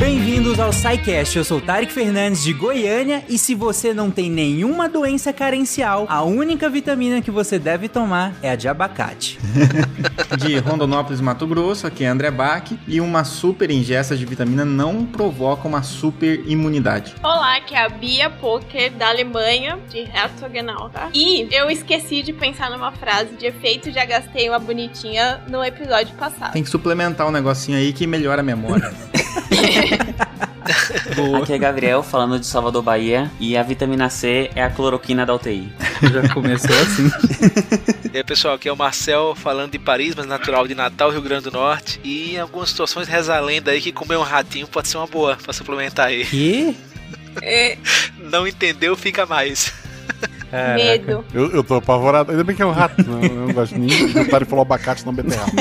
Bem-vindos ao SciCast, eu sou o Tarek Fernandes de Goiânia e se você não tem nenhuma doença carencial, a única vitamina que você deve tomar é a de abacate. de Rondonópolis, Mato Grosso, aqui é André Bach e uma super ingesta de vitamina não provoca uma super imunidade. Olá, aqui é a Bia Poker da Alemanha, de Herzogenau, tá? E eu esqueci de pensar numa frase de efeito, já gastei uma bonitinha no episódio passado. Tem que suplementar um negocinho aí que melhora a memória. Aqui é Gabriel falando de Salvador, Bahia. E a vitamina C é a cloroquina da UTI. Já começou assim. e aí, pessoal, aqui é o Marcel falando de Paris, mas natural de Natal, Rio Grande do Norte. E em algumas situações reza a lenda aí que comer um ratinho pode ser uma boa pra suplementar aí. Que? É. Não entendeu, fica mais. Caraca. Medo. Eu, eu tô apavorado. Ainda bem que é um rato, não, eu não gosto nem. O Tari falou abacate, não beterraba.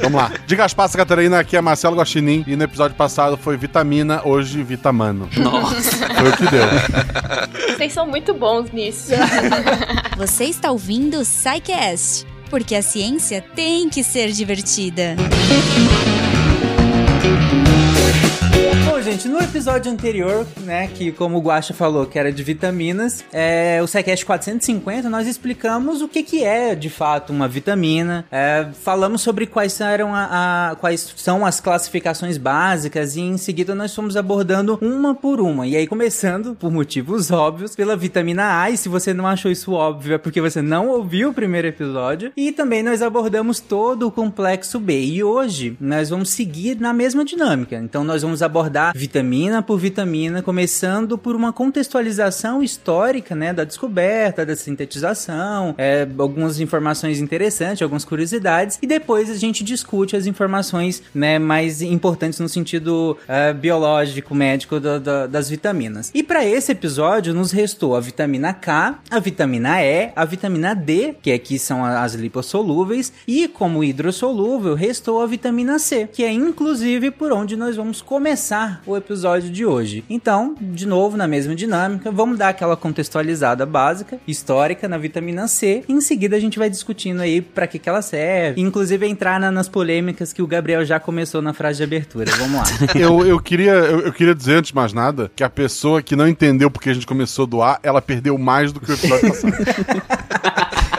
Vamos lá. Diga as passas, Catarina. Aqui é Marcelo Guaxinim. E no episódio passado foi vitamina, hoje vitamano. Nossa. Foi o que deu. Vocês são muito bons nisso. Você está ouvindo o SciCast. Porque a ciência tem que ser divertida. Bom, gente, no episódio anterior, né, que como o Guaxa falou, que era de vitaminas, é, o SciCast 450, nós explicamos o que que é, de fato, uma vitamina, é, falamos sobre quais, eram a, a, quais são as classificações básicas e em seguida nós fomos abordando uma por uma. E aí, começando, por motivos óbvios, pela vitamina A, e se você não achou isso óbvio é porque você não ouviu o primeiro episódio. E também nós abordamos todo o complexo B. E hoje nós vamos seguir na mesma dinâmica. Então nós vamos abordar vitamina por vitamina, começando por uma contextualização histórica, né, da descoberta, da sintetização, é, algumas informações interessantes, algumas curiosidades, e depois a gente discute as informações, né, mais importantes no sentido uh, biológico, médico do, do, das vitaminas. E para esse episódio nos restou a vitamina K, a vitamina E, a vitamina D, que aqui são as lipossolúveis, e como hidrossolúvel restou a vitamina C, que é inclusive por onde nós vamos começar o episódio de hoje. Então, de novo, na mesma dinâmica, vamos dar aquela contextualizada básica, histórica na vitamina C. E em seguida a gente vai discutindo aí para que, que ela serve. Inclusive entrar na, nas polêmicas que o Gabriel já começou na frase de abertura. Vamos lá. eu, eu, queria, eu, eu, queria dizer, antes de mais nada, que a pessoa que não entendeu porque a gente começou A, ela perdeu mais do que o episódio passado.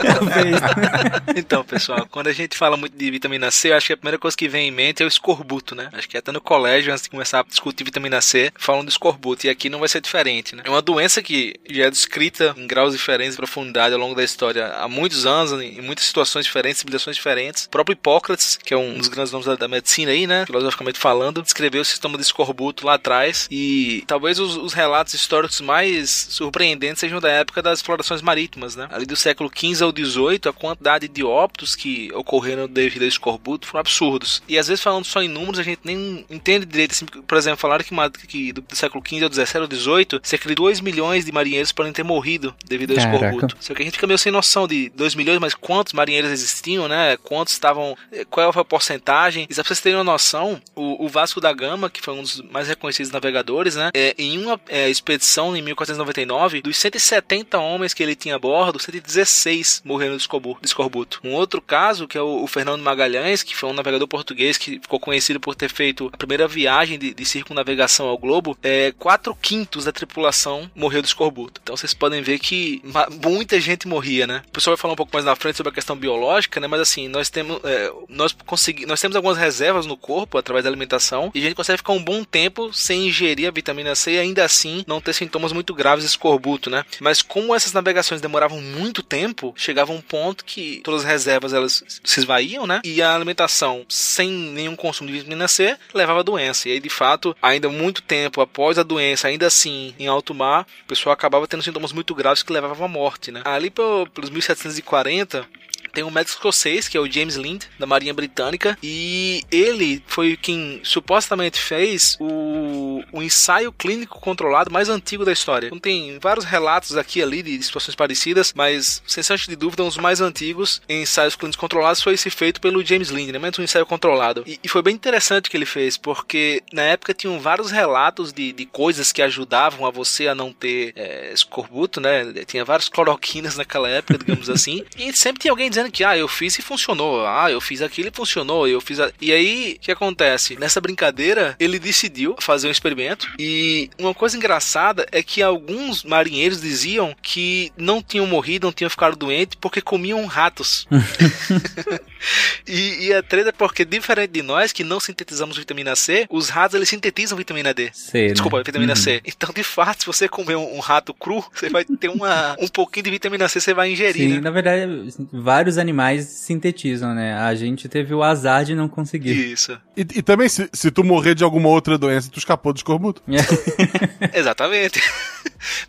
então, pessoal, quando a gente fala muito de vitamina C, eu acho que a primeira coisa que vem em mente é o escorbuto, né? Acho que até no colégio, antes de começar a discutir vitamina C, falam do escorbuto. E aqui não vai ser diferente, né? É uma doença que já é descrita em graus diferentes de profundidade ao longo da história há muitos anos, em muitas situações diferentes, civilizações diferentes. O próprio Hipócrates, que é um dos grandes nomes da, da medicina aí, né? Filosoficamente falando, descreveu o sistema de escorbuto lá atrás. E talvez os, os relatos históricos mais surpreendentes sejam da época das explorações marítimas, né? Ali do século XV ao XVIII, a quantidade de óbitos que ocorreram devido ao escorbuto foram absurdos. E às vezes falando só em números, a gente nem entende direito. Assim, por exemplo, falaram que, que do, do, século XV ao XVII ao XVIII, cerca de 2 milhões de marinheiros podem ter morrido devido ao Caraca. escorbuto. Só que a gente fica meio sem noção de 2 milhões, mas quantos marinheiros existiam, né? Quantos estavam. Qual foi a porcentagem? E só pra vocês terem uma noção, o, o Vasco da Gama, que foi um dos mais reconhecidos navegadores, né? É, em uma é, expedição em 1499, dos 170 homens que ele tinha a bordo, 116 morreram de escorbuto. Um outro caso, que é o, Fernando Magalhães, que foi um navegador português que ficou conhecido por ter feito a primeira viagem de, de circunnavegação ao globo, é, 4 quintos da tripulação morreu de escorbuto. Então vocês podem ver que muita gente morria, né? O pessoal vai falar um pouco mais na frente sobre a questão biológica, né? Mas assim, nós temos, é, nós consegui, nós temos algumas reservas no corpo através da alimentação e a gente consegue ficar um bom tempo sem ingerir a vitamina C e ainda assim não ter sintomas muito graves de escorbuto, né? Mas como essas navegações demoravam muito tempo, chegava um ponto que todas as reservas elas se esvaíam, né? E a alimentação sem nenhum consumo de vitamina C levava a doença. E aí, de fato, ainda muito tempo após a doença, ainda assim, em alto mar, o pessoal acabava tendo sintomas muito graves que levavam à morte, né? Ali pelos 1740, tem um médico escocês, que é o James Lind, da Marinha Britânica, e ele foi quem supostamente fez o, o ensaio clínico controlado mais antigo da história. Então tem vários relatos aqui e ali de situações parecidas, mas sem chance de dúvida, um dos mais antigos ensaios clínicos controlados foi esse feito pelo James Lind, né? um ensaio controlado. E, e, foi bem interessante o que ele fez, porque na época tinham vários relatos de, de coisas que ajudavam a você a não ter é, escorbuto, né? Tinha várias cloroquinas naquela época, digamos assim, e sempre tinha alguém dizendo dizendo que, ah, eu fiz e funcionou. Ah, eu fiz aquilo e funcionou. Eu fiz. A... E aí, o que acontece? Nessa brincadeira, ele decidiu fazer um experimento. E uma coisa engraçada é que alguns marinheiros diziam que não tinham morrido, não tinham ficado doentes porque comiam ratos. e, e a treta é porque, diferente de nós, que não sintetizamos vitamina C, os ratos eles sintetizam vitamina D. C, né? Desculpa, vitamina Uhum. C. Então, de fato, se você comer um, um rato cru, você vai ter uma, um pouquinho de vitamina C, você vai ingerir. Sim, né? na verdade, vários animais sintetizam, né? A gente teve o azar de não conseguir. Isso. E, e também, se, se tu morrer de alguma outra doença, tu escapou do escorbuto. Exatamente.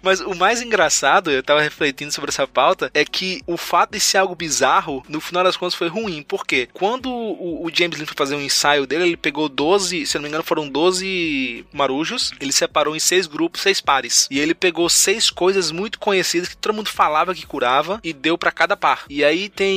Mas o mais engraçado, eu tava refletindo sobre essa pauta, é que o fato de ser algo bizarro, no final das contas foi ruim. Por quê? Quando o, o James Lin foi fazer um ensaio dele, ele pegou 12, se eu não me engano, foram 12 marujos, ele separou em seis grupos, seis pares. E ele pegou seis coisas muito conhecidas que todo mundo falava que curava e deu pra cada par. E aí tem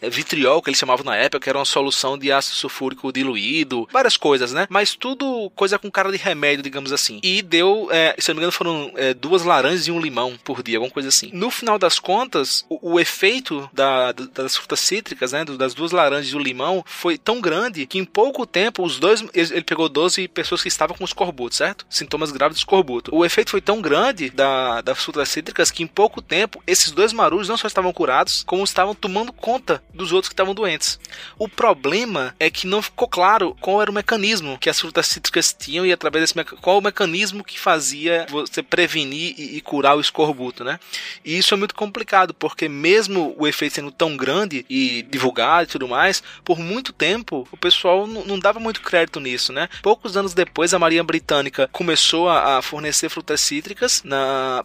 é, vitriol, que eles chamavam na época, que era uma solução de ácido sulfúrico diluído, várias coisas, né? Mas tudo coisa com cara de remédio, digamos assim. E deu, é, se não me engano, foram é, duas laranjas e um limão por dia, alguma coisa assim. No final das contas, o, o efeito da- da- das frutas cítricas, né, das duas laranjas e o limão, foi tão grande que em pouco tempo os dois, ele, ele pegou 12 pessoas que estavam com escorbuto, certo? Sintomas graves de escorbuto. O efeito foi tão grande da, das frutas cítricas que em pouco tempo esses dois marujos não só estavam curados, como estavam tomando conta dos outros que estavam doentes. O problema é que não ficou claro qual era o mecanismo que as frutas cítricas tinham e através desse qual o mecanismo que fazia você prevenir e, e curar o escorbuto, né? E isso é muito complicado porque mesmo o efeito sendo tão grande e divulgado e tudo mais, por muito tempo o pessoal não, dava muito crédito nisso, né? Poucos anos depois a Marinha Britânica começou a, a fornecer frutas cítricas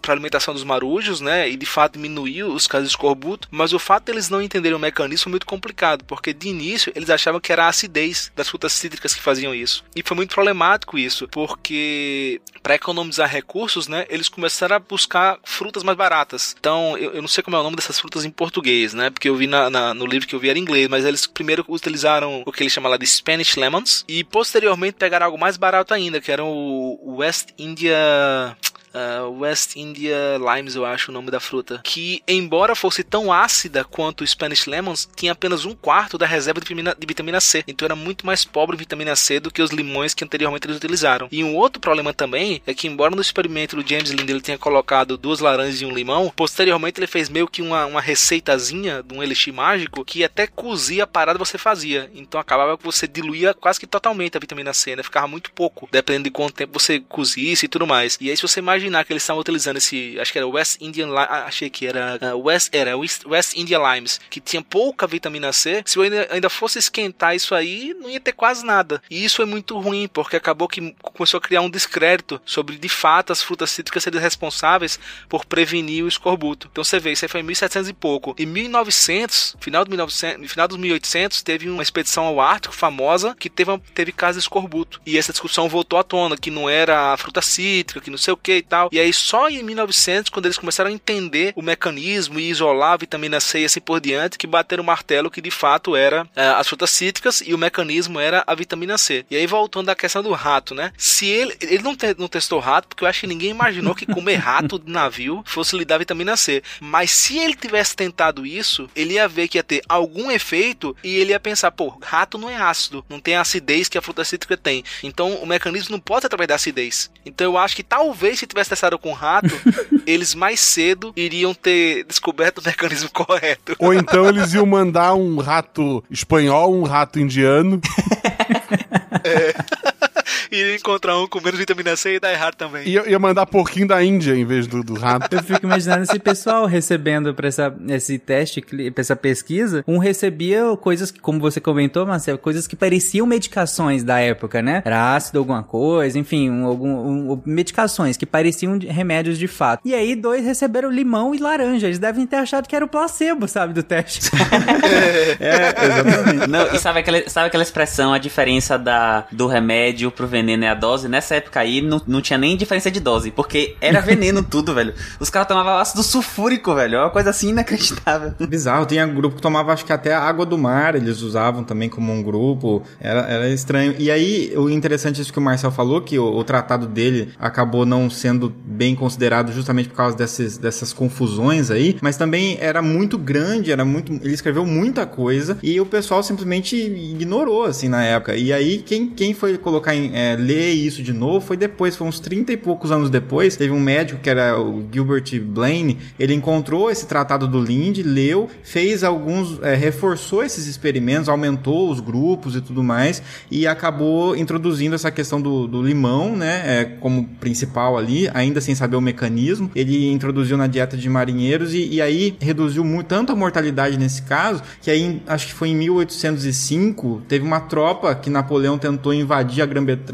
para alimentação dos marujos, né? E de fato diminuiu os casos de escorbuto, mas o fato deles não entenderem o mecanismo muito complicado, porque de início eles achavam que era a acidez das frutas cítricas que faziam isso. E foi muito problemático isso, porque para economizar recursos, né, eles começaram a buscar frutas mais baratas. Então, eu, eu não sei como é o nome dessas frutas em português, né? Porque eu vi na, na- no livro que eu vi era em inglês, mas eles primeiro utilizaram o que eles chamam lá de Spanish Lemons e posteriormente pegaram algo mais barato ainda, que era o West India ah, West India Limes, eu acho o nome da fruta. Que, embora fosse tão ácida quanto o Spanish Lemons, tinha apenas um quarto da reserva de vitamina, de vitamina C. Então era muito mais pobre em vitamina C do que os limões que anteriormente eles utilizaram. E um outro problema também é que, embora no experimento do James Lind ele tenha colocado duas laranjas e um limão, posteriormente ele fez meio que uma, uma receitazinha de um elixir mágico que até cozia a parada você fazia. Então acabava que você diluía quase que totalmente a vitamina C, né? Ficava muito pouco, dependendo de quanto tempo você cozisse e tudo mais. E aí, se você imaginar que eles estavam utilizando esse, acho que era West Indian, ah, achei que era ah, West, era West, West India Limes, que tinha pouca vitamina C. Se eu ainda, ainda fosse esquentar isso aí, não ia ter quase nada. E isso é muito ruim, porque acabou que começou a criar um descrédito sobre de fato as frutas cítricas serem responsáveis por prevenir o escorbuto. Então você vê, isso aí foi em 1700 e pouco. Em 1900, final, de 1900, final dos 1800, teve uma expedição ao Ártico famosa que teve, teve casos de escorbuto. E essa discussão voltou à tona, que não era a fruta cítrica, que não sei o que tal. E aí só em 1900, quando eles começaram a entender o mecanismo e isolar a vitamina C e assim por diante, que bateram o martelo que de fato era eh, as frutas cítricas e o mecanismo era a vitamina C. E aí voltando à questão do rato, né? Se ele ele não, te- não testou rato, porque eu acho que ninguém imaginou que comer rato de navio fosse lhe dar vitamina C. Mas se ele tivesse tentado isso, ele ia ver que ia ter algum efeito e ele ia pensar, pô, rato não é ácido, não tem a acidez que a fruta cítrica tem. Então o mecanismo não pode ser através da acidez. Então eu acho que talvez se tivesse testado com rato, eles mais cedo iriam ter descoberto o mecanismo correto. Ou então eles iam mandar um rato espanhol, um rato indiano. Iria encontrar um com menos vitamina C e dar errado também. E ia, ia mandar porquinho da Índia em vez do, do rato. Eu fico imaginando esse pessoal recebendo pra essa, esse teste, pra essa pesquisa, um recebia coisas que, como você comentou, Marcelo, coisas que pareciam medicações da época, né? Era ácido alguma coisa, enfim, um, algum, um- medicações que pareciam remédios de fato. E aí, dois receberam limão e laranja. Eles devem ter achado que era o placebo, sabe, do teste. Não, e sabe aquela, sabe aquela expressão, a diferença da, do remédio pro veneno? Veneno é a dose, nessa época aí não, não tinha nem diferença de dose, porque era veneno tudo, velho. Os caras tomavam ácido sulfúrico, velho. É uma coisa assim inacreditável. Bizarro, tinha grupo que tomava acho que até água do mar, eles usavam também como um grupo, era, era estranho. E aí, o interessante é isso que o Marcel falou, que o, o tratado dele acabou não sendo bem considerado justamente por causa desses, dessas confusões aí, mas também era muito grande, era muito. Ele escreveu muita coisa e o pessoal simplesmente ignorou, assim, na época. E aí, quem, quem foi colocar em. É, ler isso de novo foi depois, foi uns 30 e poucos anos depois. Teve um médico que era o Gilbert Blaine, ele encontrou esse tratado do Lind, leu, fez alguns. É, reforçou esses experimentos, aumentou os grupos e tudo mais, e acabou introduzindo essa questão do, do limão, né, é, como principal ali, ainda sem saber o mecanismo. Ele introduziu na dieta de marinheiros e, e aí reduziu muito, tanto a mortalidade nesse caso, que aí acho que foi em 1805, teve uma tropa que Napoleão tentou invadir a Grã-Bretanha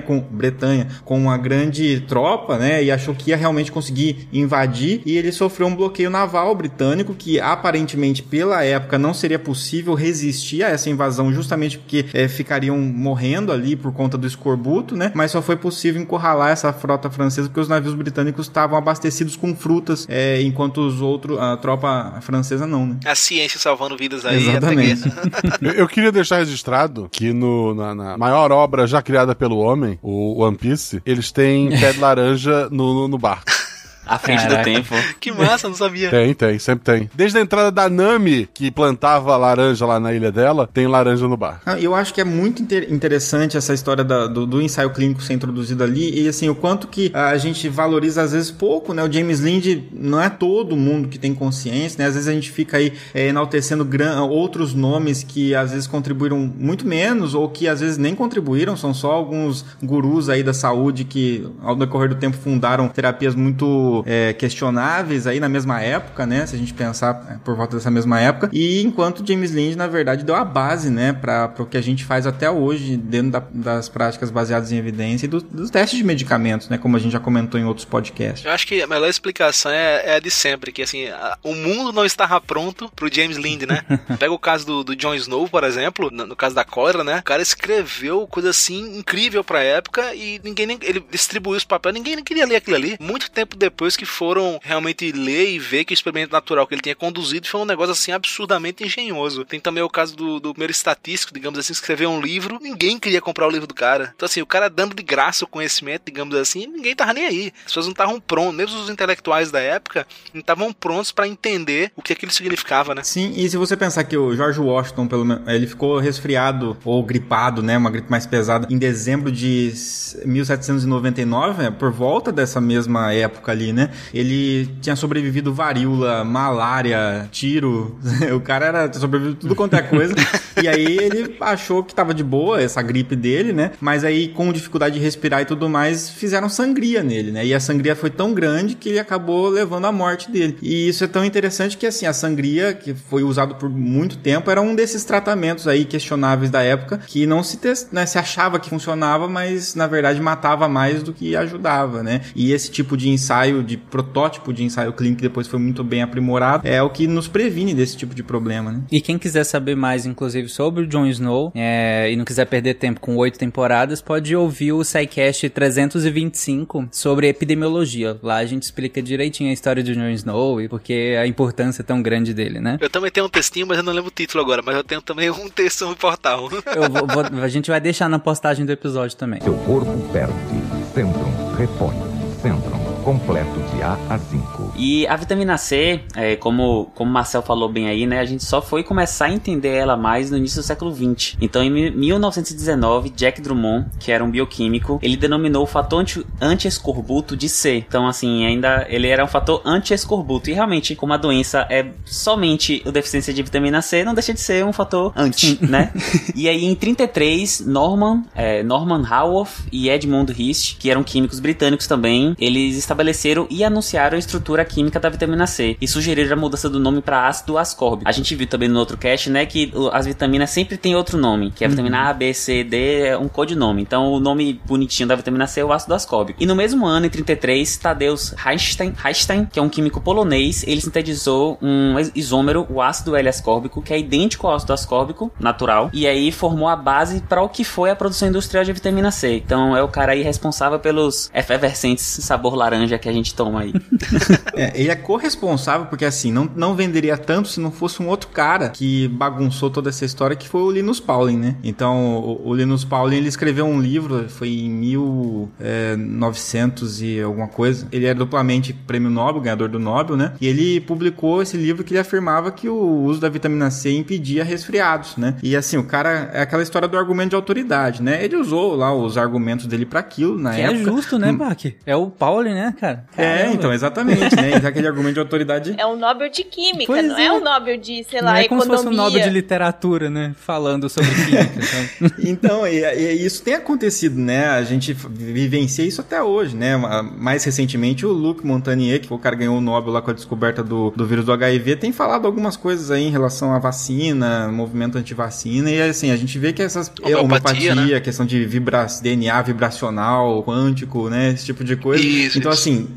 com Bretanha com uma grande tropa, né, e achou que ia realmente conseguir invadir e ele sofreu um bloqueio naval britânico que aparentemente pela época não seria possível resistir a essa invasão justamente porque é, ficariam morrendo ali por conta do escorbuto, né? Mas só foi possível encurralar essa frota francesa porque os navios britânicos estavam abastecidos com frutas, é, enquanto os outros, a tropa francesa não, né? A ciência salvando vidas aí. Exatamente. eu, eu, queria deixar registrado que no, na, na, maior obra já criada pelo homem, o One Piece, eles têm pé de laranja no, no, no barco. À frente Caraca. do tempo. Que massa, não sabia. Tem, tem, sempre tem. Desde a entrada da Nami, que plantava laranja lá na ilha dela, tem laranja no bar. Ah, eu acho que é muito inter interessante essa história da, do, do, ensaio clínico ser introduzido ali e assim, o quanto que a gente valoriza às vezes pouco, né? O James Lind não é todo mundo que tem consciência, né? Às vezes a gente fica aí é, enaltecendo outros nomes que às vezes contribuíram muito menos ou que às vezes nem contribuíram, são só alguns gurus aí da saúde que ao decorrer do tempo fundaram terapias muito é, questionáveis aí na mesma época, né? Se a gente pensar é, por volta dessa mesma época. E enquanto James Lind, na verdade, deu a base, né, para o que a gente faz até hoje dentro da, das práticas baseadas em evidência e do, dos testes de medicamentos, né? Como a gente já comentou em outros podcasts. Eu acho que a melhor explicação é, é a de sempre, que assim, a, o mundo não estava pronto pro James Lind, né? Pega o caso do, do Jon Snow, por exemplo, no, no, caso da cólera, né? O cara escreveu coisa assim incrível pra época e ninguém nem, ele distribuiu os papéis, ninguém nem queria ler aquilo ali. Muito tempo depois depois que foram realmente ler e ver que o experimento natural que ele tinha conduzido foi um negócio assim absurdamente engenhoso. Tem também o caso do, do primeiro estatístico, digamos assim, escrever um livro, ninguém queria comprar o livro do cara. Então, assim, o cara dando de graça o conhecimento, digamos assim, ninguém tava nem aí. As pessoas não estavam prontas, mesmo os intelectuais da época, não estavam prontos para entender o que aquilo significava, né? Sim, e se você pensar que o George Washington, pelo menos, ele ficou resfriado ou gripado, né, uma gripe mais pesada, em dezembro de 1799, por volta dessa mesma época ali, né? Ele tinha sobrevivido varíola, malária, tiro. o cara era sobrevivido tudo quanto é coisa. e aí ele achou que tava de boa essa gripe dele, né? Mas aí com dificuldade de respirar e tudo mais, fizeram sangria nele, né? E a sangria foi tão grande que ele acabou levando à morte dele. E isso é tão interessante que assim, a sangria que foi usado por muito tempo era um desses tratamentos aí questionáveis da época que não se, né, se achava que funcionava, mas na verdade matava mais do que ajudava, né? E esse tipo de ensaio de protótipo de ensaio clínico que depois foi muito bem aprimorado, é o que nos previne desse tipo de problema, né? E quem quiser saber mais, inclusive, sobre o Jon Snow é, e não quiser perder tempo com oito temporadas, pode ouvir o SciCast 325 sobre epidemiologia. Lá a gente explica direitinho a história do Jon Snow e porque a importância tão grande dele, né? Eu também tenho um textinho, mas eu não lembro o título agora, mas eu tenho também um texto no portal. Vou, vou, a gente vai deixar na postagem do episódio também. Seu corpo perde, centrum, repõe, centrum completo de A a zinco. E a vitamina C, é, como, como o Marcel falou bem aí, né? A gente só foi começar a entender ela mais no início do século XX. Então, em 1919, Jack Drummond, que era um bioquímico, ele denominou o fator anti-escorbuto de C. Então, assim, ainda ele era um fator anti-escorbuto. E realmente, como a doença é somente a deficiência de vitamina C, não deixa de ser um fator anti, né? e aí, em 33, Norman, é, Norman Haworth e Edmund Hist, que eram químicos britânicos também, eles estabeleceram e anunciaram a estrutura química da vitamina C e sugeriram a mudança do nome para ácido ascórbico. A gente viu também no outro cast, né, que as vitaminas sempre tem outro nome, que é a vitamina A, B, C, D, é um codinome. Então o nome bonitinho da vitamina C é o ácido ascórbico. E no mesmo ano, em 33, Tadeusz Reichstein, Reichstein que é um químico polonês, ele sintetizou um is- isômero, o ácido L-ascórbico, que é idêntico ao ácido ascórbico natural, e aí formou a base para o que foi a produção industrial de vitamina C. Então é o cara aí responsável pelos efervescentes sabor laranja que a gente toma aí. É, ele é corresponsável porque assim, não, não venderia tanto se não fosse um outro cara que bagunçou toda essa história, que foi o Linus Pauling, né? Então, o, o Linus Pauling, ele escreveu um livro, foi em 1900 e alguma coisa. Ele é duplamente prêmio Nobel, ganhador do Nobel, né? E ele publicou esse livro que ele afirmava que o uso da vitamina C impedia resfriados, né? E assim, o cara, é aquela história do argumento de autoridade, né? Ele usou lá os argumentos dele para aquilo na Que época. é justo, né, Bach? É o Pauli, né, cara? É, Caramba. então, exatamente, né? Aquele argumento de autoridade É um Nobel de Química, Pois não é. é. um Nobel de, sei Não lá, é como se economia. fosse um Nobel de literatura, né? Falando sobre química. sabe? Então, e, e isso tem acontecido, né? A gente vivencia isso até hoje, né? Ma- Mais recentemente, o Luc Montagnier, que foi o cara que ganhou o Nobel lá com a descoberta do, do vírus do HIV, tem falado algumas coisas aí em relação à vacina, movimento antivacina, e assim, a gente vê que essas Homeopatia, homeopatia, né? questão de vibra DNA vibracional, quântico, né? Esse tipo de coisa. Isso, então, isso. assim,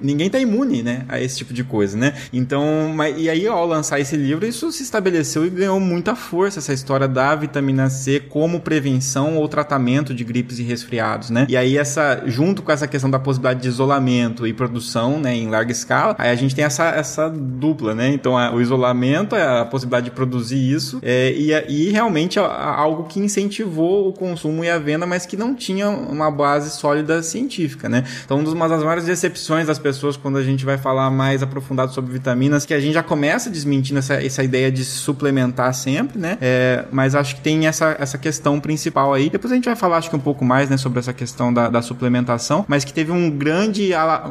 ninguém tá imune, né? A esse tipo de coisa, né? Então, e aí, ao lançar esse livro, isso se estabeleceu e ganhou muita força, essa história da vitamina C como prevenção ou tratamento de gripes e resfriados, né? E aí, essa, junto com essa questão da possibilidade de isolamento e produção, né, em larga escala, aí a gente tem essa, essa dupla, né? Então, a- o isolamento, a possibilidade de produzir isso, é, e, e realmente a- a- algo que incentivou o consumo e a venda, mas que não tinha uma base sólida científica, né? Então, uma das maiores decepções das pessoas quando a gente vai falar mais aprofundado sobre vitaminas, que a gente já começa desmentindo essa, essa ideia de suplementar sempre, né? É, mas acho que tem essa, essa questão principal aí. Depois a gente vai falar, acho que um pouco mais, né, sobre essa questão da, da suplementação, mas que teve um grande,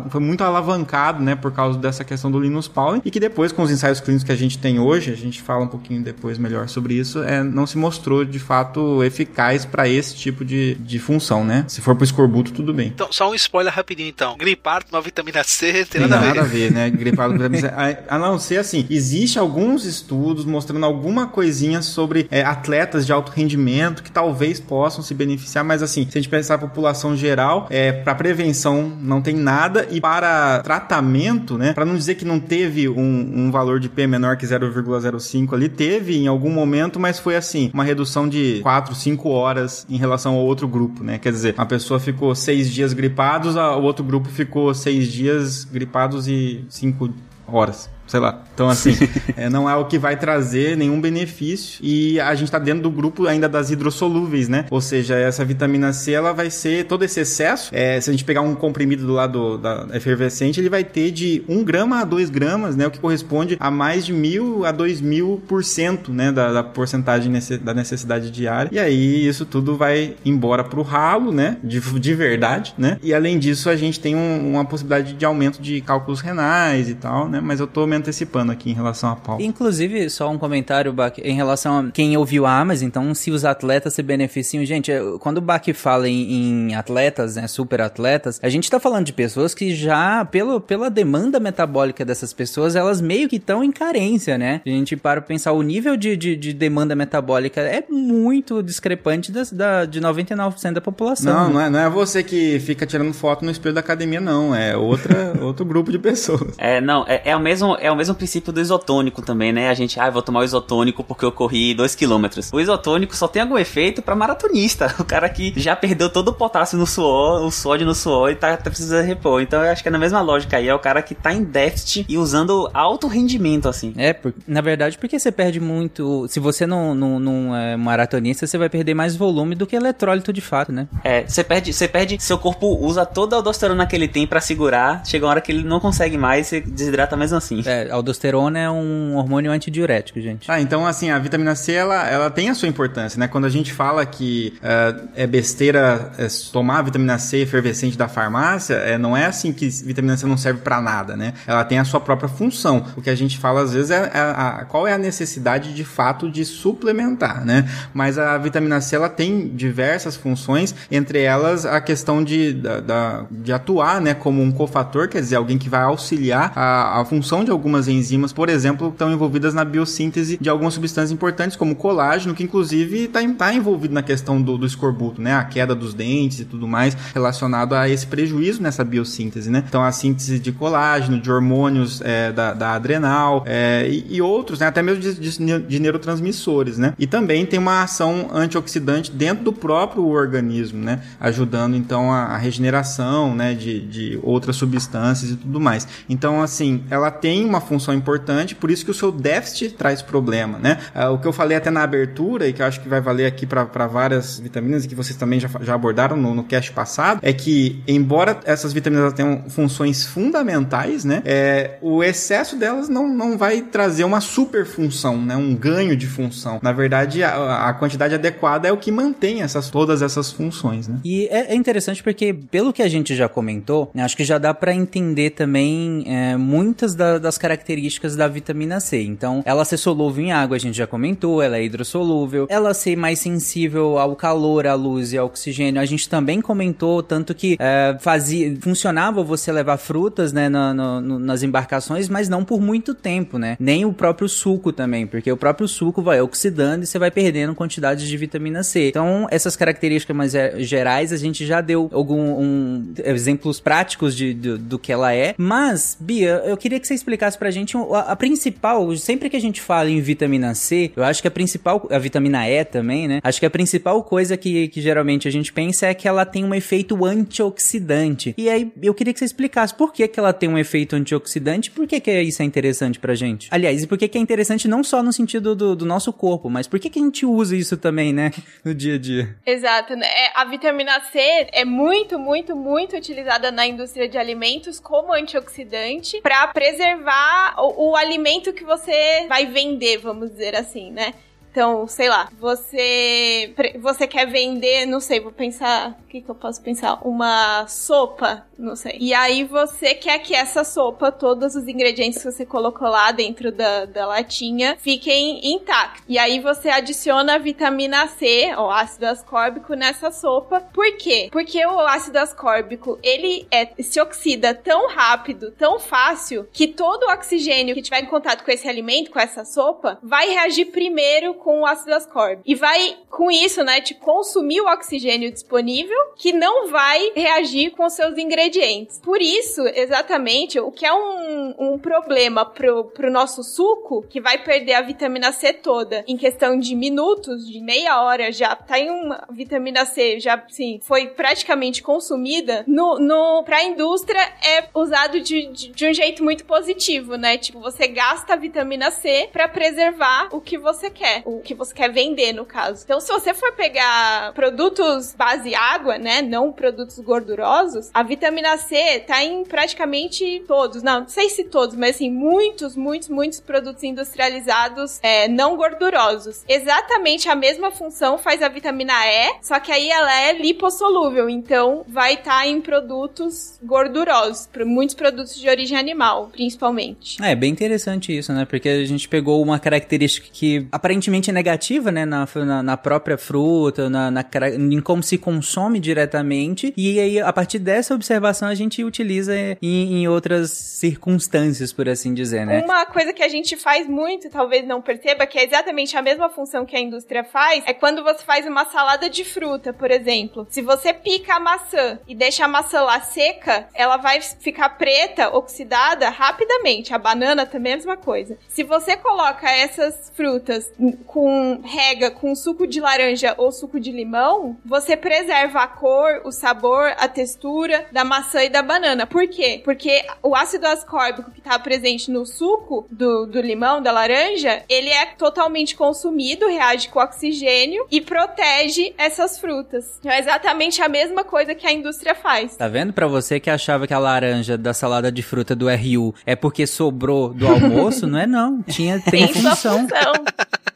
foi muito alavancado, né, por causa dessa questão do Linus Pauling, e que depois, com os ensaios clínicos que a gente tem hoje, a gente fala um pouquinho depois melhor sobre isso, é, não se mostrou de fato eficaz para esse tipo de, de função, né? Se for pro escorbuto, tudo bem. Então, só um spoiler rapidinho então. Gripado com uma vitamina C, tem, nada, nada a ver. né? Gripado C. A, não ser assim, existe alguns estudos mostrando alguma coisinha sobre é, atletas de alto rendimento que talvez possam se beneficiar, mas assim, se a gente pensar a população geral, é, para prevenção não tem nada e para tratamento, né? Para não dizer que não teve um, um valor de P menor que 0,05 ali, teve em algum momento, mas foi assim, uma redução de 4, 5 horas em relação ao outro grupo, né? Quer dizer, a pessoa ficou seis dias gripados, a- o outro grupo ficou seis dias gripados e cinco horas. Sei lá. Então, assim, é, não é o que vai trazer nenhum benefício. E a gente tá dentro do grupo ainda das hidrossolúveis, né? Ou seja, essa vitamina C, ela vai ser todo esse excesso. é, se a gente pegar um comprimido do lado da efervescente, ele vai ter de 1 grama a 2 gramas, né? O que corresponde a mais de mil a 2 mil por cento, né? Da, da porcentagem nesse- da necessidade diária. E aí, isso tudo vai embora pro ralo, né? De, de verdade, né? E além disso, a gente tem um- uma possibilidade de aumento de cálculos renais e tal, né? Mas eu tô antecipando aqui em relação a pau. Inclusive, só um comentário, Bach, em relação a quem ouviu a mas então se os atletas se beneficiam. Gente, quando o Bach fala em, em atletas, né, super atletas, a gente tá falando de pessoas que já, pelo, pela demanda metabólica dessas pessoas, elas meio que estão em carência, né? A gente para pra pensar, o nível de, de, de demanda metabólica é muito discrepante das, da, de 99% da população. Não, né? não é, não é você que fica tirando foto no espelho da academia, não. É outra, outro grupo de pessoas. É, não, é, é o mesmo, é o mesmo princípio do isotônico também, né? A gente, ah, vou tomar o isotônico porque eu corri 2km. O isotônico só tem algum efeito pra maratonista. O cara que já perdeu todo o potássio no suor, o sódio no suor e tá, tá precisando repor. Então eu acho que é na mesma lógica aí. É o cara que tá em déficit e usando alto rendimento, assim. É, por- na verdade, porque você perde muito. Se você não, não, não é maratonista, você vai perder mais volume do que eletrólito de fato, né? É, você perde, você perde, seu corpo usa toda a aldosterona que ele tem pra segurar, chega uma hora que ele não consegue mais, você desidrata mesmo assim. É, aldosterona é um hormônio antidiurético, gente. Ah, então assim, a vitamina C, ela, ela tem a sua importância, né? Quando a gente fala que uh, é besteira é, tomar vitamina C efervescente da farmácia, é, não é assim que vitamina C não serve para nada, né? Ela tem a sua própria função. O que a gente fala às vezes é, é a, qual é a necessidade de fato de suplementar, né? Mas a vitamina C, ela tem diversas funções, entre elas a questão de, da, da, de atuar, né, como um cofator, quer dizer, alguém que vai auxiliar a, a função de algumas enzimas, por exemplo, estão envolvidas na biossíntese de algumas substâncias importantes, como colágeno, que inclusive está tá envolvido na questão do, do escorbuto, né? A queda dos dentes e tudo mais relacionado a esse prejuízo nessa biossíntese, né? Então, a síntese de colágeno, de hormônios é, da, da, adrenal é, e, e, outros, né? Até mesmo de, de, de, neurotransmissores, né? E também tem uma ação antioxidante dentro do próprio organismo, né? Ajudando, então, a, a regeneração, né? De, de outras substâncias e tudo mais. Então, assim, ela tem uma função importante, por isso que o seu déficit traz problema, né? É, o que eu falei até na abertura e que eu acho que vai valer aqui para várias vitaminas e que vocês também já, já abordaram no, no cast passado, é que, embora essas vitaminas tenham funções fundamentais, né? É, o excesso delas não, não vai trazer uma super função, né? Um ganho de função. Na verdade, a, a quantidade adequada é o que mantém essas, todas essas funções, né? E é, é interessante porque, pelo que a gente já comentou, né, acho que já dá para entender também é, muitas da, das características da vitamina C. Então, ela ser solúvel em água, a gente já comentou, ela é hidrossolúvel, ela ser mais sensível ao calor, à luz e ao oxigênio, a gente também comentou, tanto que é, fazia, funcionava você levar frutas, né, no, nas embarcações, mas não por muito tempo, né? Nem o próprio suco também, porque o próprio suco vai oxidando e você vai perdendo quantidades de vitamina C. Então, essas características mais é, gerais, a gente já deu alguns um, exemplos práticos de, do que ela é, mas, Bia, eu queria que você explicasse pra gente a, a principal, sempre que a gente fala em vitamina C, eu acho que a principal, a vitamina E também, né? Acho que a principal coisa que, que geralmente a gente pensa é que ela tem um efeito antioxidante. E aí eu queria que você explicasse por que, que ela tem um efeito antioxidante por que, que isso é interessante pra gente. Aliás, e por que, que é interessante não só no sentido do, do nosso corpo, mas por que, que a gente usa isso também, né? No dia a dia. Exato. Né? É, a vitamina C é muito, muito, muito utilizada na indústria de alimentos como antioxidante para preservar o, o alimento que você vai vender, vamos dizer assim, né? Então, sei lá, você você quer vender, não sei, vou pensar, o que, que eu posso pensar? Uma sopa, não sei. E aí você quer que essa sopa, todos os ingredientes que você colocou lá dentro da, da latinha, fiquem intactos. E aí você adiciona a vitamina C, ou ácido ascórbico, nessa sopa. Por quê? Porque o ácido ascórbico, ele é, se oxida tão rápido, tão fácil, que todo o oxigênio que tiver em contato com esse alimento, com essa sopa, vai reagir primeiro com o ácido ascórbico. E vai, com isso, né, te consumir o oxigênio disponível, que não vai reagir com os seus ingredientes. Por isso, exatamente, o que é um, um problema pro, pro nosso suco, que vai perder a vitamina C toda em questão de minutos, de meia hora, já tá em uma vitamina C, já, sim, foi praticamente consumida, no, no, pra indústria é usado de, de, de um jeito muito positivo, né? Tipo, você gasta a vitamina C para preservar o que você quer o que você quer vender, no caso. Então, se você for pegar produtos base água, né, não produtos gordurosos, a vitamina C tá em praticamente todos, não, não sei se todos, mas assim, muitos, muitos, muitos produtos industrializados é, não gordurosos. Exatamente a mesma função faz a vitamina E, só que aí ela é lipossolúvel, então vai estar tá em produtos gordurosos, muitos produtos de origem animal, principalmente. É, bem interessante isso, né? Porque a gente pegou uma característica que aparentemente negativa, né, na, na, na própria fruta, na, na, em como se consome diretamente, e aí a partir dessa observação a gente utiliza em, em outras circunstâncias, por assim dizer, né? Uma coisa que a gente faz muito, talvez não perceba, que é exatamente a mesma função que a indústria faz, é quando você faz uma salada de fruta, por exemplo. Se você pica a maçã e deixa a maçã lá seca, ela vai ficar preta, oxidada rapidamente. A banana também é a mesma coisa. Se você coloca essas frutas com rega com suco de laranja ou suco de limão, você preserva a cor, o sabor, a textura da maçã e da banana. Por quê? Porque o ácido ascórbico que está presente no suco do, do limão, da laranja, ele é totalmente consumido, reage com oxigênio e protege essas frutas. Então é exatamente a mesma coisa que a indústria faz. Tá vendo? Pra você que achava que a laranja da salada de fruta do RU é porque sobrou do almoço, não é não. Tinha, tem, Tem função. função.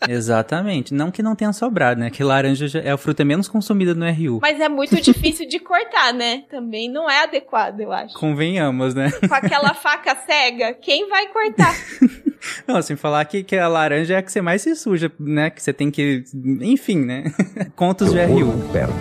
Exatamente. Não que não tenha sobrado, né? Que laranja já é a fruta menos consumida no RU. Mas é muito difícil de cortar, né? Também não é adequado, eu acho. Convenhamos, né? Com aquela faca cega, quem vai cortar? Não, sem falar que, que a laranja é a que você mais se suja, né? Que você tem que. Enfim, né? Contos de RU. Perde.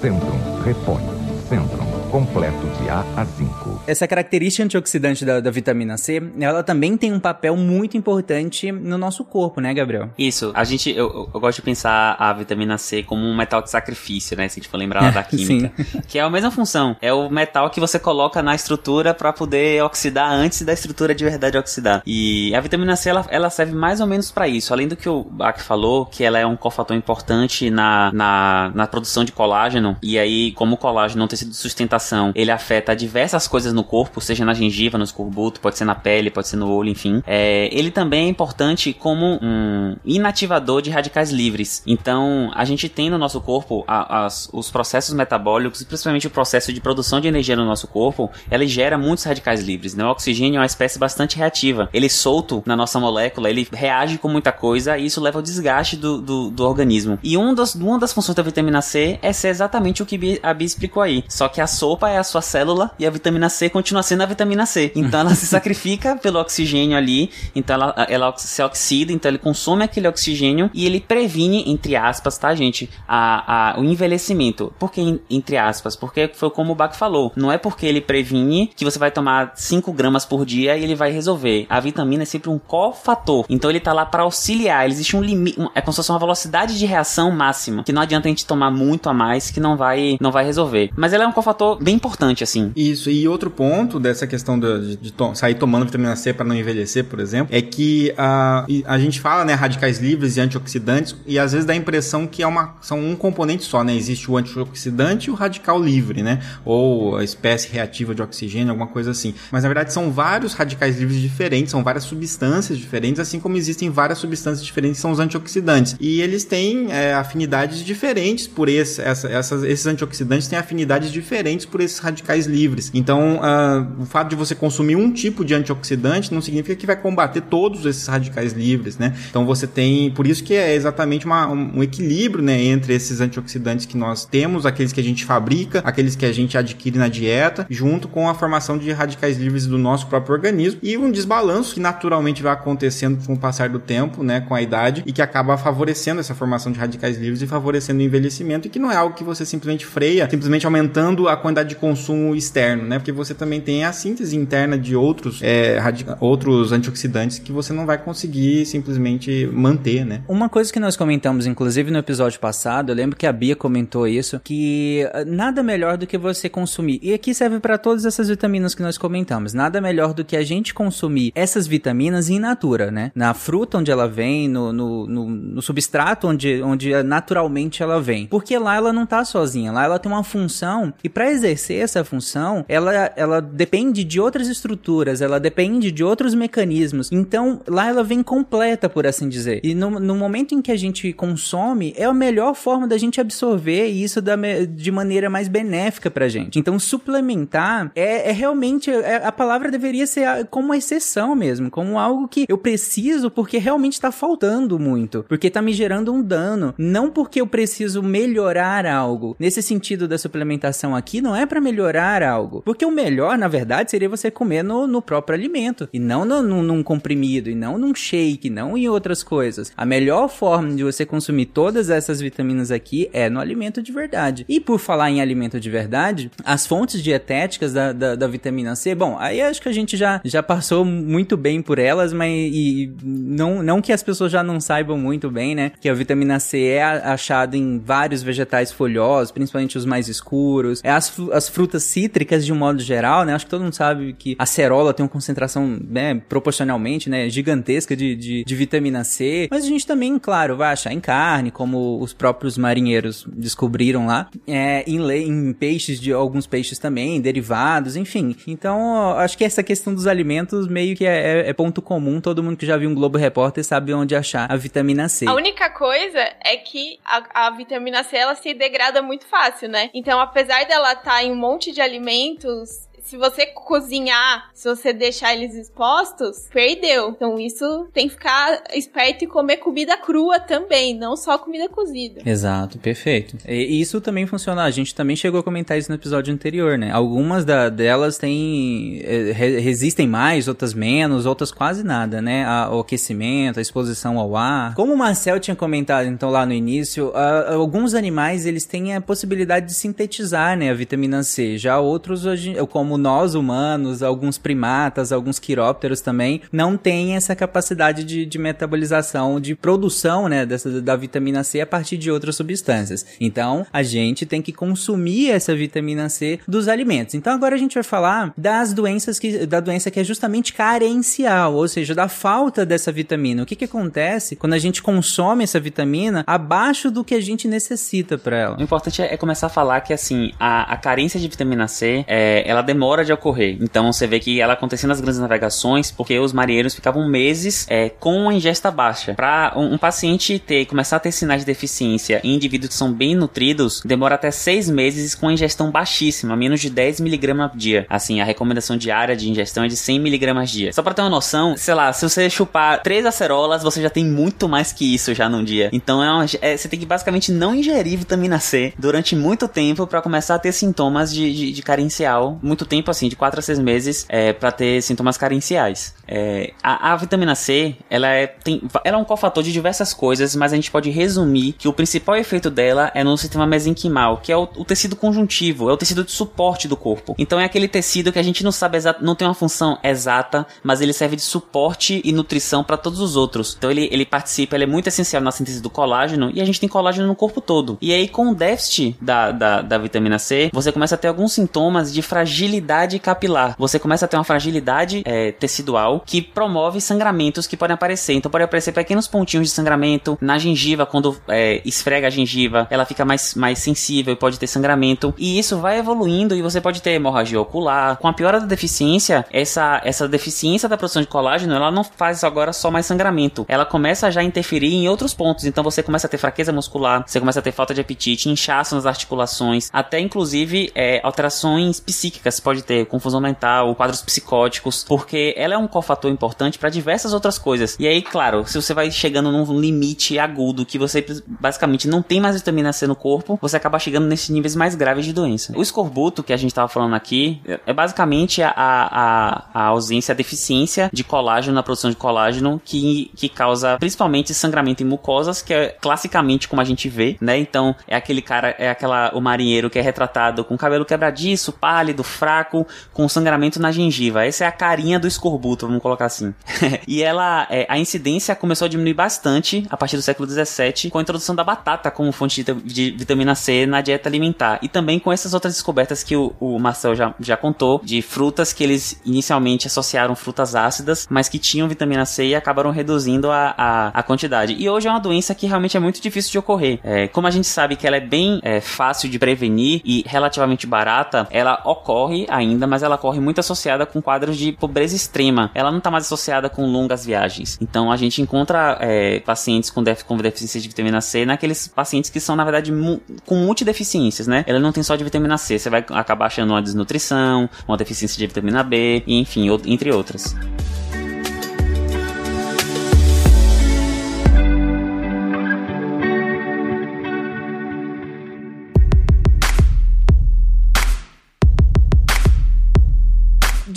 Centrum repõe. Centrum completo de A a 5. Essa característica antioxidante da, da vitamina C, ela também tem um papel muito importante no nosso corpo, né, Gabriel? Isso, a gente, eu, eu gosto de pensar a vitamina C como um metal de sacrifício, né? Se a gente for lembrar lá da química. que é a mesma função. É o metal que você coloca na estrutura para poder oxidar antes da estrutura de verdade oxidar. E a vitamina C, ela, ela serve mais ou menos para isso. Além do que o Bach falou, que ela é um cofator importante na, na, na produção de colágeno. E aí, como o colágeno não tem sido sustentação, ele afeta diversas coisas no corpo, seja na gengiva, no escorbuto, pode ser na pele, pode ser no olho, enfim. É, ele também é importante como um inativador de radicais livres. Então, a gente tem no nosso corpo a, as, os processos metabólicos, principalmente o processo de produção de energia no nosso corpo, ele gera muitos radicais livres. Né? O oxigênio é uma espécie bastante reativa. Ele solto na nossa molécula, ele reage com muita coisa e isso leva ao desgaste do, do, do organismo. E um dos, uma das funções da vitamina C é ser exatamente o que a Bia explicou aí. Só que a sopa é a sua célula e a vitamina C continua sendo a vitamina C. Então ela se sacrifica pelo oxigênio ali, então ela, ela se oxida, então ele consome aquele oxigênio e ele previne, entre aspas, tá, gente, a, a, o envelhecimento. Por que entre aspas? Porque foi como o Bach falou, não é porque ele previne que você vai tomar 5 gramas por dia e ele vai resolver. A vitamina é sempre um cofator, então ele tá lá para auxiliar, existe um limite, é como se fosse uma velocidade de reação máxima, que não adianta a gente tomar muito a mais que não vai, não vai resolver. Mas ela é um cofator bem importante, assim. Isso, e outro ponto dessa questão de, de to sair tomando vitamina C para não envelhecer, por exemplo, é que a, a gente fala, né, radicais livres e antioxidantes, e às vezes dá a impressão que é uma, são um componente só, né? Existe o antioxidante e o radical livre, né? Ou a espécie reativa de oxigênio, alguma coisa assim. Mas na verdade são vários radicais livres diferentes, são várias substâncias diferentes, assim como existem várias substâncias diferentes que são os antioxidantes. E eles têm é, afinidades diferentes por esse, essa, essas, esses antioxidantes têm afinidades diferentes por esses radicais livres. Então, uh, o fato de você consumir um tipo de antioxidante não significa que vai combater todos esses radicais livres, né? Então você tem, por isso que é exatamente uma, um equilíbrio, né, entre esses antioxidantes que nós temos, aqueles que a gente fabrica, aqueles que a gente adquire na dieta, junto com a formação de radicais livres do nosso próprio organismo e um desbalanço que naturalmente vai acontecendo com o passar do tempo, né, com a idade e que acaba favorecendo essa formação de radicais livres e favorecendo o envelhecimento e que não é algo que você simplesmente freia, simplesmente aumentando a quantidade de consumo externo, né? Porque você também tem a síntese interna de outros, é, outros antioxidantes que você não vai conseguir simplesmente manter, né? Uma coisa que nós comentamos, inclusive no episódio passado, eu lembro que a Bia comentou isso, que ah, nada melhor do que você consumir. E aqui serve para todas essas vitaminas que nós comentamos. Nada melhor do que a gente consumir essas vitaminas in natura, né? Na fruta onde ela vem, no, no, no, no substrato onde, onde naturalmente ela vem. Porque lá ela não tá sozinha, lá ela tem uma função e para exercer essa função, ela, ela depende de outras estruturas, ela depende de outros mecanismos. Então, lá ela vem completa, por assim dizer. E no, no momento em que a gente consome, é a melhor forma da gente absorver isso da, de maneira mais benéfica pra gente. Então, suplementar é, é realmente, é, a palavra deveria ser como uma exceção mesmo, como algo que eu preciso porque realmente tá faltando muito, porque tá me gerando um dano, não porque eu preciso melhorar algo. Nesse sentido da suplementação aqui, não é para melhorar algo. Porque o melhor, na verdade, seria você comer no, no próprio alimento. E não no, no, num comprimido, e não num shake, não em outras coisas. A melhor forma de você consumir todas essas vitaminas aqui é no alimento de verdade. E por falar em alimento de verdade, as fontes dietéticas da, da, da vitamina C, bom, aí acho que a gente já, já passou muito bem por elas, mas e, não, não que as pessoas já não saibam muito bem, né? Que a vitamina C é achada em vários vegetais folhosos, principalmente os mais escuros. É as, as frutas cítricas de um modo geral geral, né? Acho que todo mundo sabe que a cerola tem uma concentração, né, proporcionalmente, né, gigantesca de, de, de vitamina C. Mas a gente também, claro, vai achar em carne, como os próprios marinheiros descobriram lá, é, em, em peixes de alguns peixes também, derivados, enfim. Então, acho que essa questão dos alimentos meio que é, é, é ponto comum. Todo mundo que já viu um Globo Repórter sabe onde achar a vitamina C. A única coisa é que a, a vitamina C ela se degrada muito fácil, né? Então, apesar dela estar tá em um monte de alimentos se você cozinhar, se você deixar eles expostos, perdeu. Então isso tem que ficar esperto e comer comida crua também, não só comida cozida. Exato, perfeito. E isso também funciona. A gente também chegou a comentar isso no episódio anterior, né? Algumas da, delas têm é, resistem mais, outras menos, outras quase nada, né? O aquecimento, a exposição ao ar. Como o Marcel tinha comentado então lá no início, alguns animais eles têm a possibilidade de sintetizar, né, a vitamina C. Já outros, como como nós humanos, alguns primatas, alguns quirópteros também, não têm essa capacidade de, de metabolização, de produção, né, dessa, da vitamina C a partir de outras substâncias. Então, a gente tem que consumir essa vitamina C dos alimentos. Então, agora a gente vai falar das doenças que, da doença que é justamente carencial, ou seja, da falta dessa vitamina. O que que acontece quando a gente consome essa vitamina abaixo do que a gente necessita para ela? O importante é começar a falar que, assim, a, a carência de vitamina C, é, ela demora demora de ocorrer. Então você vê que ela acontecia nas grandes navegações porque os marinheiros ficavam meses é, com a ingesta baixa. Para um, um, paciente ter começar a ter sinais de deficiência em indivíduos que são bem nutridos, demora até seis meses com a ingestão baixíssima, menos de 10 miligramas por dia. Assim, a recomendação diária de ingestão é de 100 miligramas dia. Só para ter uma noção, sei lá, se você chupar três acerolas, você já tem muito mais que isso já num dia. Então é, uma, é você tem que basicamente não ingerir vitamina C durante muito tempo para começar a ter sintomas de, de, de carencial muito tempo, assim, de 4 a 6 meses, é, para ter sintomas carenciais. É, a, a, vitamina C, ela é, tem, ela é um cofator de diversas coisas, mas a gente pode resumir que o principal efeito dela é no sistema mesenquimal, que é o, o tecido conjuntivo, é o tecido de suporte do corpo. Então é aquele tecido que a gente não sabe exato, não tem uma função exata, mas ele serve de suporte e nutrição para todos os outros. Então ele, ele participa, ele é muito essencial na síntese do colágeno e a gente tem colágeno no corpo todo. E aí com o déficit da, da, da vitamina C, você começa a ter alguns sintomas de fragilidade fragilidade capilar. Você começa a ter uma fragilidade é, tecidual que promove sangramentos que podem aparecer. Então pode aparecer pequenos pontinhos de sangramento na gengiva quando é, esfrega a gengiva, ela fica mais, mais sensível e pode ter sangramento. E isso vai evoluindo e você pode ter hemorragia ocular. Com a piora da deficiência, essa, essa deficiência da produção de colágeno, ela não faz agora só mais sangramento. Ela começa a já interferir em outros pontos. Então você começa a ter fraqueza muscular, você começa a ter falta de apetite, inchaço nas articulações, até inclusive é, alterações psíquicas. Pode pode ter confusão mental, quadros psicóticos, porque ela é um cofator importante para diversas outras coisas. E aí, claro, se você vai chegando num limite agudo que você basicamente não tem mais vitamina C no corpo, você acaba chegando nesses níveis mais graves de doença. O escorbuto que a gente estava falando aqui é basicamente a, a, a ausência, a deficiência de colágeno na produção de colágeno que, que causa principalmente sangramento em mucosas, que é classicamente como a gente vê, né? Então, é aquele cara, é aquela o marinheiro que é retratado com cabelo quebradiço, pálido, fraco com sangramento na gengiva. Essa é a carinha do escorbuto, vamos colocar assim. e ela, é, a incidência começou a diminuir bastante a partir do século 17 com a introdução da batata como fonte de, de, vitamina C na dieta alimentar. E também com essas outras descobertas que o, o Marcel já, já contou, de frutas que eles inicialmente associaram frutas ácidas, mas que tinham vitamina C e acabaram reduzindo a, a, a quantidade. E hoje é uma doença que realmente é muito difícil de ocorrer. É, como a gente sabe que ela é bem é, fácil de prevenir e relativamente barata, ela ocorre ainda, mas ela corre muito associada com quadros de pobreza extrema. Ela não está mais associada com longas viagens. Então a gente encontra é, pacientes com, def com deficiência de vitamina C naqueles pacientes que são, na verdade, mu com multideficiências, né? Ela não tem só de vitamina C, você vai acabar achando uma desnutrição, uma deficiência de vitamina B, enfim, entre outras.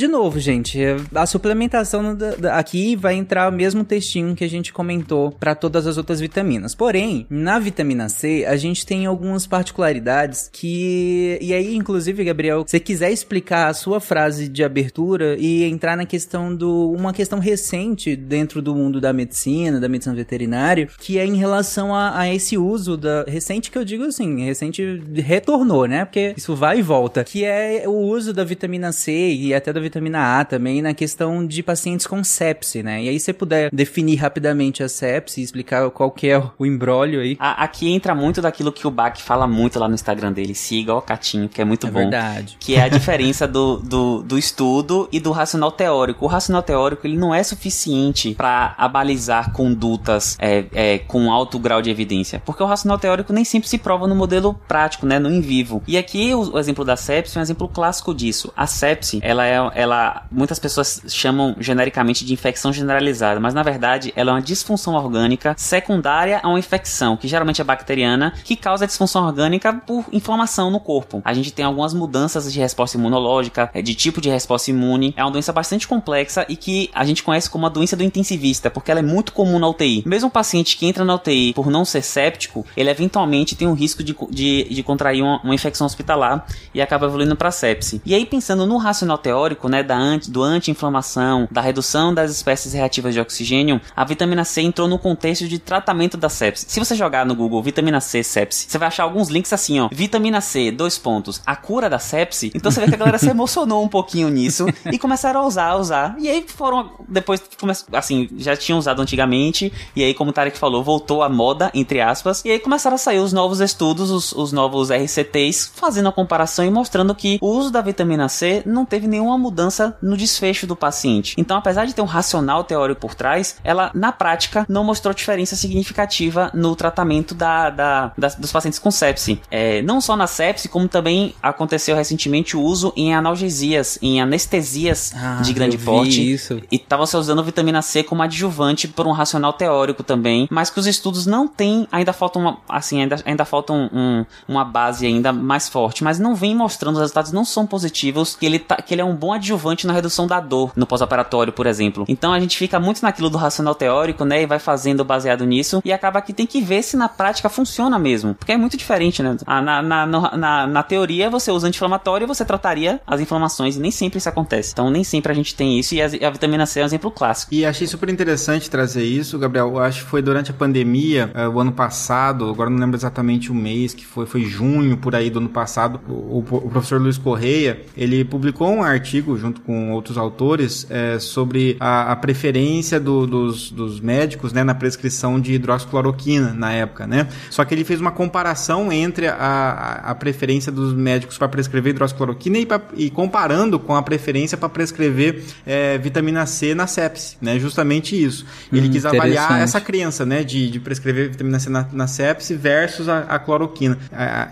Novo, gente, a suplementação aqui vai entrar o mesmo textinho que a gente comentou para todas as outras vitaminas. Porém, na vitamina C, a gente tem algumas particularidades que. E aí, inclusive, Gabriel, se você quiser explicar a sua frase de abertura e entrar na questão do. Uma questão recente dentro do mundo da medicina, da medicina veterinária, que é em relação a, a esse uso da. Recente que eu digo assim, recente retornou, né? Porque isso vai e volta. Que é o uso da vitamina C e até da vitamina A também na questão de pacientes com sepse, né? E aí, se você puder definir rapidamente a sepse e explicar qual que é o embrólio aí. Aqui entra muito daquilo que o Bach fala muito lá no Instagram dele. Siga o Catinho, que é muito É bom. verdade. Que é a diferença do, do, do estudo e do racional teórico. O racional teórico ele não é suficiente para abalizar condutas é, é, com alto grau de evidência. Porque o racional teórico nem sempre se prova no modelo prático, né? No em vivo. E aqui o, o exemplo da sepse é um exemplo clássico disso. A sepse, ela é. Ela, muitas pessoas chamam genericamente de infecção generalizada, mas na verdade ela é uma disfunção orgânica secundária a uma infecção, que geralmente é bacteriana, que causa disfunção orgânica por inflamação no corpo. A gente tem algumas mudanças de resposta imunológica, é, de tipo de resposta imune. É uma doença bastante complexa e que a gente conhece como a doença do intensivista, porque ela é muito comum na UTI. Mesmo um paciente que entra na UTI por não ser séptico, ele eventualmente tem um risco de, de, de contrair uma, uma infecção hospitalar e acaba evoluindo para sepse. E aí, pensando no racional teórico, né, da anti, do anti-inflamação, da redução das espécies reativas de oxigênio, a vitamina C entrou no contexto de tratamento da sepse. Se você jogar no Google vitamina C sepse, você vai achar alguns links assim, ó. Vitamina C, dois pontos, a cura da sepse. Então você vê que a galera se emocionou um pouquinho nisso e começaram a usar, a usar. E aí foram, depois, assim, já tinham usado antigamente. E aí, como o Tarek falou, voltou à moda, entre aspas. E aí começaram a sair os novos estudos, os, os novos RCTs, fazendo a comparação e mostrando que o uso da vitamina C não teve nenhuma mudança no desfecho do paciente. Então, apesar de ter um racional teórico por trás, ela, na prática, não mostrou diferença significativa no tratamento da, da- das- dos pacientes com sepse. É, não só na sepse, como também aconteceu recentemente o uso em analgesias, em anestesias Ah, de grande porte. isso. E tava se usando vitamina C como adjuvante por um racional teórico também, mas que os estudos não têm, ainda falta uma, assim, ainda, ainda falta um, um- uma base ainda mais forte, mas não vem mostrando, os resultados não são positivos, que ele, tá, que ele é um bom adjuvante na redução da dor no pós-operatório, por exemplo. Então a gente fica muito naquilo do racional teórico, né, e vai fazendo baseado nisso, e acaba que tem que ver se na prática funciona mesmo, porque é muito diferente, né? Ah, Na, na, na, na teoria você usa anti-inflamatório e você trataria as inflamações, e nem sempre isso acontece. Então nem sempre a gente tem isso, e a, a vitamina C é um exemplo clássico. E achei super interessante trazer isso, Gabriel. Eu acho que foi durante a pandemia, eh, o ano passado, agora não lembro exatamente o mês que foi, foi junho por aí do ano passado. O, o- o professor Luiz Correia, ele publicou um artigo junto com outros autores eh, sobre a, a preferência do- dos, dos médicos né, na prescrição de hidroxicloroquina na época, né? Só que ele fez uma comparação entre a, a, a preferência dos médicos para prescrever hidroxicloroquina e, pra- e comparando com a preferência para prescrever eh, vitamina C na sepse, né? Justamente isso. Ele Hum, quis avaliar essa crença, né, de, de prescrever vitamina C na, na sepse versus a, a cloroquina.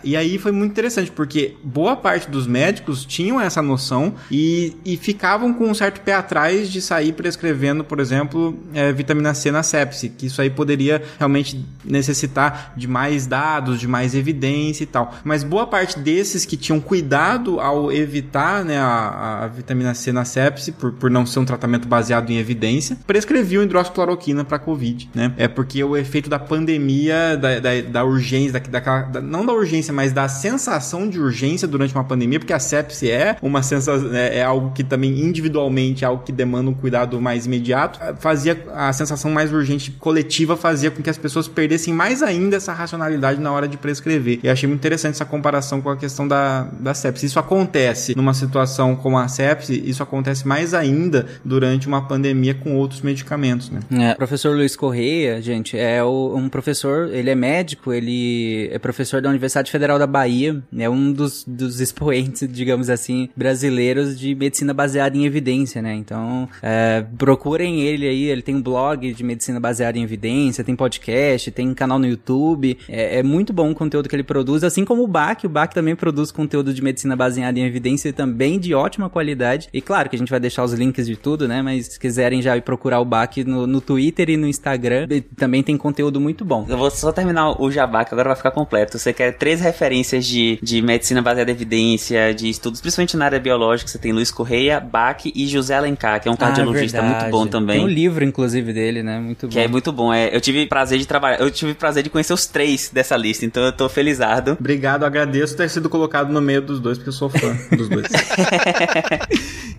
E aí foi muito interessante, porque boa parte dos médicos tinham essa noção e, e ficavam com um certo pé atrás de sair prescrevendo, por exemplo, eh, vitamina C na sepse, que isso aí poderia realmente necessitar de mais dados, de mais evidência e tal. Mas boa parte desses que tinham cuidado ao evitar né, a, a vitamina C na sepse, por, por não ser um tratamento baseado em evidência, prescreviam hidroxicloroquina para Covid, né? É porque o efeito da pandemia, da, da, da urgência, da, daquela, da- não da urgência, mas da sensação de urgência durante uma pandemia, porque a sepse é uma sensação, é, é algo que também individualmente é algo que demanda um cuidado mais imediato, fazia a sensação mais urgente coletiva fazia com que as pessoas perdessem mais ainda essa racionalidade na hora de prescrever. E achei muito interessante essa comparação com a questão da, da sepse. Isso acontece numa situação como a sepse, isso acontece mais ainda durante uma pandemia com outros medicamentos, né? É, professor Luiz Correia, gente, é o- um professor, ele é médico, ele é professor da Universidade Federal da Bahia, é um dos, dos expoentes, digamos assim, brasileiros de medicina baseada em evidência, né? Então, é, procurem ele aí, ele tem um blog de medicina baseada em evidência, tem podcast, tem canal no YouTube, é, é muito bom o conteúdo que ele produz, assim como o BAC, o BAC também produz conteúdo de medicina baseada em evidência e também de ótima qualidade, e claro que a gente vai deixar os links de tudo, né? Mas se quiserem já ir procurar o BAC no, no Twitter e no Instagram, também tem conteúdo muito bom. Eu vou só terminar o jabá, que agora vai ficar completo. Você quer três referências de, de medicina baseada em evidência, de estudos, principalmente na área biológica. Você tem Luiz Correia Bach e José Alencar, que é um cardiologista Ah, muito bom também. Tem um livro, inclusive, dele, né? Muito bom. Que é muito bom. É, eu tive prazer de trabalhar. Eu tive prazer de conhecer os três dessa lista, então eu tô felizardo. Obrigado, agradeço ter sido colocado no meio dos dois, porque eu sou fã dos dois.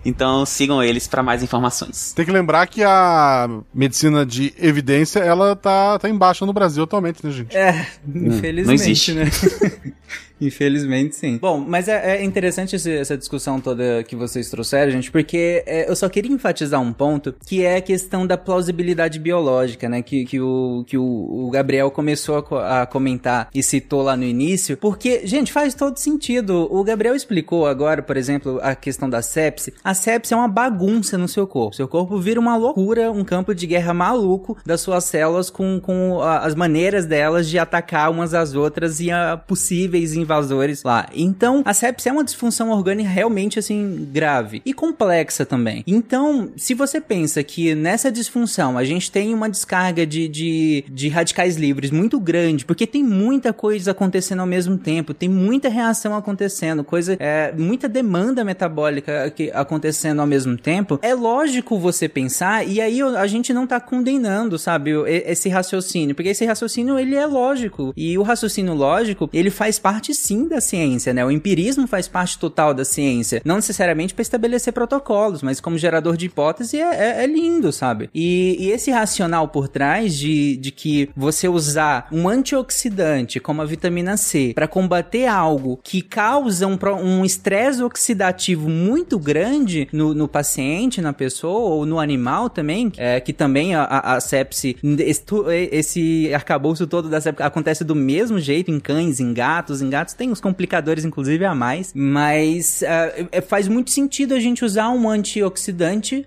Então sigam eles pra mais informações. Tem que lembrar que a medicina de evidência, ela tá, tá em baixa no Brasil atualmente, né, gente? É, infelizmente, não existe. né? Infelizmente, sim. Bom, mas é, é interessante esse- essa discussão toda que vocês trouxeram, gente, porque é, eu só queria enfatizar um ponto, que é a questão da plausibilidade biológica, né? Que, que, o, que o, o Gabriel começou a, a comentar e citou lá no início, porque, gente, faz todo sentido. O Gabriel explicou agora, por exemplo, a questão da sepse. A sepse é uma bagunça no seu corpo. Seu corpo vira uma loucura, um campo de guerra maluco das suas células com, com a- as maneiras delas de atacar umas às outras e a possíveis invasores lá. Então, a sepse é uma disfunção orgânica realmente assim grave e complexa também. Então, se você pensa que nessa disfunção a gente tem uma descarga de, de, de radicais livres muito grande, porque tem muita coisa acontecendo ao mesmo tempo, tem muita reação acontecendo, coisa, é, muita demanda metabólica que, acontecendo ao mesmo tempo, é lógico você pensar, e aí a gente não tá condenando, sabe, esse raciocínio, porque esse raciocínio ele é lógico, e o raciocínio lógico, ele faz parte sim da ciência, né, o empirismo faz parte total da ciência, não necessariamente para estabelecer protocolos, mas como gerador de hipótese é, é- é lindo, sabe, e, e esse racional por trás de, de que você usar um antioxidante como a vitamina C para combater algo que causa um pro- um estresse oxidativo muito grande no, no paciente, na pessoa ou no animal também, é, que também a, a, a sepse, esse, esse arcabouço todo da sepse acontece do mesmo jeito em cães, em gatos, em gatos tem os complicadores inclusive a mais, mas é, faz muito sentido a gente usar um antioxidante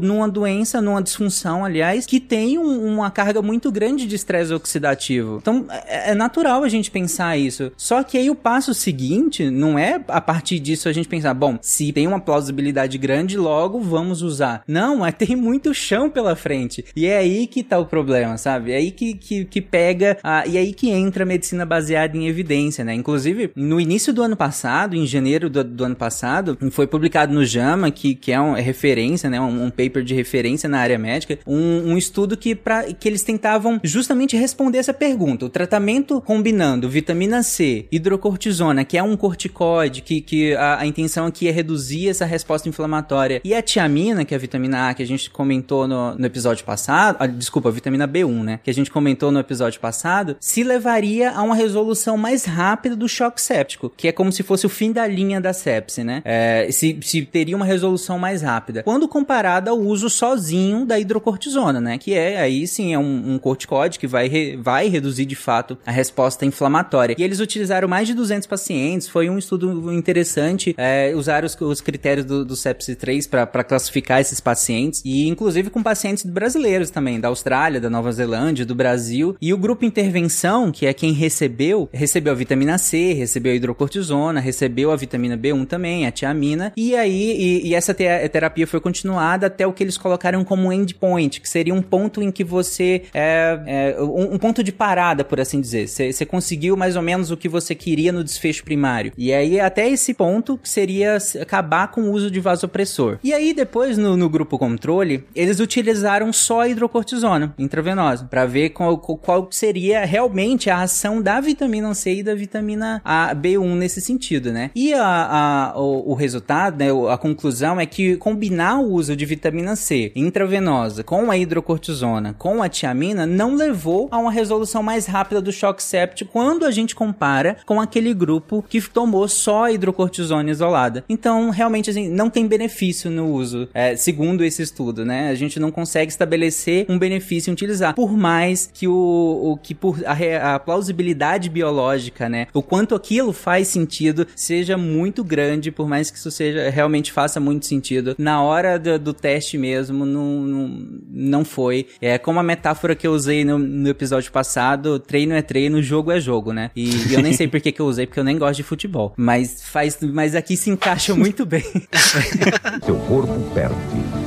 numa doença, numa disfunção, aliás, que tem um- uma carga muito grande de estresse oxidativo. Então, é, é natural a gente pensar isso. Só que aí o passo seguinte não é a partir disso a gente pensar, bom, se tem uma plausibilidade grande, logo vamos usar. Não, é tem muito chão pela frente. E é aí que tá o problema, sabe? É aí que, que, que pega, a, e é aí que entra a medicina baseada em evidência, né? Inclusive, no início do ano passado, em janeiro do, do ano passado, foi publicado no JAMA, que, que é uma referência, né? Um, um paper de referência na área médica, um, um estudo que, pra, que eles tentavam justamente responder essa pergunta. O tratamento combinando vitamina C, hidrocortisona, que é um corticoide, que, que a, a intenção aqui é reduzir essa resposta inflamatória, e a tiamina, que é a vitamina A, que a gente comentou no, no episódio passado, ah, desculpa, a vitamina B1, né? Que a gente comentou no episódio passado, se levaria a uma resolução mais rápida do choque séptico, que é como se fosse o fim da linha da sepse, né? É, se, se teria uma resolução mais rápida. Quando comparado ao uso sozinho da hidrocortisona, né? Que é, aí sim, é um, um corticoide que vai, re- vai reduzir de fato a resposta inflamatória. E eles utilizaram mais de 200 pacientes, foi um estudo interessante, é, usaram os, os critérios do, do sepsi 3 para classificar esses pacientes, e inclusive com pacientes brasileiros também, da Austrália, da Nova Zelândia, do Brasil. E o grupo intervenção, que é quem recebeu, recebeu a vitamina C, recebeu a hidrocortisona, recebeu a vitamina B1 também, a tiamina, e aí, e, e essa te- terapia foi continuada até o que eles colocaram como endpoint, que seria um ponto em que você, é, é, um, um ponto de parada, por assim dizer. Você conseguiu mais ou menos o que você queria no desfecho primário. E aí, até esse ponto, seria acabar com o uso de vasopressor. E aí, depois, no, no grupo controle, eles utilizaram só a hidrocortisona intravenosa, para ver qual- qual seria realmente a ação da vitamina C e da vitamina A, B1 nesse sentido, né? E a, a- o, o resultado, né, a conclusão é que combinar o uso de vitamina C intravenosa com a hidrocortisona, com a tiamina, não levou a uma resolução mais rápida do choque séptico quando a gente compara com aquele grupo que tomou só a hidrocortisona isolada. Então, realmente, assim, não tem benefício no uso, é, segundo esse estudo, né? A gente não consegue estabelecer um benefício em utilizar, por mais que o, o que por a, a plausibilidade biológica, né? O quanto aquilo faz sentido seja muito grande, por mais que isso seja realmente faça muito sentido. Na hora do, do teste mesmo, não, não, não foi. É como a metáfora que eu usei no, no episódio passado: treino é treino, jogo é jogo, né? E, e eu nem sei por que, que eu usei, porque eu nem gosto de futebol. Mas faz, mas aqui se encaixa muito bem. Seu corpo perde.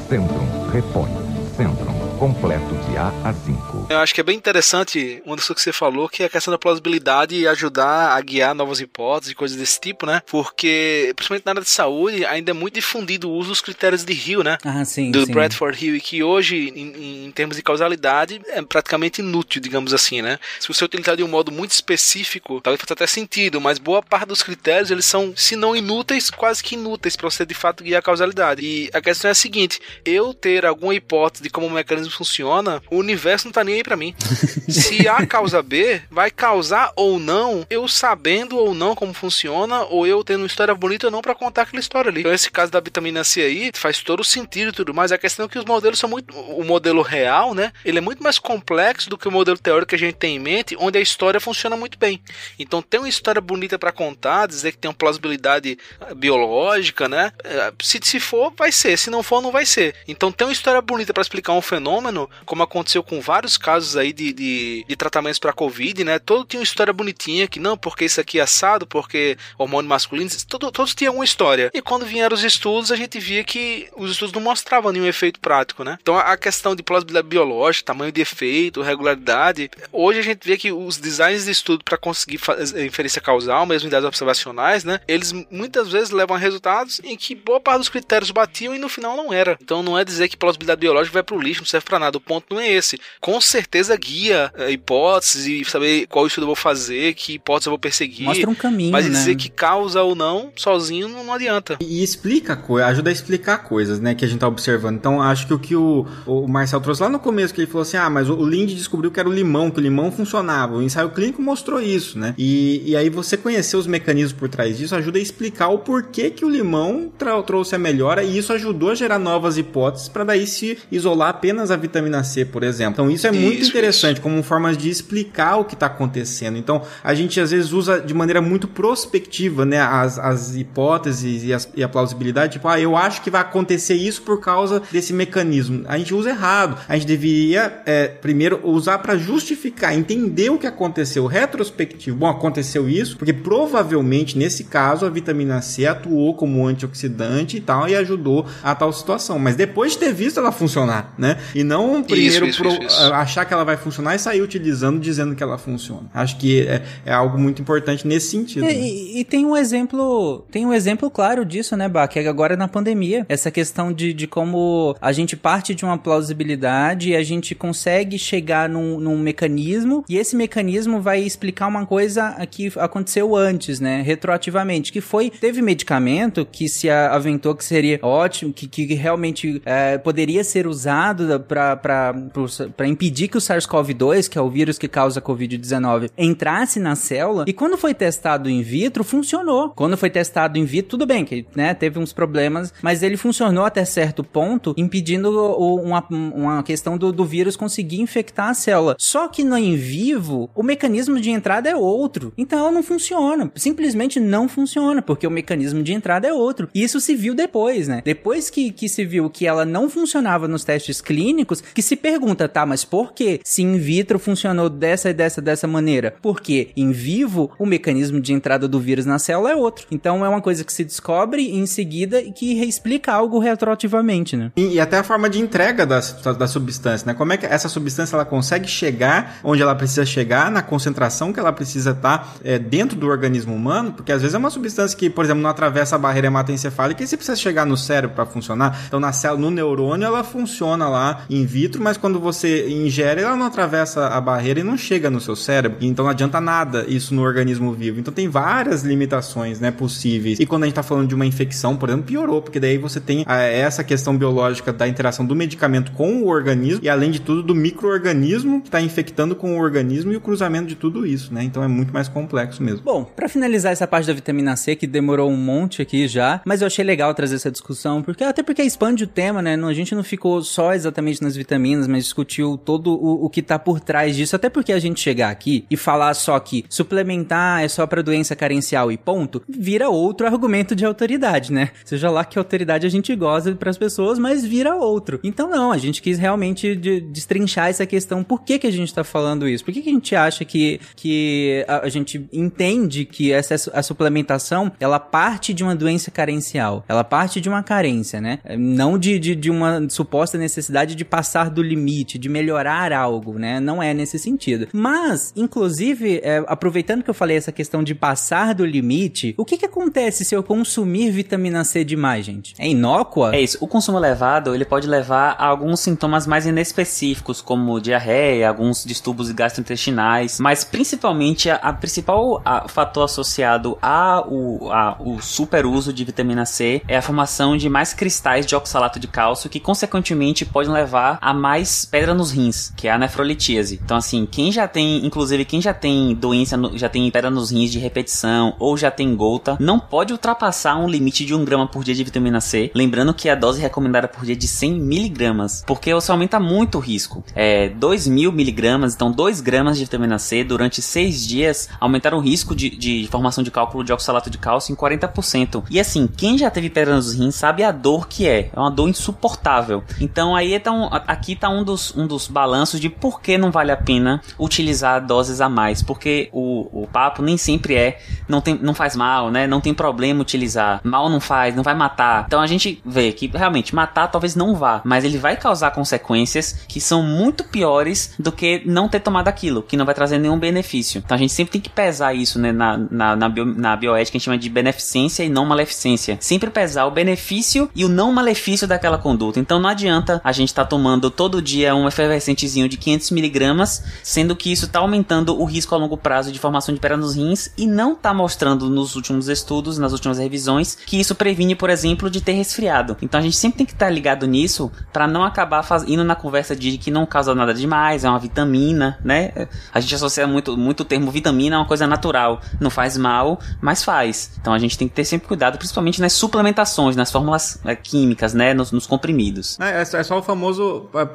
Centrum repõe. Centrum completo de A a 5. Eu acho que é bem interessante uma das coisas que você falou, que é a questão da plausibilidade e ajudar a guiar novas hipóteses e coisas desse tipo, né? Porque, principalmente na área de saúde, ainda é muito difundido o uso dos critérios de Hill, né? Ah, sim, do sim. Bradford Hill, e que hoje, em, em termos de causalidade, é praticamente inútil, digamos assim, né? Se você utilizar de um modo muito específico, talvez faça até sentido, mas boa parte dos critérios, eles são, se não inúteis, quase que inúteis para você de fato guiar a causalidade. E a questão é a seguinte: eu ter alguma hipótese de como o mecanismo funciona, o universo não tá nem aí para mim. se A causa B, vai causar ou não, eu sabendo ou não como funciona, ou eu tendo uma história bonita ou não para contar aquela história ali. Então, esse caso da vitamina C aí faz todo o sentido e tudo mais. A questão é que os modelos são muito. O modelo real, né? Ele é muito mais complexo do que o modelo teórico que a gente tem em mente, onde a história funciona muito bem. Então, ter uma história bonita para contar, dizer que tem uma plausibilidade biológica, né? Eh, Se, se for, vai ser. Se não for, não vai ser. Então, ter uma história bonita para explicar um fenômeno, como aconteceu com vários casos aí de, de, de tratamentos para Covid, né? Todo tinha uma história bonitinha, que não, porque isso aqui é assado, porque hormônio masculino, todo, todos tinham uma história. E quando vieram os estudos, a gente via que os estudos não mostravam nenhum efeito prático, né? Então, a questão de plausibilidade biológica, tamanho de efeito, regularidade, hoje a gente vê que os designs de estudo para conseguir fazer inferência causal, mesmo em dados observacionais, né? Eles muitas vezes levam a resultados em que boa parte dos critérios batiam e no final não era. Então não é dizer que plausibilidade biológica vai para o lixo, não serve para nada. O ponto não é esse. Com certeza guia é, hipóteses e saber qual estudo eu vou fazer, que hipótese eu vou perseguir. Mostra um caminho, Mas né? dizer que causa ou não, sozinho, não, não adianta. E explica coisa, ajuda a explicar coisas, né, que a gente tá observando. Então, acho que o que o, o Marcel trouxe lá no começo, que ele falou assim, ah, mas o, Lindy descobriu que era o limão, que o limão funcionava. O ensaio clínico mostrou isso, né? E, e aí você conhecer os mecanismos por trás disso ajuda a explicar o porquê que o limão trouxe a melhora e isso ajudou a gerar novas hipóteses para daí se isolar apenas a vitamina C, por exemplo. Então, isso é muito Isso, interessante como formas de explicar o que está acontecendo. Então, a gente às vezes usa de maneira muito prospectiva, né, as, as hipóteses e, as- e a plausibilidade, tipo, ah, eu acho que vai acontecer isso por causa desse mecanismo. A gente usa errado. A gente deveria, é, primeiro, usar para justificar, entender o que aconteceu retrospectivo. Bom, aconteceu isso porque provavelmente, nesse caso, a vitamina C atuou como antioxidante e tal e ajudou a tal situação. Mas depois de ter visto ela funcionar, né? E não primeiro isso, pro- isso, isso. achar que ela vai funcionar e sair utilizando dizendo que ela funciona. Acho que é, é algo muito importante nesse sentido. E, né? e- e tem um exemplo, tem um exemplo claro disso, né, Bach? É agora na pandemia, essa questão de, de como a gente parte de uma plausibilidade e a gente consegue chegar num, num mecanismo e esse mecanismo vai explicar uma coisa que aconteceu antes, né, retroativamente, que foi, teve medicamento que se aventou que seria ótimo, que, que realmente é, poderia ser usado para impedir que o SARS-CoV-2, que é o vírus que causa a Covid-19, entrasse na célula. E quando foi testado in vitro, funcionou. Quando foi testado in vitro, tudo bem, que né, teve uns problemas, mas ele funcionou até certo ponto, impedindo o- uma, uma questão do, do vírus conseguir infectar a célula. Só que no in vivo, o mecanismo de entrada é outro. Então ela não funciona. Simplesmente não funciona, porque o mecanismo de entrada é outro. E isso se viu depois, né? Depois que, que se viu que ela não funcionava nos testes clínicos, que se pergunta, tá, mas por que se in vitro funcionou dessa e dessa dessa maneira? Porque em vivo o mecanismo de entrada do vírus na célula é outro. Então é uma coisa que se descobre em seguida e que explica algo retroativamente, né? E, e até a forma de entrega da, da substância, né? Como é que essa substância ela consegue chegar onde ela precisa chegar, na concentração que ela precisa estar é, dentro do organismo humano, porque às vezes é uma substância que, por exemplo, não atravessa a barreira hematoencefálica e você precisa chegar no cérebro para funcionar. Então, na célula, no neurônio, ela funciona lá in vitro, mas quando você ingere, ela não atravessa a barreira e não chega no seu cérebro. Então, não adianta nada isso no organismo vivo. Então, tem várias limitações, né, possíveis. E quando a gente tá falando de uma infecção, por exemplo, piorou, porque daí você tem ah, essa questão biológica da interação do medicamento com o organismo e, além de tudo, do microorganismo que está infectando com o organismo e o cruzamento de tudo isso, né? Então, é muito mais complexo mesmo. Bom, pra finalizar essa parte da vitamina C, que demorou um monte aqui já, mas eu achei legal trazer essa discussão, porque até porque expande o tema, né? A gente não ficou só exatamente nas vitaminas, mas discutiu todo o, o que tá por trás disso. Até porque a gente chegar aqui e falar só que suplementar é só pra doença carencial e ponto, vira outro argumento de autoridade, né? Seja lá que autoridade a gente goza pras pessoas, mas vira outro. Então não, a gente quis realmente de- destrinchar essa questão. Por que que a gente tá falando isso? Por que que a gente acha que, que a, a gente entende que essa a suplementação, ela parte de uma doença carencial, ela parte de uma carência, né? Não de, de, de uma suposta necessidade de passar do limite, de melhorar algo, né? Não é nesse sentido. Mas, inclusive, é, aproveitando que eu falei essa questão de passar do limite, o que que acontece se eu consumir vitamina C demais, gente? É inócua? É isso. O consumo elevado, ele pode levar a alguns sintomas mais inespecíficos, como diarreia, alguns distúrbios gastrointestinais, mas principalmente a, a principal a, fator associado a o, a, o superuso de vitamina C é a formação de mais cristais de oxalato de cálcio, que consequentemente podem levar a mais pedra nos rins, que é a nefrolitíase. Então, assim, quem já tem, inclusive quem já tem doença, já tem pedra nos rins de repetição ou já tem gota, não pode ultrapassar um limite de 1 grama por dia de vitamina C. Lembrando que a dose recomendada por dia é de 100 miligramas, porque você aumenta muito o risco. É 2 mil miligramas, então 2 gramas de vitamina C durante 6 dias aumentaram o risco de, de formação de cálculo de oxalato de cálcio em 40%. E assim, quem já teve pedra nos rins sabe a dor que é. É uma dor insuportável. Então aí tá aqui tá um dos, um dos balanços de por que não vale a pena utilizar doses a mais. Porque o, o papo nem sempre é não, tem, não faz mal, né? Não tem problema utilizar. Mal não faz, não vai matar. Então a gente vê que realmente matar talvez não vá, mas ele vai causar consequências que são muito piores do que não ter tomado aquilo, que não vai trazer nenhum benefício. Então a gente sempre tem que pesar isso, né? Na, na, na, bio, na bioética a gente chama de beneficência e não maleficência. Sempre pesar o benefício e o não malefício daquela conduta. Então não adianta a gente estar tá tomando todo dia um efervescentezinho de 500 miligramas, sendo que isso está aumentando o risco a longo prazo de formação de pedra nos rins e não está mostrando nos últimos estudos, nas últimas revisões, que isso previne, por exemplo, de ter resfriado. Então a gente sempre tem que estar tá ligado nisso para não acabar faz... indo na conversa de que não causa nada demais, é uma vitamina, né? A gente associa muito, muito o termo vitamina a uma coisa natural. Não faz mal, mas faz. Então a gente tem que ter sempre cuidado, principalmente nas suplementações, nas fórmulas é, químicas, né? Nos, nos comprimidos. É, é, só o famoso.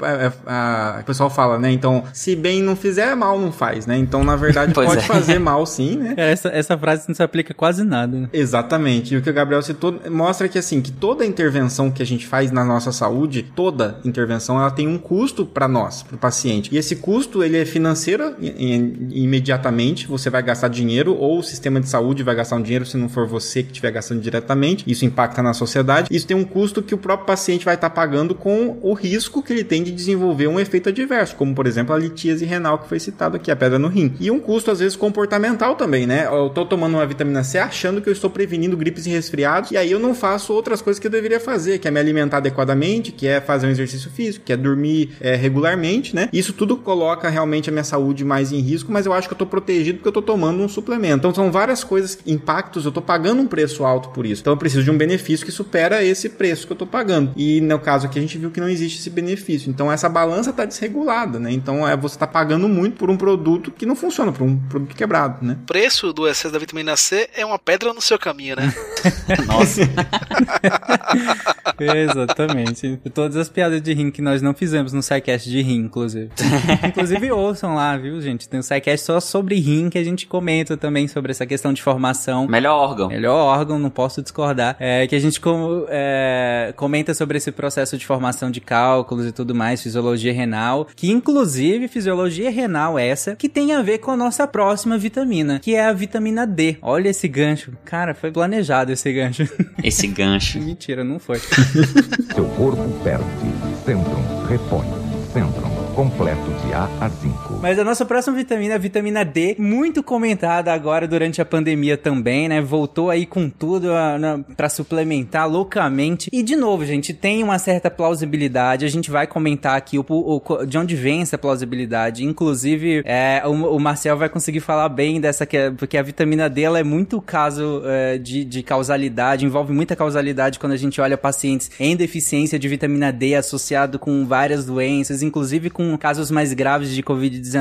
É, é, o pessoal fala, né? Então, se bem não fizer, mal não faz, né? Então, na verdade, pode fazer mal sim, né? Essa, essa frase não se aplica quase nada. Né? Exatamente. E o que o Gabriel citou mostra que, assim, que toda intervenção que a gente faz na nossa saúde, toda intervenção, ela tem um custo para nós, para o paciente. E esse custo, ele é financeiro imediatamente, você vai gastar dinheiro, ou o sistema de saúde vai gastar um dinheiro se não for você que estiver gastando diretamente. Isso impacta na sociedade. Isso tem um custo que o próprio paciente vai estar tá pagando com o risco que ele tem de desenvolver um efeito adverso, como, por exemplo, a litíase renal que foi citado aqui, a pedra no rim. E um custo, às vezes, comportamental também, né? Eu tô tomando uma vitamina C achando que eu estou prevenindo gripes e resfriados, e aí eu não faço outras coisas que eu deveria fazer, que é me alimentar adequadamente, que é fazer um exercício físico, que é dormir é, regularmente, né? Isso tudo coloca realmente a minha saúde mais em risco, mas eu acho que eu tô protegido porque eu tô tomando um suplemento. Então são várias coisas, impactos, eu tô pagando um preço alto por isso. Então eu preciso de um benefício que supera esse preço que eu tô pagando. E no caso aqui a gente viu que não existe esse benefício. Então essa balança tá desregulada, né? Então é você tá pagando muito por um produto que não funciona, por um produto quebrado, né? O preço do excesso da vitamina C é uma pedra no seu caminho, né? Nossa. Exatamente. Todas as piadas de rim que nós não fizemos no SciCast de rim, inclusive. inclusive ouçam lá, viu, gente? Tem um SciCast só sobre rim que a gente comenta também sobre essa questão de formação. Melhor órgão. Melhor órgão, não posso discordar. É, que a gente com, é, comenta sobre esse processo de formação de cálculos e tudo mais, fisiologia renal, que inclusive fisiologia renal essa que tem a ver com a nossa próxima vitamina, que é a vitamina D. Olha esse gancho. Cara, foi planejado esse gancho. Esse gancho. Mentira, não foi. Seu corpo perde. Centrum repõe. Centrum completo de A a 5. Mas a nossa próxima vitamina é a vitamina D, muito comentada agora durante a pandemia também, né? Voltou aí com tudo para suplementar loucamente. E de novo, gente, tem uma certa plausibilidade. A gente vai comentar aqui o, o de onde vem essa plausibilidade. Inclusive, é, o, o, Marcel vai conseguir falar bem dessa, que, porque a vitamina D ela é muito caso é, de, de causalidade, envolve muita causalidade quando a gente olha pacientes em deficiência de vitamina D associado com várias doenças, inclusive com casos mais graves de Covid-19,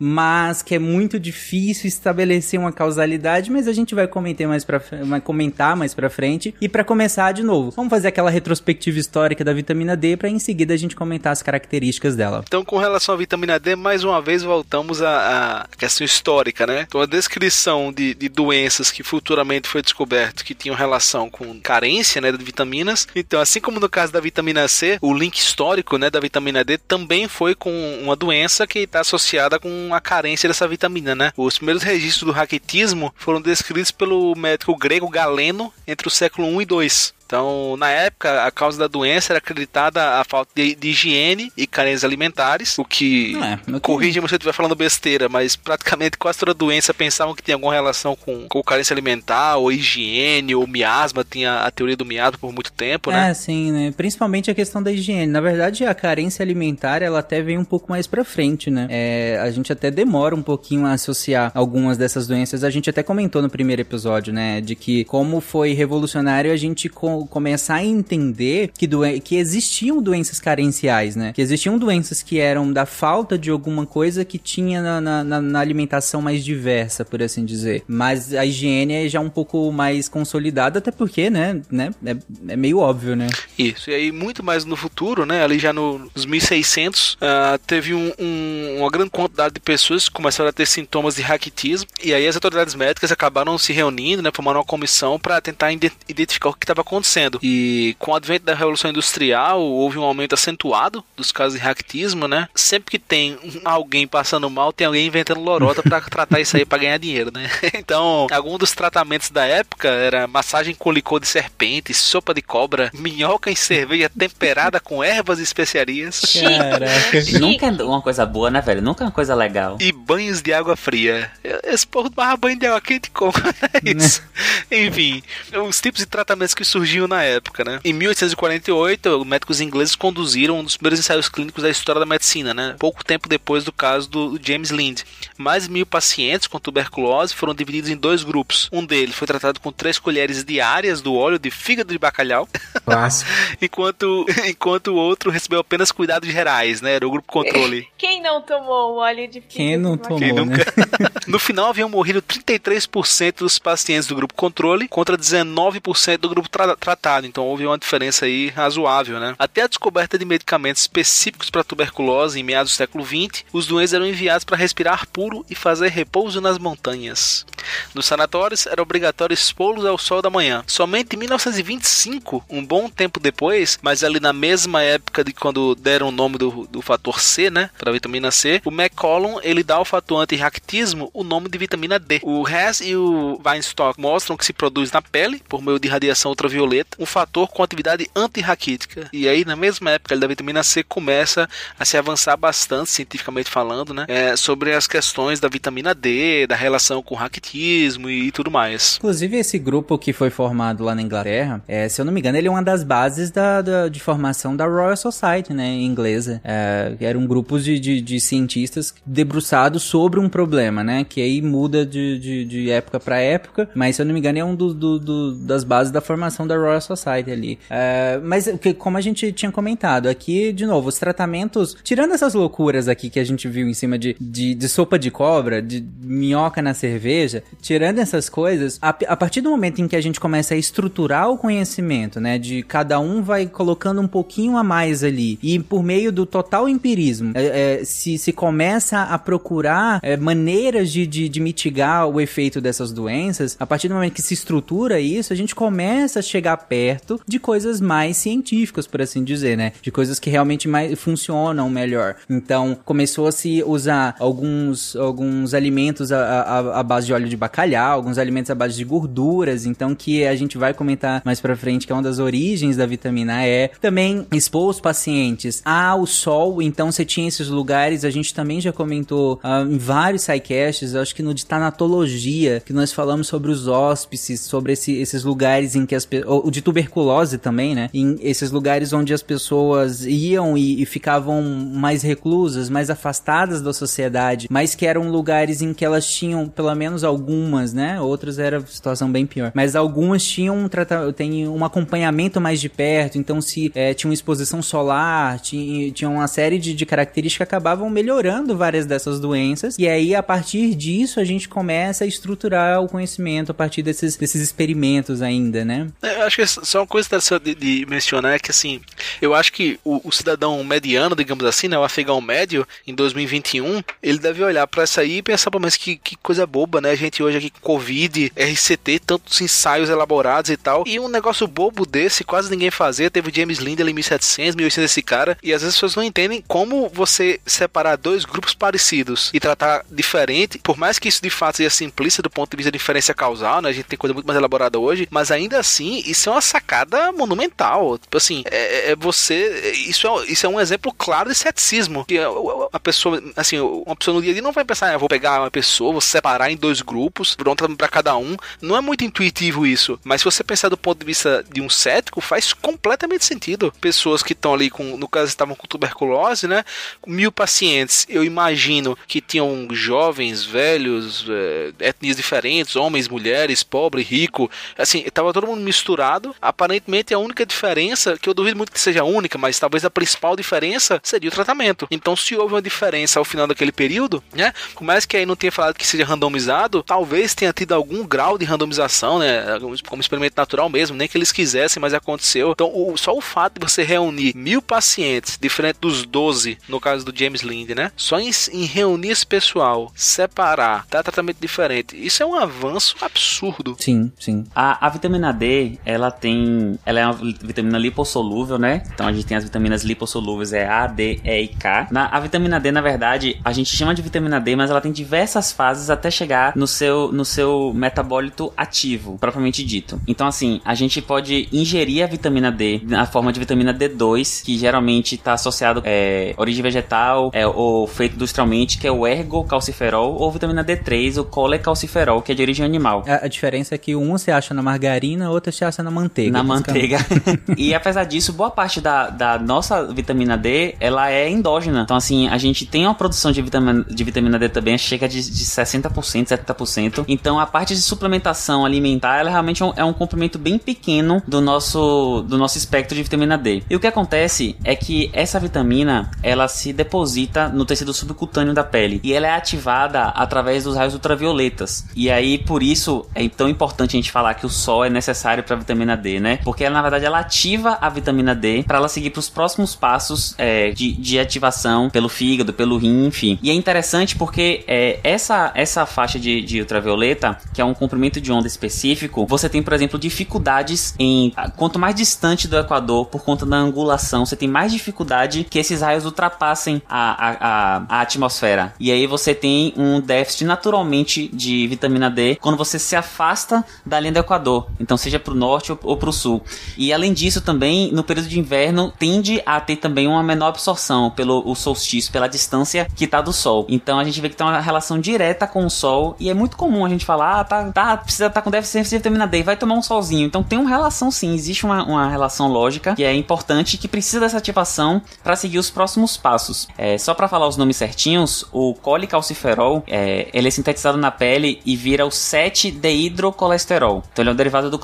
mas que é muito difícil estabelecer uma causalidade, mas a gente vai comentar mais para vai comentar mais frente. E para começar de novo, vamos fazer aquela retrospectiva histórica da vitamina D para em seguida a gente comentar as características dela. Então, com relação à vitamina D, mais uma vez voltamos à, à questão histórica, né? Então, a descrição de, de doenças que futuramente foi descoberto que tinham relação com carência, né, de vitaminas. Então, assim como no caso da vitamina C, o link histórico, né, da vitamina D também foi com uma doença que está associada com a carência dessa vitamina, né? Os primeiros registros do raquitismo foram descritos pelo médico grego Galeno entre o século 1 e 2. Então, na época, a causa da doença era acreditada a falta de, de higiene e carências alimentares, o que É, corrige se você estiver falando besteira, mas praticamente quase toda doença pensavam que tinha alguma relação com, com carência alimentar, ou higiene, ou miasma, tinha a teoria do miasma por muito tempo, né? É, sim, né? Principalmente a questão da higiene. Na verdade, a carência alimentar, ela até vem um pouco mais pra frente, né? É, a gente até demora um pouquinho a associar algumas dessas doenças. A gente até comentou no primeiro episódio, né? De que como foi revolucionário a gente co- começar a entender que, que existiam doenças carenciais, né? Que existiam doenças que eram da falta de alguma coisa que tinha na, na- na- alimentação mais diversa, por assim dizer. Mas a higiene é já um pouco mais consolidada, até porque, né? né é, é meio óbvio, né? Isso, e aí muito mais no futuro, né, ali já no- nos 1600, ah, teve um- um- uma grande quantidade de pessoas que começaram a ter sintomas de raquitismo, e aí as autoridades médicas acabaram se reunindo, né, formando uma comissão para tentar ide- identificar o que estava acontecendo. E com o advento da Revolução Industrial, houve um aumento acentuado dos casos de raquitismo, né? Sempre que tem alguém passando mal, tem alguém inventando lorota para tratar isso aí para ganhar dinheiro, né? Então, algum dos tratamentos da época era massagem com licor de serpente, sopa de cobra, minhoca em cerveja temperada com ervas e especiarias Caraca. Chique. Nunca é uma coisa boa, né, velho? Nunca é uma coisa legal. e banhos de água fria. Esse povo barra banho de água quente como é isso? Enfim, os tipos de tratamentos que na época, né? Em 1848, médicos ingleses conduziram um dos primeiros ensaios clínicos da história da medicina, né? Pouco tempo depois do caso do James Lind. Mais de mil pacientes com tuberculose foram divididos em dois grupos. Um deles foi tratado com três colheres diárias do óleo de fígado de bacalhau, enquanto, enquanto o outro recebeu apenas cuidados gerais, né? Era o grupo controle. Quem não tomou o óleo de fígado? Quem não tomou, Quem né? nunca? No final haviam morrido 33% dos pacientes do grupo controle contra 19% do grupo tra- tratado. Então houve uma diferença aí razoável, né? Até a descoberta de medicamentos específicos para tuberculose em meados do século XX, os doentes eram enviados para respirar puro e fazer repouso nas montanhas. Nos sanatórios era obrigatório expô-los ao sol da manhã. Somente em 1925, um bom tempo depois, mas ali na mesma época de quando deram o nome do, do fator C, né, para vitamina C, o McCollum ele dá ao fator antirraquitismo o nome de vitamina D. O Hess e o Weinstock mostram que se produz na pele por meio de radiação ultravioleta, um fator com atividade antirraquítica. E aí na mesma época da vitamina C começa a se avançar bastante cientificamente falando, né, é, sobre as questões da vitamina D, da relação com o raquitismo e, tudo mais. Inclusive, esse grupo que foi formado lá na Inglaterra, é, se eu não me engano, ele é uma das bases da, da- de formação da Royal Society, né, inglesa. É, eram grupos de, de, de cientistas debruçados sobre um problema, né, que aí muda de, de, de época para época, mas se eu não me engano, é um do, do- do- das bases da formação da Royal Society ali. É, mas, que- como a gente tinha comentado, aqui, de novo, os tratamentos, tirando essas loucuras aqui que a gente viu em cima de, de, de sopa de cobra, de minhoca na cerveja, tirando essas coisas, a, a partir do momento em que a gente começa a estruturar o conhecimento, né, de cada um vai colocando um pouquinho a mais ali, e por meio do total empirismo, é, é, se, se começa a procurar é, maneiras de, de, de mitigar o efeito dessas doenças, a partir do momento que se estrutura isso, a gente começa a chegar perto de coisas mais científicas, por assim dizer, né, de coisas que realmente mais funcionam melhor. Então, começou a se usar alguns, alguns alimentos a base de óleo de bacalhau, alguns alimentos à base de gorduras, então que a gente vai comentar mais pra frente, que é uma das origens da vitamina E. Também expor os pacientes ao sol, então você tinha esses lugares, a gente também já comentou ah, em vários sidecasts, acho que no de tanatologia, que nós falamos sobre os hóspices, sobre esse- esses lugares em que as de tuberculose também, né? Em esses lugares onde as pessoas iam e, e ficavam mais reclusas, mais afastadas da sociedade, mas que eram lugares em que elas tinham, pelo menos algumas, né? Outras era situação bem pior. Mas algumas tinham um, tem um acompanhamento mais de perto, então se eh, tinha uma exposição solar, tinha, tinha uma série de, de características que acabavam melhorando várias dessas doenças. E aí, a partir disso, a gente começa a estruturar o conhecimento a partir desses, desses experimentos ainda, né? É, acho que só uma coisa interessante de, de mencionar é que assim, eu acho que o, o cidadão mediano, digamos assim, né, o afegão médio, em 2021, ele deve olhar pra essa aí e pensar, pô, mas que, que coisa boba, né? A gente hoje aqui com Covid, RCT, tantos ensaios elaborados e tal, e um negócio bobo desse, quase ninguém fazia. Teve o James Lind ali em 1700, 1800 esse cara, e às vezes as pessoas não entendem como você separar dois grupos parecidos e tratar diferente, por mais que isso de fato seja simplista do ponto de vista de diferença causal, né? A gente tem coisa muito mais elaborada hoje, mas ainda assim, isso isso é uma sacada monumental. Tipo assim, é, é você. Isso é, isso é um exemplo claro de ceticismo. Que a, a pessoa, assim, uma pessoa no dia a dia não vai pensar, ah, vou pegar uma pessoa, vou separar em dois grupos, pronto para cada um. Não é muito intuitivo isso. Mas se você pensar do ponto de vista de um cético, faz completamente sentido. Pessoas que estão ali com, no caso, estavam com tuberculose, né? Mil pacientes, eu imagino que tinham jovens, velhos, é, etnias diferentes, homens, mulheres, pobre, rico. Assim, estava todo mundo misturado. Aparentemente, a única diferença, que eu duvido muito que seja única, mas talvez a principal diferença seria o tratamento. Então, se houve uma diferença ao final daquele período, né? Por mais que aí não tenha falado que seja randomizado, talvez tenha tido algum grau de randomização, né? Como experimento natural mesmo, nem que eles quisessem, mas aconteceu. Então, o, só o fato de você reunir mil pacientes, diferente dos 12, no caso do James Lind, né? Só em, em reunir esse pessoal, separar, dar tratamento diferente, isso é um avanço absurdo. Sim, sim. A, a vitamina D, ela tem. Ela é uma vitamina lipossolúvel, né? Então a gente tem as vitaminas lipossolúveis, é A, D, E e K. Na, a vitamina D, na verdade, a gente chama de vitamina D, mas ela tem diversas fases até chegar no seu, no seu metabólito ativo, propriamente dito. Então, assim, a gente pode ingerir a vitamina D na forma de vitamina D2, que geralmente está associado é, origem vegetal é, ou feito industrialmente, que é o ergocalciferol, ou vitamina D3, o colecalciferol, que é de origem animal. A, a diferença é que um você acha na margarina, outro você acha na manteiga. Na manteiga. e apesar disso, boa parte da, da nossa vitamina D, ela é endógena. Então, assim, a gente tem uma produção de vitamina, de vitamina D também, chega de, de 60%, 70%. Então, a parte de suplementação alimentar, ela realmente é um, é um comprimento bem pequeno do nosso, do nosso espectro de vitamina D. E o que acontece é que essa vitamina, ela se deposita no tecido subcutâneo da pele e ela é ativada através dos raios ultravioletas. E aí, por isso, é tão importante a gente falar que o sol é necessário para a vitamina D, né? Porque ela, na verdade, ela ativa a vitamina D para ela seguir para os próximos passos é, de, de ativação pelo fígado, pelo rim, enfim. E é interessante porque é, essa, essa faixa de, de ultravioleta, que é um comprimento de onda específico, você tem, por exemplo, dificuldades em. Quanto mais distante do Equador, por conta da angulação, você tem mais dificuldade que esses raios ultrapassem a, a, a, a atmosfera. E aí você tem um déficit naturalmente de vitamina D quando você se afasta da linha do Equador. Então, seja para o norte ou, ou para o sul. E além disso, também no período de inverno tende a ter também uma menor absorção pelo o solstício, pela distância que está do Sol. Então a gente vê que tem uma relação direta com o Sol e é muito comum a gente falar, ah, tá, tá precisa estar tá com déficit de vitamina D, vai tomar um solzinho. Então tem uma relação sim, existe uma, uma relação lógica que é importante que precisa dessa ativação para seguir os próximos passos. É, só para falar os nomes certinhos, o colicalciferol é, ele é sintetizado na pele e vira o 7-deidrocolesterol. Então ele é um derivado do,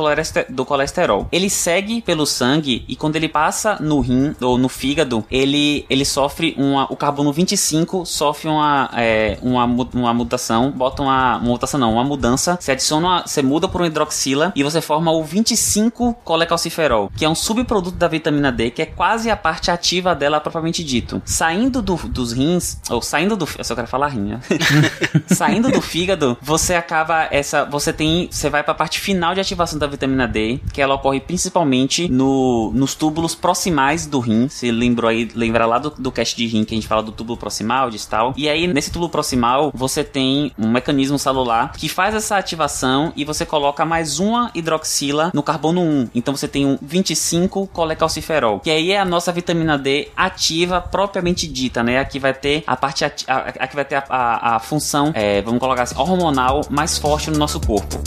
do colesterol. Ele segue pelo sangue e quando ele passa no rim ou no fígado, ele, ele sofre uma. O carbono 25 sofre uma, é, uma, uma mutação, bota uma, uma mutação não, uma mudança, se adiciona, uma, você muda por um hidroxila e você forma o 25 colecalciferol, que é um subproduto da vitamina D, que é quase a parte ativa dela propriamente dito. Saindo do, dos rins, ou saindo do. Eu só quero falar rim, né? saindo do fígado, você acaba essa. Você tem. Você vai para a parte final de ativação da vitamina D, que ela ocorre principalmente no, nos túbulos proximais do rim. Se lembrou aí, lembra lá do, do cast de rim que a gente fala do túbulo proximal, distal. E aí, nesse túbulo proximal, você tem um mecanismo celular que faz essa ativação e você coloca mais uma hidroxila no carbono 1. Então você tem um 25 colecalciferol, que aí é a nossa vitamina D ativa propriamente dita, né? Aqui vai ter a parte aqui vai ter a, a, a função, é, vamos colocar assim, hormonal mais forte no nosso corpo.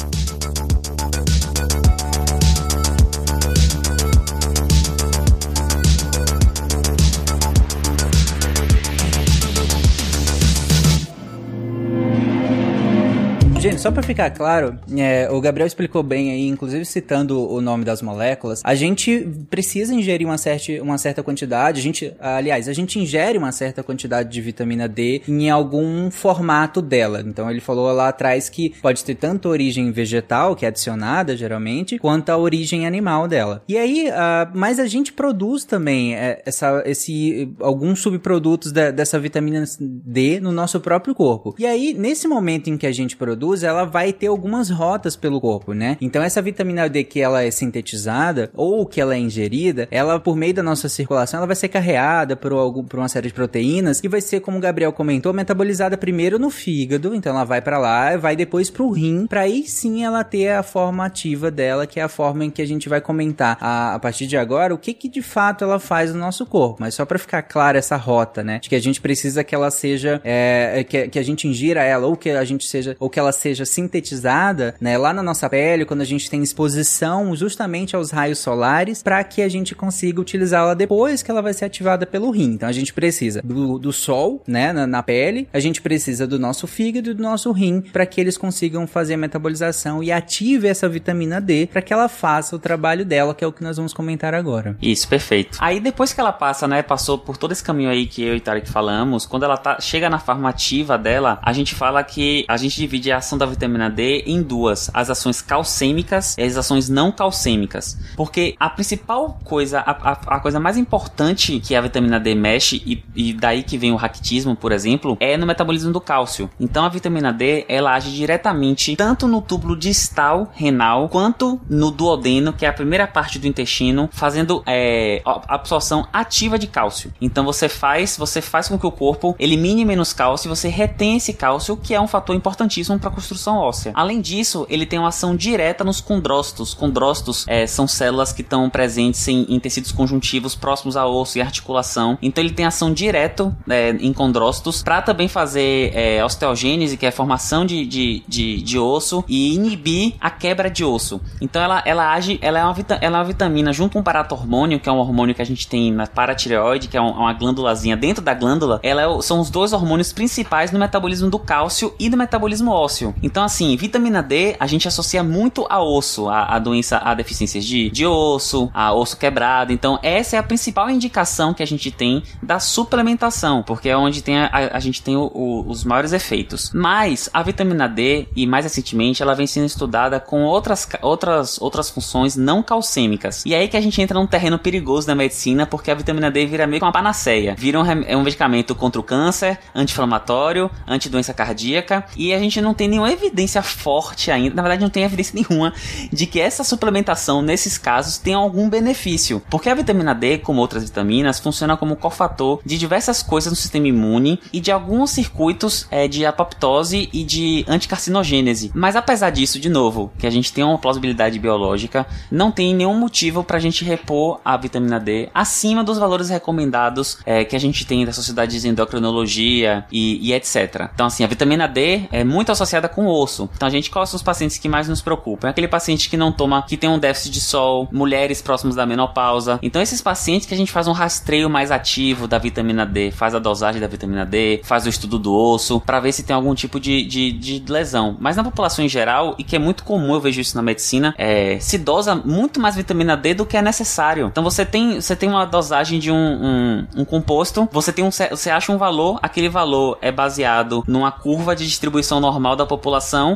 Só para ficar claro, é, o Gabriel explicou bem aí, inclusive citando o nome das moléculas, a gente precisa ingerir uma certa, uma certa quantidade, a gente, aliás, a gente ingere uma certa quantidade de vitamina D em algum formato dela. Então ele falou lá atrás que pode ter tanto origem vegetal, que é adicionada geralmente, quanto a origem animal dela. E aí, uh, mas a gente produz também é, essa, esse, alguns subprodutos da, dessa vitamina D no nosso próprio corpo. E aí, nesse momento em que a gente produz, ela vai ter algumas rotas pelo corpo, né? Então essa vitamina D que ela é sintetizada ou que ela é ingerida, ela por meio da nossa circulação, ela vai ser carreada por, algum, por uma série de proteínas e vai ser, como o Gabriel comentou, metabolizada primeiro no fígado, então ela vai para lá, vai depois pro rim, para aí sim ela ter a forma ativa dela, que é a forma em que a gente vai comentar a, a partir de agora o que que de fato ela faz no nosso corpo. Mas só para ficar clara essa rota, né? De que a gente precisa que ela seja, é, que, que a gente ingira ela ou que a gente seja, ou que ela seja sintetizada, né? Lá na nossa pele, quando a gente tem exposição justamente aos raios solares, para que a gente consiga utilizá-la depois que ela vai ser ativada pelo rim. Então a gente precisa do, do sol, né? Na, na pele, a gente precisa do nosso fígado e do nosso rim para que eles consigam fazer a metabolização e ative essa vitamina D para que ela faça o trabalho dela, que é o que nós vamos comentar agora. Isso, perfeito. Aí depois que ela passa, né, passou por todo esse caminho aí que eu e Tarek falamos, quando ela tá, chega na forma ativa dela, a gente fala que a gente divide a ação da vitamina D em duas, as ações calcêmicas e as ações não calcêmicas. Porque a principal coisa, a, a, a coisa mais importante que a vitamina D mexe, e, e daí que vem o raquitismo, por exemplo, é no metabolismo do cálcio. Então a vitamina D, ela age diretamente tanto no túbulo distal renal, quanto no duodeno, que é a primeira parte do intestino, fazendo é, absorção ativa de cálcio. Então você faz, você faz com que o corpo elimine menos cálcio e você retém esse cálcio, que é um fator importantíssimo para construção óssea. Além disso, ele tem uma ação direta nos condrócitos. Condrócitos é, são células que estão presentes em, em, tecidos conjuntivos próximos ao osso e articulação. Então ele tem ação direta é, em condrócitos para também fazer é, osteogênese, que é a formação de, de, de, de, osso, e inibir a quebra de osso. Então ela, ela age, ela é, uma ela é uma vitamina junto com o paratormônio, que é um hormônio que a gente tem na paratireoide, que é uma glândulazinha dentro da glândula. Ela é, são os dois hormônios principais no metabolismo do cálcio e do metabolismo ósseo. Então, assim, vitamina D a gente associa muito a osso, a, a doença, a deficiências de, de osso, a osso quebrado. Então, essa é a principal indicação que a gente tem da suplementação, porque é onde tem a, a, a gente tem o, o, os maiores efeitos. Mas a vitamina D, e mais recentemente, ela vem sendo estudada com outras, outras, outras funções não calcêmicas. E é aí que a gente entra num terreno perigoso da medicina, porque a vitamina D vira meio que uma panaceia. Vira um, é um medicamento contra o câncer, anti-inflamatório, anti-doença cardíaca, e a gente não tem nenhuma evidência forte ainda, na verdade não tem evidência nenhuma de que essa suplementação nesses casos tem algum benefício. Porque a vitamina D, como outras vitaminas, funciona como cofator de diversas coisas no sistema imune e de alguns circuitos é, de apoptose e de anticarcinogênese. Mas apesar disso, de novo, que a gente tem uma plausibilidade biológica, não tem nenhum motivo para a gente repor a vitamina D acima dos valores recomendados é, que a gente tem da Sociedade de Endocrinologia e, e, etc. Então, assim, a vitamina D é muito associada com osso. Então, a gente, quais são os pacientes que mais nos preocupam? É aquele paciente que não toma, que tem um déficit de sol, mulheres próximas da menopausa. Então, esses pacientes que a gente faz um rastreio mais ativo da vitamina D, faz a dosagem da vitamina D, faz o estudo do osso, para ver se tem algum tipo de, de, de, lesão. Mas na população em geral, e que é muito comum, eu vejo isso na medicina, é, se dosa muito mais vitamina D do que é necessário. Então, você tem, você tem uma dosagem de um, um, um composto, você tem um, você acha um valor, aquele valor é baseado numa curva de distribuição normal da população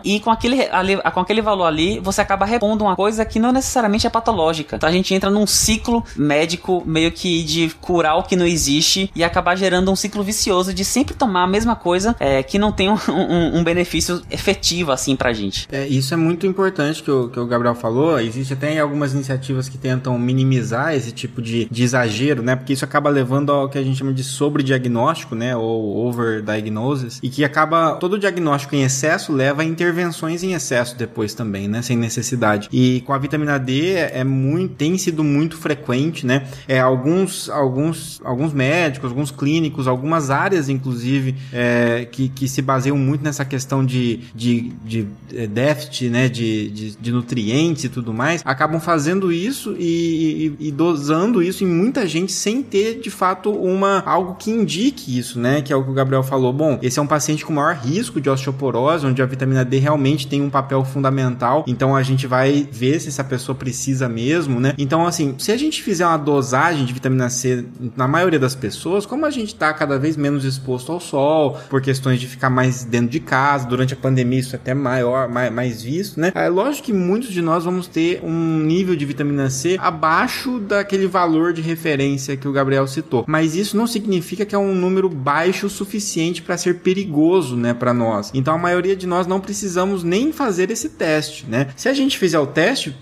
e com aquele, ali, com aquele valor ali, você acaba repondo uma coisa que não necessariamente é patológica. Então a gente entra num ciclo médico meio que de curar o que não existe e acabar gerando um ciclo vicioso de sempre tomar a mesma coisa é, que não tem um, um, um, benefício efetivo assim pra gente. É, isso é muito importante que o, que o Gabriel falou. Existe até algumas iniciativas que tentam minimizar esse tipo de, de exagero, né? Porque isso acaba levando ao que a gente chama de sobrediagnóstico, né? Ou overdiagnosis, e que acaba todo diagnóstico em excesso leva a intervenções em excesso depois também, né? Sem necessidade. E com a vitamina D é muito, tem sido muito frequente, né? É, alguns, alguns, alguns médicos, alguns clínicos, algumas áreas, inclusive, é, que, que se baseiam muito nessa questão de, de, de é, déficit, né? De, de, de nutrientes e tudo mais, acabam fazendo isso e, e, e dosando isso em muita gente sem ter de fato uma algo que indique isso, né? Que é o que o Gabriel falou. Bom, esse é um paciente com maior risco de osteoporose, onde a vitamina D realmente tem um papel fundamental. Então a gente vai ver se essa pessoa precisa mesmo, né? Então, assim, se a gente fizer uma dosagem de vitamina C na maioria das pessoas, como a gente tá cada vez menos exposto ao sol, por questões de ficar mais dentro de casa, durante a pandemia isso é até maior, mais, mais visto, né? É lógico que muitos de nós vamos ter um nível de vitamina C abaixo daquele valor de referência que o Gabriel citou. Mas isso não significa que é um número baixo o suficiente para ser perigoso, né, para nós. Então a maioria de nós nós não precisamos nem fazer esse teste, né? Se a gente fizer o teste,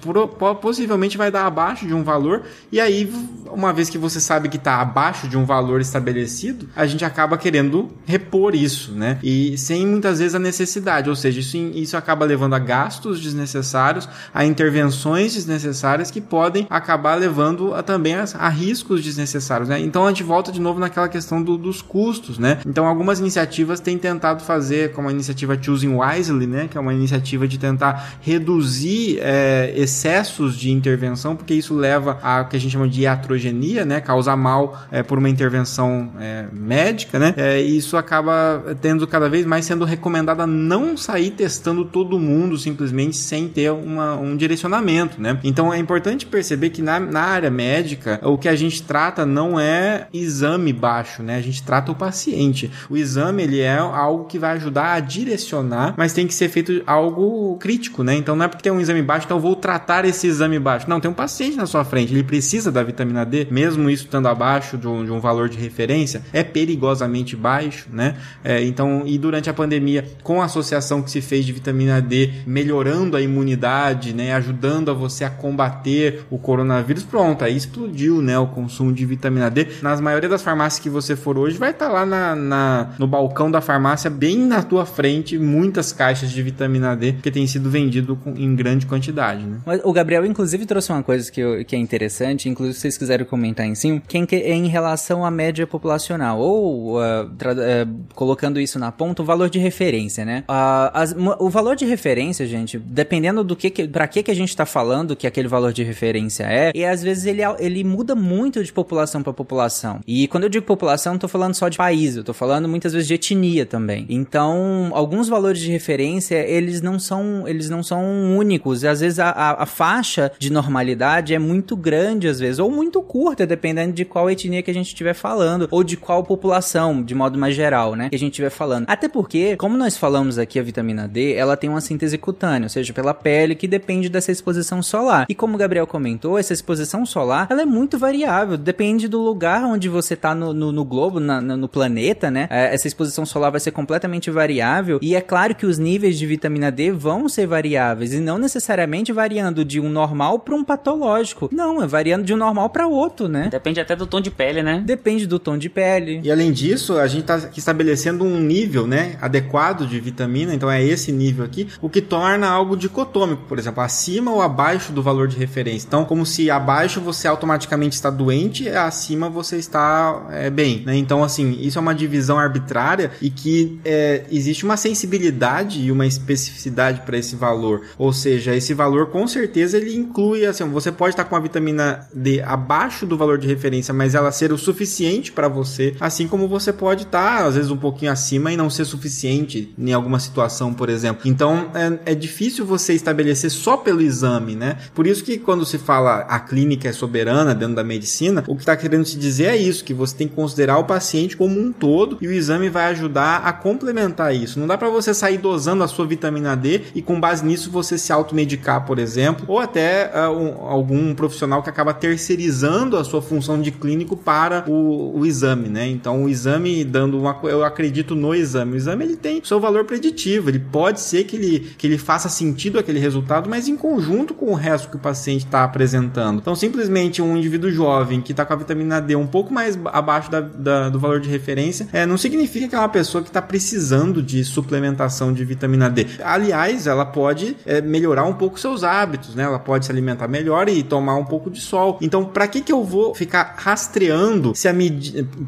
possivelmente vai dar abaixo de um valor, e aí, uma vez que você sabe que está abaixo de um valor estabelecido, a gente acaba querendo repor isso, né? E sem muitas vezes a necessidade, ou seja, isso, isso acaba levando a gastos desnecessários, a intervenções desnecessárias que podem acabar levando a, também a, a riscos desnecessários, né? Então a gente volta de novo naquela questão do- dos custos, né? Então algumas iniciativas têm tentado fazer, como a iniciativa Choosing Wisely, né? Que é uma iniciativa de tentar reduzir é, excessos de intervenção, porque isso leva a que a gente chama de iatrogenia, né? Causar mal é, por uma intervenção é, médica, né? E isso acaba tendo cada vez mais sendo recomendado a não sair testando todo mundo simplesmente sem ter uma, um direcionamento, né? Então é importante perceber que na, na área médica o que a gente trata não é exame baixo, né? A gente trata o paciente. O exame ele é algo que vai ajudar a direcionar, mas tem que ser feito algo crítico, né? Então não é porque tem um exame baixo, então eu vou tratar esse exame baixo. Não, tem um paciente na sua frente, ele precisa da vitamina D, mesmo isso estando abaixo de um, de um valor de referência, é perigosamente baixo, né? É, então, e durante a pandemia, com a associação que se fez de vitamina D, melhorando a imunidade, né? Ajudando a você a combater o coronavírus, pronto, aí explodiu, né? O consumo de vitamina D. Nas maioria das farmácias que você for hoje, vai estar lá na, na- no balcão da farmácia, bem na tua frente, muitas caixas de vitamina D que tem sido vendido com- em grande quantidade, né? O Gabriel, inclusive, trouxe uma coisa que, eu- que é interessante, inclusive, se vocês quiserem comentar em cima, que é em, é relação à média populacional, ou tra- eh, colocando isso na ponta, o valor de referência, né? Ah, as- o valor de referência, gente, dependendo do que, que para que, que a gente tá falando que aquele valor de referência é, e às vezes ele, ele muda muito de população para população. E quando eu digo população, não tô falando só de país, eu tô falando muitas vezes de etnia também. Então, alguns valores de referência, eles não são, eles não são únicos. Às vezes a, a, a faixa de normalidade é muito grande, às vezes, ou muito curta, dependendo de qual etnia que a gente estiver falando, ou de qual população, de modo mais geral, né, que a gente estiver falando. Até porque, como nós falamos aqui, a vitamina D, ela tem uma síntese cutânea, ou seja, pela pele, que depende dessa exposição solar. E como o Gabriel comentou, essa exposição solar, ela é muito variável, depende do lugar onde você tá no, no, no globo, na- no planeta, né? É, Essa exposição solar vai ser completamente variável, e é claro que os níveis de vitamina D vão ser variáveis, e não necessariamente variando de um normal para um patológico. Não, é variando de um normal para outro, né? Depende até do tom de pele, né? Depende do tom de pele. E além disso, a gente está estabelecendo um nível, né, adequado de vitamina, então é esse nível aqui, o que torna algo dicotômico, por exemplo, acima ou abaixo do valor de referência. Então, como se abaixo você automaticamente está doente, acima você está é, bem, né? Então, assim, isso é uma divisão arbitrária e que é, existe uma sensibilidade e uma especificidade para esse valor. Ou seja, esse valor com certeza ele inclui, assim, você pode estar com a vitamina D abaixo do valor de referência, mas ela ser o suficiente para você, assim como você pode estar às vezes um pouquinho acima e não ser suficiente em alguma situação, por exemplo. Então é, é difícil você estabelecer só pelo exame, né? Por isso que quando se fala a clínica é soberana dentro da medicina, o que está querendo se dizer é isso, que você tem que considerar o paciente como um todo e o exame vai ajudar a complementar isso. Não dá para você sair dosando a sua vitamina D e com base nisso você se automedicar, por exemplo, ou até ah, um- algum profissional que acaba terceirizando a sua função de clínico para o, o exame, né? Então o exame dando uma, eu acredito no exame. O exame ele tem seu valor preditivo, ele pode ser que ele, que ele faça sentido aquele resultado, mas em conjunto com o resto que o paciente está apresentando. Então simplesmente um indivíduo jovem que está com a vitamina D um pouco mais ba- abaixo da- da- do valor de referência, é, não significa que é uma pessoa que está precisando de suplementação de vitamina D. Aliás, ela pode é, melhorar um pouco seus hábitos, né? Ela pode se alimentar melhor e tomar um pouco de sol. Então, para que que eu vou ficar rastreando se a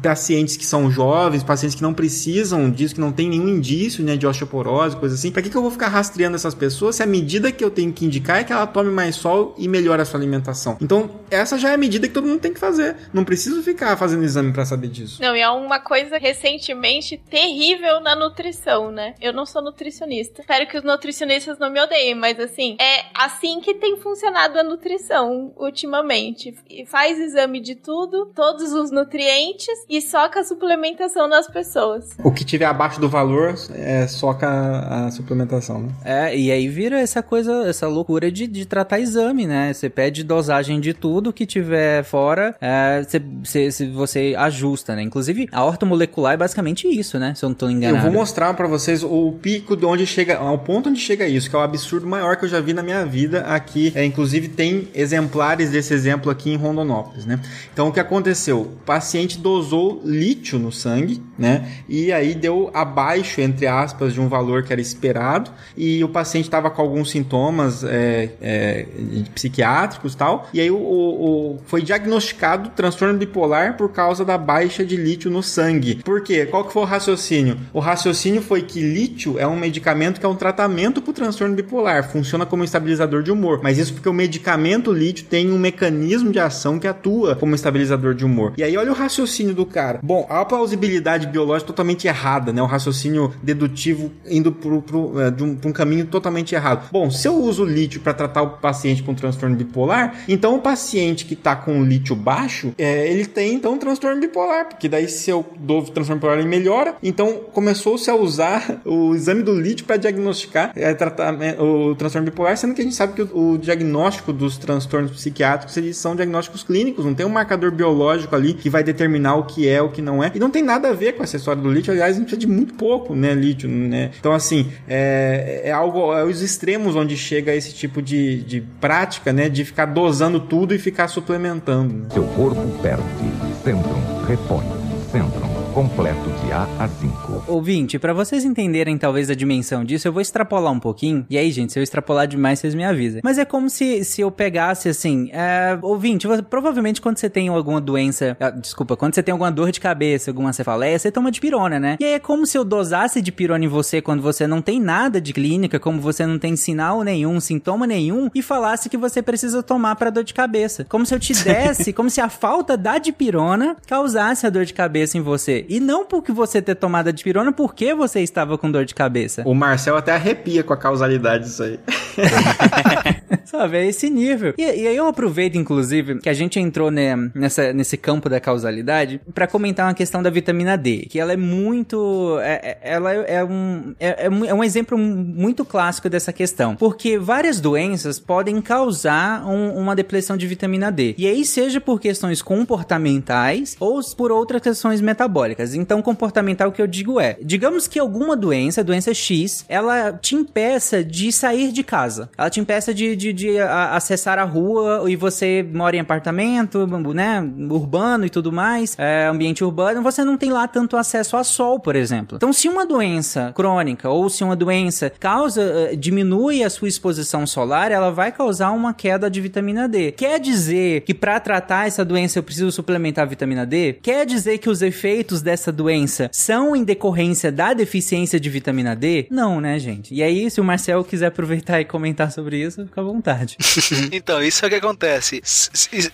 pacientes que são jovens, pacientes que não precisam disso, que não tem nenhum indício, né, de osteoporose, coisa assim? Para que que eu vou ficar rastreando essas pessoas se a medida que eu tenho que indicar é que ela tome mais sol e melhore a sua alimentação? Então, essa já é a medida que todo mundo tem que fazer. Não preciso ficar fazendo exame para saber disso. Não, e é uma coisa recentemente terrível na nutrição, né? Eu não sou nutricionista. Espero que os nutricionistas não me odeiem, mas assim, é assim que tem funcionado a nutrição ultimamente. E Faz exame de tudo, todos os nutrientes e soca a suplementação nas pessoas. O que tiver abaixo do valor é soca a, a suplementação, né? É, e aí vira essa coisa, essa loucura de, de tratar exame, né? Você pede dosagem de tudo que tiver fora, é, você, você, você- você ajusta, né? Inclusive, a ortomolecular é basicamente isso, né? Se eu não tô enganado. Eu vou mostrar pra vocês o, pi- ridículo de onde chega, ao ponto onde chega isso, que é o absurdo maior que eu já vi na minha vida aqui. É, inclusive tem exemplares desse exemplo aqui em Rondonópolis, né? Então o que aconteceu? O paciente dosou lítio no sangue, né? E aí deu abaixo, entre aspas, de um valor que era esperado, e o paciente estava com alguns sintomas é, é, psiquiátricos e tal, e aí o, o, o, foi diagnosticado transtorno bipolar por causa da baixa de lítio no sangue. Por quê? Qual que foi o raciocínio? O raciocínio foi que lítio é um medicamento que é um tratamento para o transtorno bipolar, funciona como estabilizador de humor, mas isso porque o medicamento lítio tem um mecanismo de ação que atua como estabilizador de humor. E aí olha o raciocínio do cara. Bom, a plausibilidade biológica totalmente errada, né? O raciocínio dedutivo indo para é, um, um caminho totalmente errado. Bom, se eu uso lítio para tratar o paciente com transtorno bipolar, então o paciente que está com lítio baixo, é, ele tem então um transtorno bipolar, porque daí se eu dou transtorno bipolar ele melhora. Então começou-se a usar o exame do lítio para diagnosticar é, tratamento, o transtorno bipolar, sendo que a gente sabe que o, o diagnóstico dos transtornos psiquiátricos eles são diagnósticos clínicos, não tem um marcador biológico ali que vai determinar o que é, o que não é. E não tem nada a ver com essa história do lítio, aliás, a gente precisa de muito pouco, né, lítio, né? Então assim, é, é algo, é os extremos onde chega esse tipo de, de prática, né, de ficar dosando tudo e ficar suplementando. Né? Seu corpo perde, Centrum repõe, Centrum completo de A a 5. Ouvinte, para vocês entenderem talvez a dimensão disso, eu vou extrapolar um pouquinho. E aí, gente, se eu extrapolar demais, vocês me avisem. Mas é como se, se eu pegasse assim, é, ouvinte, você, provavelmente quando você tem alguma doença, ah, desculpa, quando você tem alguma dor de cabeça, alguma cefaleia, você toma de pirona, né? E aí é como se eu dosasse de pirona em você quando você não tem nada de clínica, como você não tem sinal nenhum, sintoma nenhum, e falasse que você precisa tomar para dor de cabeça. Como se eu te desse, como se a falta da dipirona causasse a dor de cabeça em você. E não porque você ter tomado a dipirona, porque você estava com dor de cabeça. O Marcel até arrepia com a causalidade disso aí. Sabe, é esse nível. E, e, aí eu aproveito, inclusive, que a gente entrou né, nessa, nesse campo da causalidade para comentar uma questão da vitamina D, que ela é muito... É, é ela é um, é, é, um exemplo muito clássico dessa questão, porque várias doenças podem causar um, uma depressão de vitamina D. E aí seja por questões comportamentais ou por outras questões metabólicas. Então, comportamental que eu digo é, digamos que alguma doença, doença X, ela te impeça de sair de casa. Ela te impeça de, de, de acessar a rua e você mora em apartamento, né, urbano e tudo mais, é, ambiente urbano, você não tem lá tanto acesso a sol, por exemplo. Então, se uma doença crônica ou se uma doença causa, eh, diminui a sua exposição solar, ela vai causar uma queda de vitamina D. Quer dizer que para tratar essa doença eu preciso suplementar vitamina D? Quer dizer que os efeitos dessa doença são em decorrência da deficiência de vitamina D? Não, né, gente? E aí, se o Marcel quiser aproveitar e comentar sobre isso, fica à vontade. então, isso é o que acontece.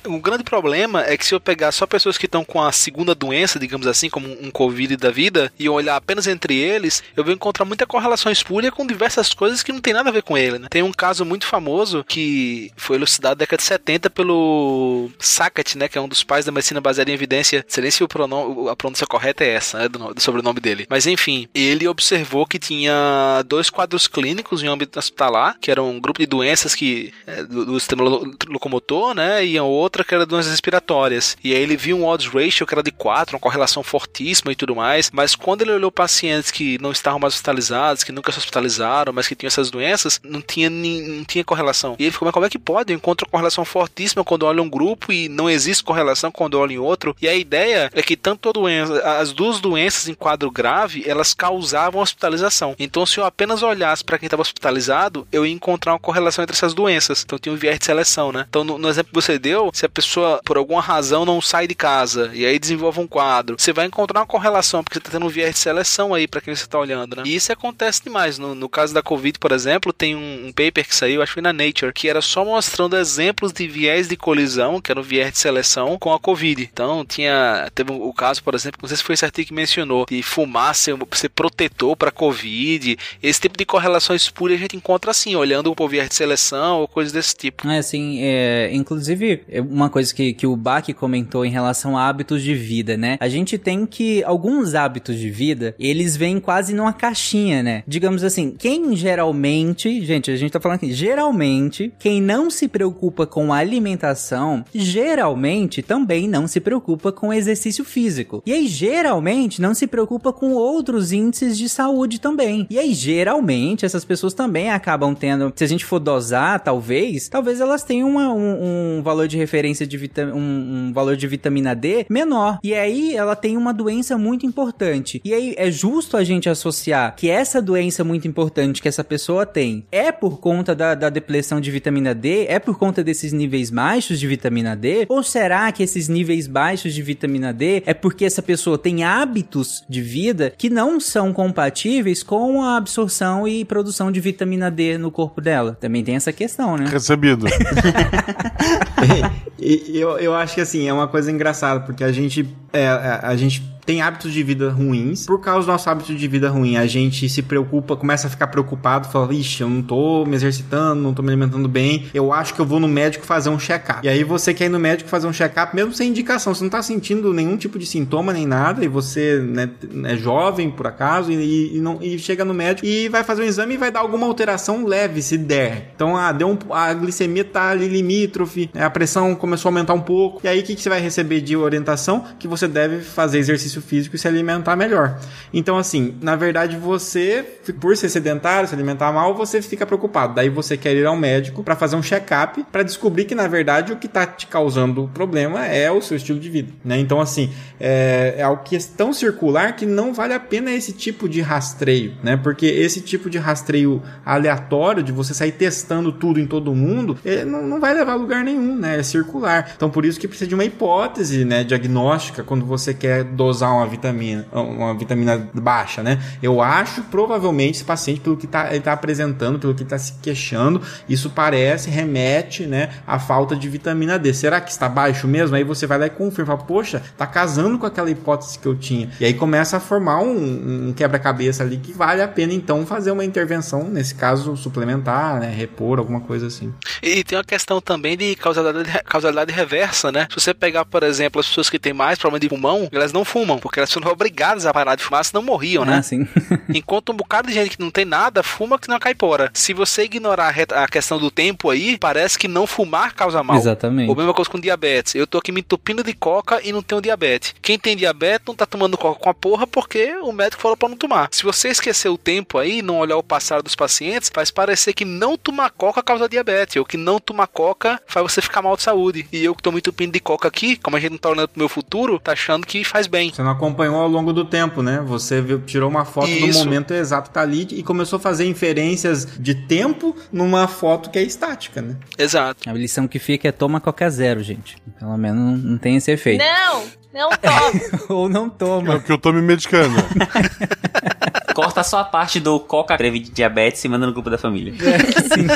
O grande problema é que se eu pegar só pessoas que estão com a segunda doença, digamos assim, como um Covid da vida, e olhar apenas entre eles, eu vou encontrar muita correlação espúria com diversas coisas que não tem nada a ver com ele, né? Tem um caso muito famoso que foi elucidado na década de 70 pelo Sackett, né, que é um dos pais da medicina baseada em evidência. Não sei nem se o pronome, a pronúncia correta é essa, né, do, do sobrenome dele. Mas enfim, ele observou que tinha dois quadros clínicos em âmbito hospitalar, que eram um grupo de doenças que é, do, do, sistema locomotor, né, e a outra que era doenças respiratórias. E aí ele viu um odds ratio que era de 4, uma correlação fortíssima e tudo mais, mas quando ele olhou pacientes que não estavam mais hospitalizados, que nunca se hospitalizaram, mas que tinham essas doenças, não tinha, não tinha correlação. E ele ficou, mas como é que pode? Eu encontro correlação fortíssima quando olho um grupo e não existe correlação quando olho em outro. E a ideia é que tanto a doença, as duas doenças em quadro grave, elas causavam hospitalização. Então, se eu apenas olhasse para quem estava hospitalizado, eu ia encontrar uma correlação entre essas doenças. Então, tinha um viés de seleção, né? Então, no, no, exemplo que você deu, se a pessoa, por alguma razão, não sai de casa e aí desenvolve um quadro, você vai encontrar uma correlação, porque você está tendo um viés de seleção aí para quem você está olhando, né? E isso acontece demais. No, no caso da Covid, por exemplo, tem um, um paper que saiu, acho que foi na Nature, que era só mostrando exemplos de viés de colisão, que era um viés de seleção, com a Covid. Então, tinha. Teve o caso, por exemplo, não sei se foi esse artigo que mencionou, de fumar ser, ser protetor para Covid. Esse tipo de correlação espúria a gente encontra assim, olhando o viés de seleção ou coisas desse tipo. É assim, é, inclusive, é uma coisa que, que o Bach comentou em relação a hábitos de vida, né? A gente tem que alguns hábitos de vida, eles vêm quase numa caixinha, né? Digamos assim, quem geralmente, gente, a gente tá falando aqui, geralmente, quem não se preocupa com a alimentação, geralmente também não se preocupa com exercício físico. E aí, geralmente não se preocupa com outros índices de saúde também. E aí, geralmente, essas pessoas também acabam tendo, se a gente for dosar, talvez, talvez elas tenham uma, um, um, valor de referência de vitamina, um, um valor de vitamina D menor. E aí ela tem uma doença muito importante. E aí é justo a gente associar que essa doença muito importante que essa pessoa tem é por conta da, da depleção de vitamina D, é por conta desses níveis baixos de vitamina D? Ou será que esses níveis baixos de vitamina D é porque essa pessoa tem hábitos de vida que não são compatíveis com a absorção e produção de vitamina D no corpo dela? Também tem essa questão, né? Recebido. e, eu, eu acho que assim, é uma coisa engraçada, porque a gente, é, a gente tem hábitos de vida ruins. Por causa do nosso hábito de vida ruim, a gente se preocupa, começa a ficar preocupado, fala, ixi, eu não tô me exercitando, não tô me alimentando bem, eu acho que eu vou no médico fazer um check-up. E aí você quer ir no médico fazer um check-up, mesmo sem indicação, você não tá sentindo nenhum tipo de sintoma nem nada, e você né, é jovem, por acaso, e, e, não, e chega no médico e vai fazer um exame e vai dar alguma alteração leve, se der. Então, ah, deu um, a glicemia tá ali limítrofe, a pressão começou a aumentar um pouco, e aí o que, que você vai receber de orientação? Que você deve fazer exercício exercício físico e se alimentar melhor. Então, assim, na verdade, você, por ser sedentário, se alimentar mal, você fica preocupado. Daí você quer ir ao médico para fazer um check-up para descobrir que, na verdade, o que está te causando o problema é o seu estilo de vida. Né? Então, assim, é, é algo que é tão circular que não vale a pena esse tipo de rastreio, né? Porque esse tipo de rastreio aleatório, de você sair testando tudo em todo mundo, não, não vai levar a lugar nenhum, né? É circular. Então, por isso que precisa de uma hipótese, né, diagnóstica quando você quer dosar usar uma vitamina, uma vitamina baixa, né? Eu acho, provavelmente, esse paciente, pelo que tá, ele está apresentando, pelo que está se queixando, isso parece, remete, né, à falta de vitamina D. Será que está baixo mesmo? Aí você vai lá e confirma, poxa, tá casando com aquela hipótese que eu tinha. E aí começa a formar um, um quebra-cabeça ali que vale a pena, então, fazer uma intervenção, nesse caso, suplementar, né, repor, alguma coisa assim. E tem uma questão também de causalidade, causalidade reversa, né? Se você pegar, por exemplo, as pessoas que têm mais problema de pulmão, elas não fumam fumam, porque elas foram obrigadas a parar de fumar, senão morriam, né? Ah, sim. Enquanto um bocado de gente que não tem nada fuma que não cai caipora. Se você ignorar a questão do tempo aí, parece que não fumar causa mal. Exatamente. Ou mesma coisa com diabetes. Eu tô aqui me entupindo de coca e não tenho diabetes. Quem tem diabetes não tá tomando coca com a porra porque o médico falou para não tomar. Se você esquecer o tempo aí, não olhar o passado dos pacientes, faz parecer que não tomar coca causa diabetes, ou que não tomar coca faz você ficar mal de saúde. E eu que tô me entupindo de coca aqui, como a gente não tá olhando pro meu futuro, tá achando que faz bem. Você não acompanhou ao longo do tempo, né? Você viu, tirou uma foto Isso. do momento exato que tá ali e começou a fazer inferências de tempo numa foto que é estática, né? Exato. A lição que fica é toma qualquer zero, gente. Pelo menos não, tem esse efeito. Não! Não toma. Ou não toma. É o que eu tô me medicando. Corta só a parte do coca creme de diabetes e manda no grupo da família. É, sim.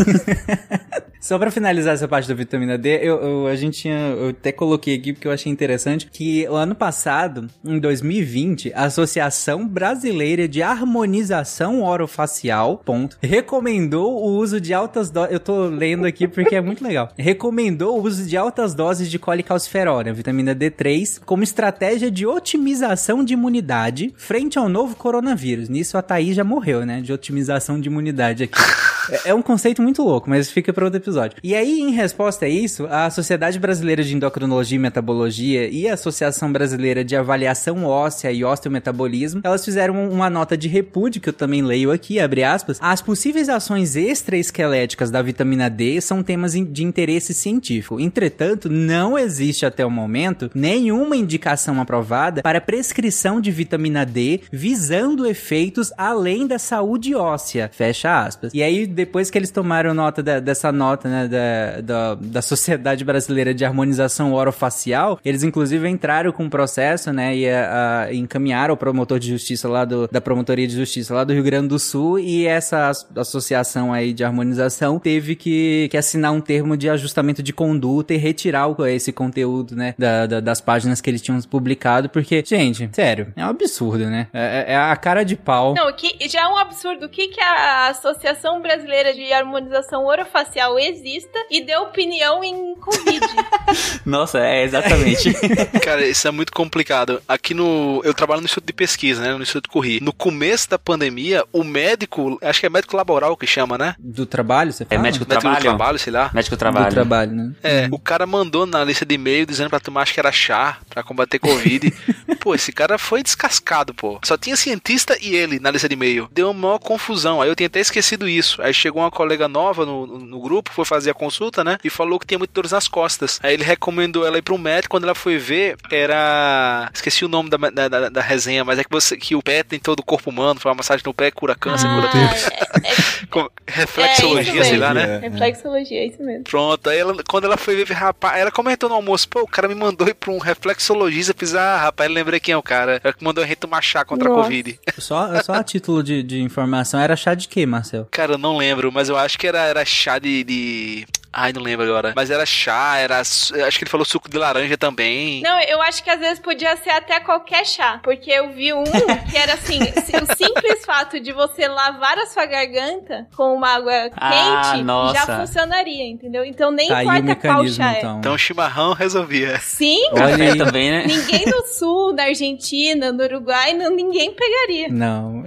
Só para finalizar essa parte da vitamina D, eu, eu, a gente tinha, eu até coloquei aqui porque eu achei interessante que o ano passado, em 2020, a Associação Brasileira de Harmonização Orofacial, ponto, recomendou o uso de altas doses, eu tô lendo aqui porque é muito legal, recomendou o uso de altas doses de colicalciferol, né, vitamina D3, como estratégia de otimização de imunidade frente ao novo coronavírus. Nisso a Thaís já morreu, né, de otimização de imunidade aqui. É, é um conceito muito louco, mas fica para outro episódio. E aí, em resposta a isso, a Sociedade Brasileira de Endocrinologia e Metabologia e a Associação Brasileira de Avaliação Óssea e Osteometabolismo, elas fizeram uma nota de repúdio, que eu também leio aqui, abre aspas. As possíveis ações extraesqueléticas da vitamina D são temas de interesse científico. Entretanto, não existe até o momento nenhuma indicação aprovada para prescrição de vitamina D visando efeitos além da saúde óssea. Fecha aspas. E aí, depois que eles tomaram nota da, dessa nota, né, da, da, da, Sociedade Brasileira de Harmonização Orofacial, eles inclusive entraram com um processo, né, e a, a, encaminharam o promotor de justiça lá do, da Promotoria de Justiça lá do Rio Grande do Sul e essa associação aí de harmonização teve que, que assinar um termo de ajustamento de conduta e retirar o, esse conteúdo, né, da, das páginas que eles tinham publicado, porque, gente, sério, é um absurdo, né? É, é a cara de pau. Não, que já é um absurdo. O que, que a Associação Brasileira de Harmonização Orofacial exista e dê opinião em Covid. Nossa, é exatamente. Cara, isso é muito complicado. Aqui no. Eu trabalho no Instituto de Pesquisa, né? No Instituto Corri. No começo da pandemia, o médico, acho que é médico laboral que chama, né? Do trabalho, você é fala? É médico do médico trabalho. do trabalho, sei lá. Médico do trabalho. Do trabalho, né? É, uhum. o cara mandou na lista de e-mail dizendo pra tomar, acho que era chá, pra combater Covid. pô, esse cara foi descascado, pô. Só tinha cientista e ele na lista de e-mail. Deu uma maior confusão. Aí eu tinha até esquecido isso. Aí chegou uma colega nova no, no, no grupo, foi fazer a consulta, né? E falou que tinha muito dores nas costas. Aí ele recomendou ela ir pro médico. Quando ela foi ver, era. Esqueci o nome da, da, da, da resenha, mas é que, você, que o pé tem todo o corpo humano. Foi uma massagem no pé, cura câncer, cura tudo. é, é, Com- Reflexologia, É, sei lá, né? reflexologia, é isso mesmo. Pronto, aí ela, quando ela foi ver, rapaz, ela comentou no almoço, pô, o cara me mandou ir pra um reflexologista, fiz, ah, rapaz, lembrei quem é o cara. É o que mandou a gente tomar chá contra a Nossa. Covid. Só, só a título de, de informação, era chá de quê, Marcel? Cara, eu não lembro, mas eu acho que era, era chá de, de- Ai, não lembro agora. Mas era chá, era. Acho que ele falou suco de laranja também. Não, eu acho que às vezes podia ser até qualquer chá. Porque eu vi um que era assim: o simples fato de você lavar a sua garganta com uma água Ah, quente nossa. já funcionaria, entendeu? Então nem Tá importa qual chá é. então. Então o chimarrão resolvia. Sim, Olha também, né? ninguém no sul, na Argentina, no Uruguai, não, ninguém pegaria. Não.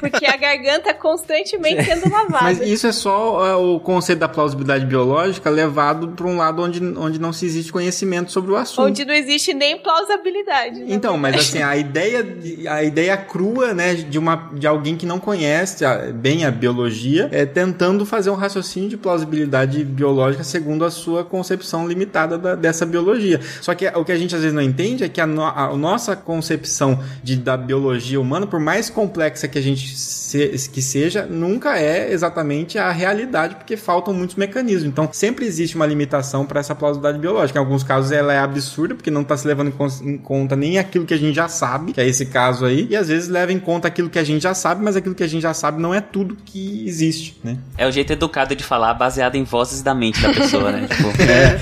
Porque a garganta constantemente sendo lavada. Mas isso é só é, o conceito da plausibilidade biológica levado para um lado onde, onde não se existe conhecimento sobre o assunto. Onde não existe nem plausibilidade. né? Então, mas assim, a ideia, de- a ideia crua, né, de, uma, de alguém que não conhece a- bem a biologia, é tentando fazer um raciocínio de plausibilidade biológica segundo a sua concepção limitada da- dessa biologia. Só que o que a gente às vezes não entende é que a, no- a nossa concepção de, da biologia humana, por mais complexa que a gente se- que seja, nunca é exatamente a realidade, porque faltam muitos mecanismos. Então, sempre existe uma limitação para essa plausibilidade biológica. Em alguns casos ela é absurda, porque não está se levando em, conta nem aquilo que a gente já sabe, que é esse caso aí, e às vezes leva em conta aquilo que a gente já sabe, mas aquilo que a gente já sabe não é tudo que existe, né? É o jeito educado de falar, baseado em vozes da mente da pessoa, né? Tipo, É,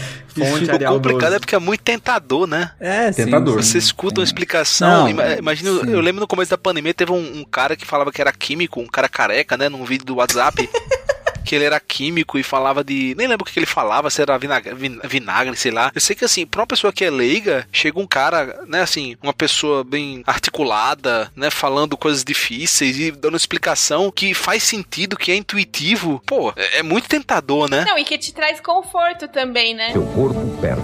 fonte O Arial complicado 12. é porque é muito tentador, né? É, sim, Tentador. sim. Você escuta uma explicação. Não, ima- imagina, sim. eu lembro no começo da pandemia teve um, um cara que falava que era químico, um cara careca, né? Num vídeo do WhatsApp. que ele era químico e falava de. Nem lembro o que ele falava, se era vinagre, vinagre, sei lá. Eu sei que assim, pra uma pessoa que é leiga, chega um cara, né, assim, uma pessoa bem articulada, né, falando coisas difíceis e dando explicação que faz sentido, que é intuitivo. Pô, é, é muito tentador, né? Não, e que te traz conforto também, né? Seu corpo perde,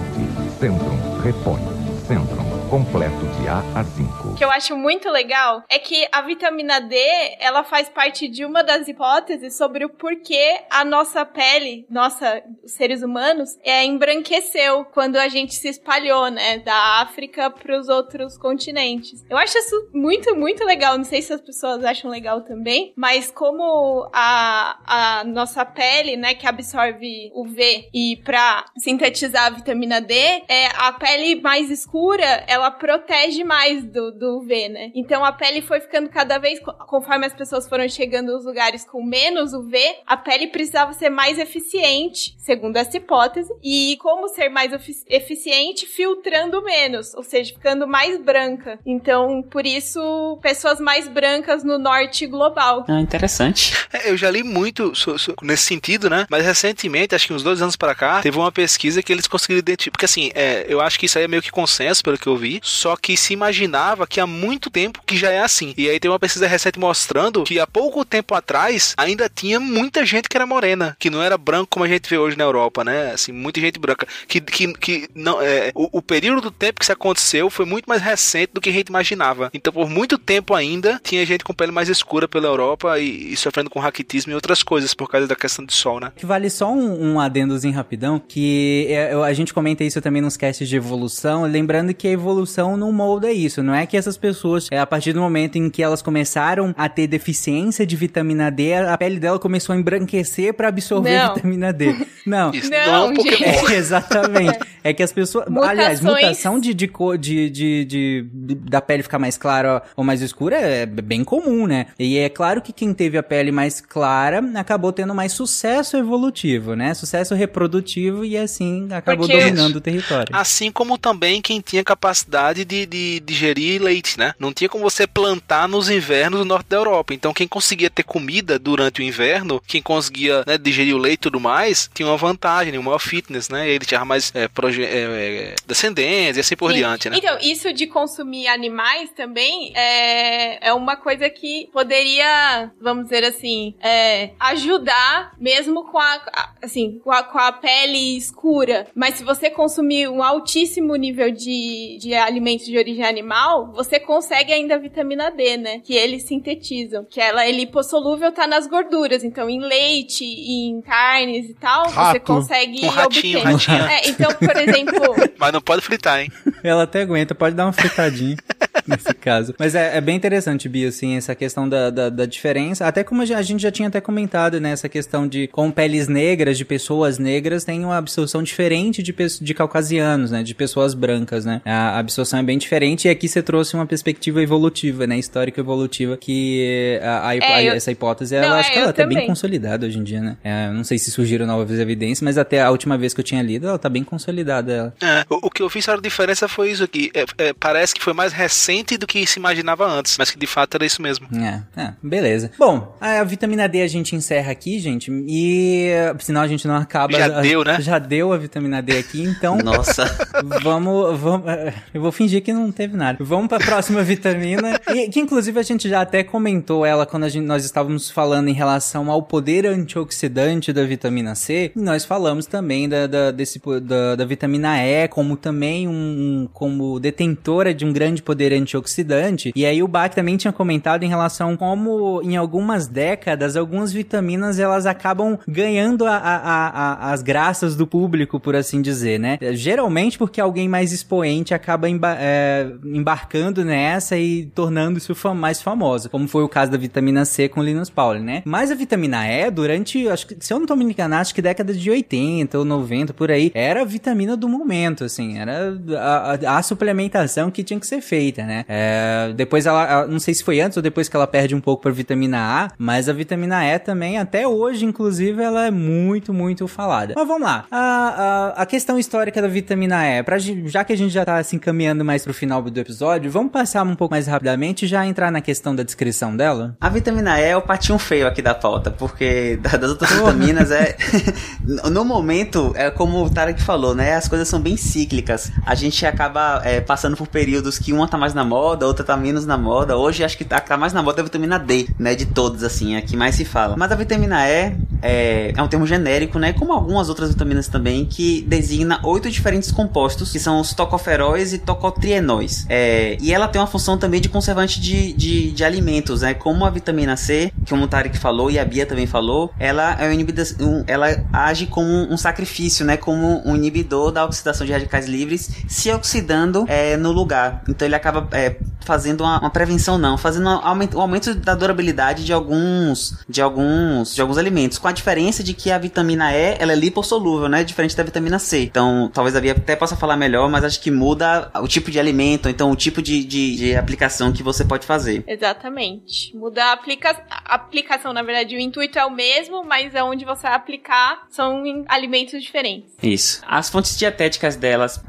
centrum, repõe, centrum, completo de A a 5 que eu acho muito legal é que a vitamina D, ela faz parte de uma das hipóteses sobre o porquê a nossa pele, nossa, os seres humanos, é, embranqueceu quando a gente se espalhou, né, da África para os outros continentes. Eu acho isso muito, muito legal. Não sei se as pessoas acham legal também, mas como a, a nossa pele, né, que absorve o V e para sintetizar a vitamina D, é a pele mais escura, ela protege mais do, do UV, né? Então a pele foi ficando cada vez, co- conforme as pessoas foram chegando nos lugares com menos UV, a pele precisava ser mais eficiente, segundo essa hipótese. E como ser mais efi- eficiente? Filtrando menos, ou seja, ficando mais branca. Então, por isso, pessoas mais brancas no norte global. ah, interessante. É, eu já li muito so- so- nesse sentido, né? Mas recentemente, acho que uns dois anos pra cá, teve uma pesquisa que eles conseguiram identificar. Porque assim, é, eu acho que isso aí é meio que consenso, pelo que eu vi. Só que se imaginava que há muito tempo que já é assim. E aí tem uma pesquisa recente mostrando que há pouco tempo atrás ainda tinha muita gente que era morena, que não era branco como a gente vê hoje na Europa, né? Assim, muita gente branca. Que, que, que não, é, o, o período do tempo que isso aconteceu foi muito mais recente do que a gente imaginava. Então, por muito tempo ainda, tinha gente com pele mais escura pela Europa e, e sofrendo com raquitismo e outras coisas por causa da questão do sol, né? Que vale só um, um adendozinho rapidão, que é, a gente comenta isso também nos casts de evolução, lembrando que a evolução não molda isso, não é que essas pessoas, é, a partir do momento em que elas começaram a ter deficiência de vitamina D, a pele dela começou a embranquecer pra absorver Não. vitamina D. Não. Isso Não, não, é um. É, exatamente. É que as pessoas. Aliás, Mutações. mutação de, de cor de, de, de- de- da pele ficar mais clara ou mais escura é bem comum, né? E é claro que quem teve a pele mais clara acabou tendo mais sucesso evolutivo, né? Sucesso reprodutivo e assim acabou Porque- dominando o território. Assim como também quem tinha capacidade de, de digerir leite, né? Não tinha como você plantar nos invernos do norte da Europa. Então, quem conseguia ter comida durante o inverno, quem conseguia né, digerir o leite e tudo mais, tinha uma vantagem, né, um maior fitness, né? Ele tinha mais é, é, é, descendentes e assim por Sim. diante, né? Então, isso de consumir animais também é, é uma coisa que poderia, vamos dizer assim, é, ajudar mesmo com a, a- assim, com a, com a pele escura. Mas se você consumir um altíssimo nível de, de alimentos de origem animal, você consegue ainda a vitamina D, né? Que eles sintetizam. Que ela é lipossolúvel, tá nas gorduras. Então, em leite, em carnes e tal, você Rato. consegue Um ratinho, obter. ratinho. É, então, por exemplo, Mas não pode fritar, hein? Ela até aguenta, pode dar uma fritadinha nesse caso. Mas é, é bem interessante, Bia, assim, essa questão da, da, da diferença. Até como a gen- a gente já tinha até comentado, né? Essa questão de com peles negras, de pessoas negras, tem uma absorção diferente de, de caucasianos, né? De pessoas brancas, né? A absorção é bem diferente e aqui você trouxe uma perspectiva evolutiva, né? Histórica evolutiva, que a, a- É, a- eu- essa hipótese, Não, ela é, acho que ela eu tá bem consolidada hoje em dia, né? É, não sei se surgiram novas evidências, mas até a última vez que eu tinha lido, ela tá bem consolidada. Ela. É, o, o que eu fiz a diferença foi isso aqui. É, é, parece que foi mais recente do que se imaginava antes, mas que de fato era isso mesmo. É, é, beleza. Bom, a vitamina D a gente encerra aqui, gente, e eh, senão a gente não acaba. Já a- deu, né? Já deu a vitamina D aqui, então Nossa. vamos, vamos. eh, Eu vou fingir que não teve nada. Vamos pra próxima vitamina, e, que inclusive a gente já até comentou ela quando a gente, nós estávamos falando em relação ao poder antioxidante da vitamina C, e nós falamos também da, da, desse, da, da vitamina E como também um, como detentora de um grande poder antioxidante. E aí o Bach também tinha comentado em relação como em algumas décadas algumas vitaminas elas acabam ganhando a, a- a- a- as graças do público, por assim dizer, né? Geralmente porque alguém mais expoente acaba emba- é, embarcando nessa e tornando isso fam- mais famosa, como foi o caso da vitamina C com Linus Pauling, né? Mas a vitamina E, durante, acho que, se eu não tô me enganando, acho que década de 80 ou 90, por aí, era a vitamina do momento, assim, era a, a- a suplementação que tinha que ser feita, né? É, depois ela, não sei se foi antes ou depois que ela perde um pouco pra vitamina A, mas a vitamina E também, até hoje, inclusive, ela é muito, muito falada. Mas vamos lá, a, a, a questão histórica da vitamina E, pra, já que a gente já tá se encaminhando mais pro final do episódio, vamos passar um pouco mais rapidamente e já entrar na questão da descrição dela? A vitamina E é o patinho feio aqui da pauta, porque da- das outras vitaminas é. no momento, é como o Tarek falou, né? As coisas são bem cíclicas. A gente acaba é, passando por períodos que uma tá mais na moda, outra tá menos na moda. Hoje acho que tá, tá mais na moda é a vitamina D, né? De todos, assim, é a que mais se fala. Mas a vitamina E é, é um termo genérico, né? Como algumas outras vitaminas também, que designa oito diferentes compostos, que são os tocoferóis e tocotrienóis. É, e ela tem uma função também de conservante de, de, de alimentos, né? Como a vitamina C, que o Tarek falou e a Bia também falou, ela é um inibidor, um, ela age como um sacrifício, né? Como um inibidor da oxidação de radicais livres, se oxidando é, no lugar. Então ele acaba é, fazendo uma, uma prevenção, não, fazendo um aumento, um aumento da durabilidade de alguns, de alguns, de alguns alimentos, com a diferença de que a vitamina E ela é lipossolúvel, né? Diferente da vitamina C. Então talvez a Bia até possa falar melhor, mas acho que muda o tipo de alimento, então o tipo de, de, de aplicação que você pode fazer. Exatamente. Muda a, aplica aplicação, na verdade, o intuito é o mesmo, mas aonde você vai aplicar são alimentos diferentes. Isso. As fontes dietéticas delas,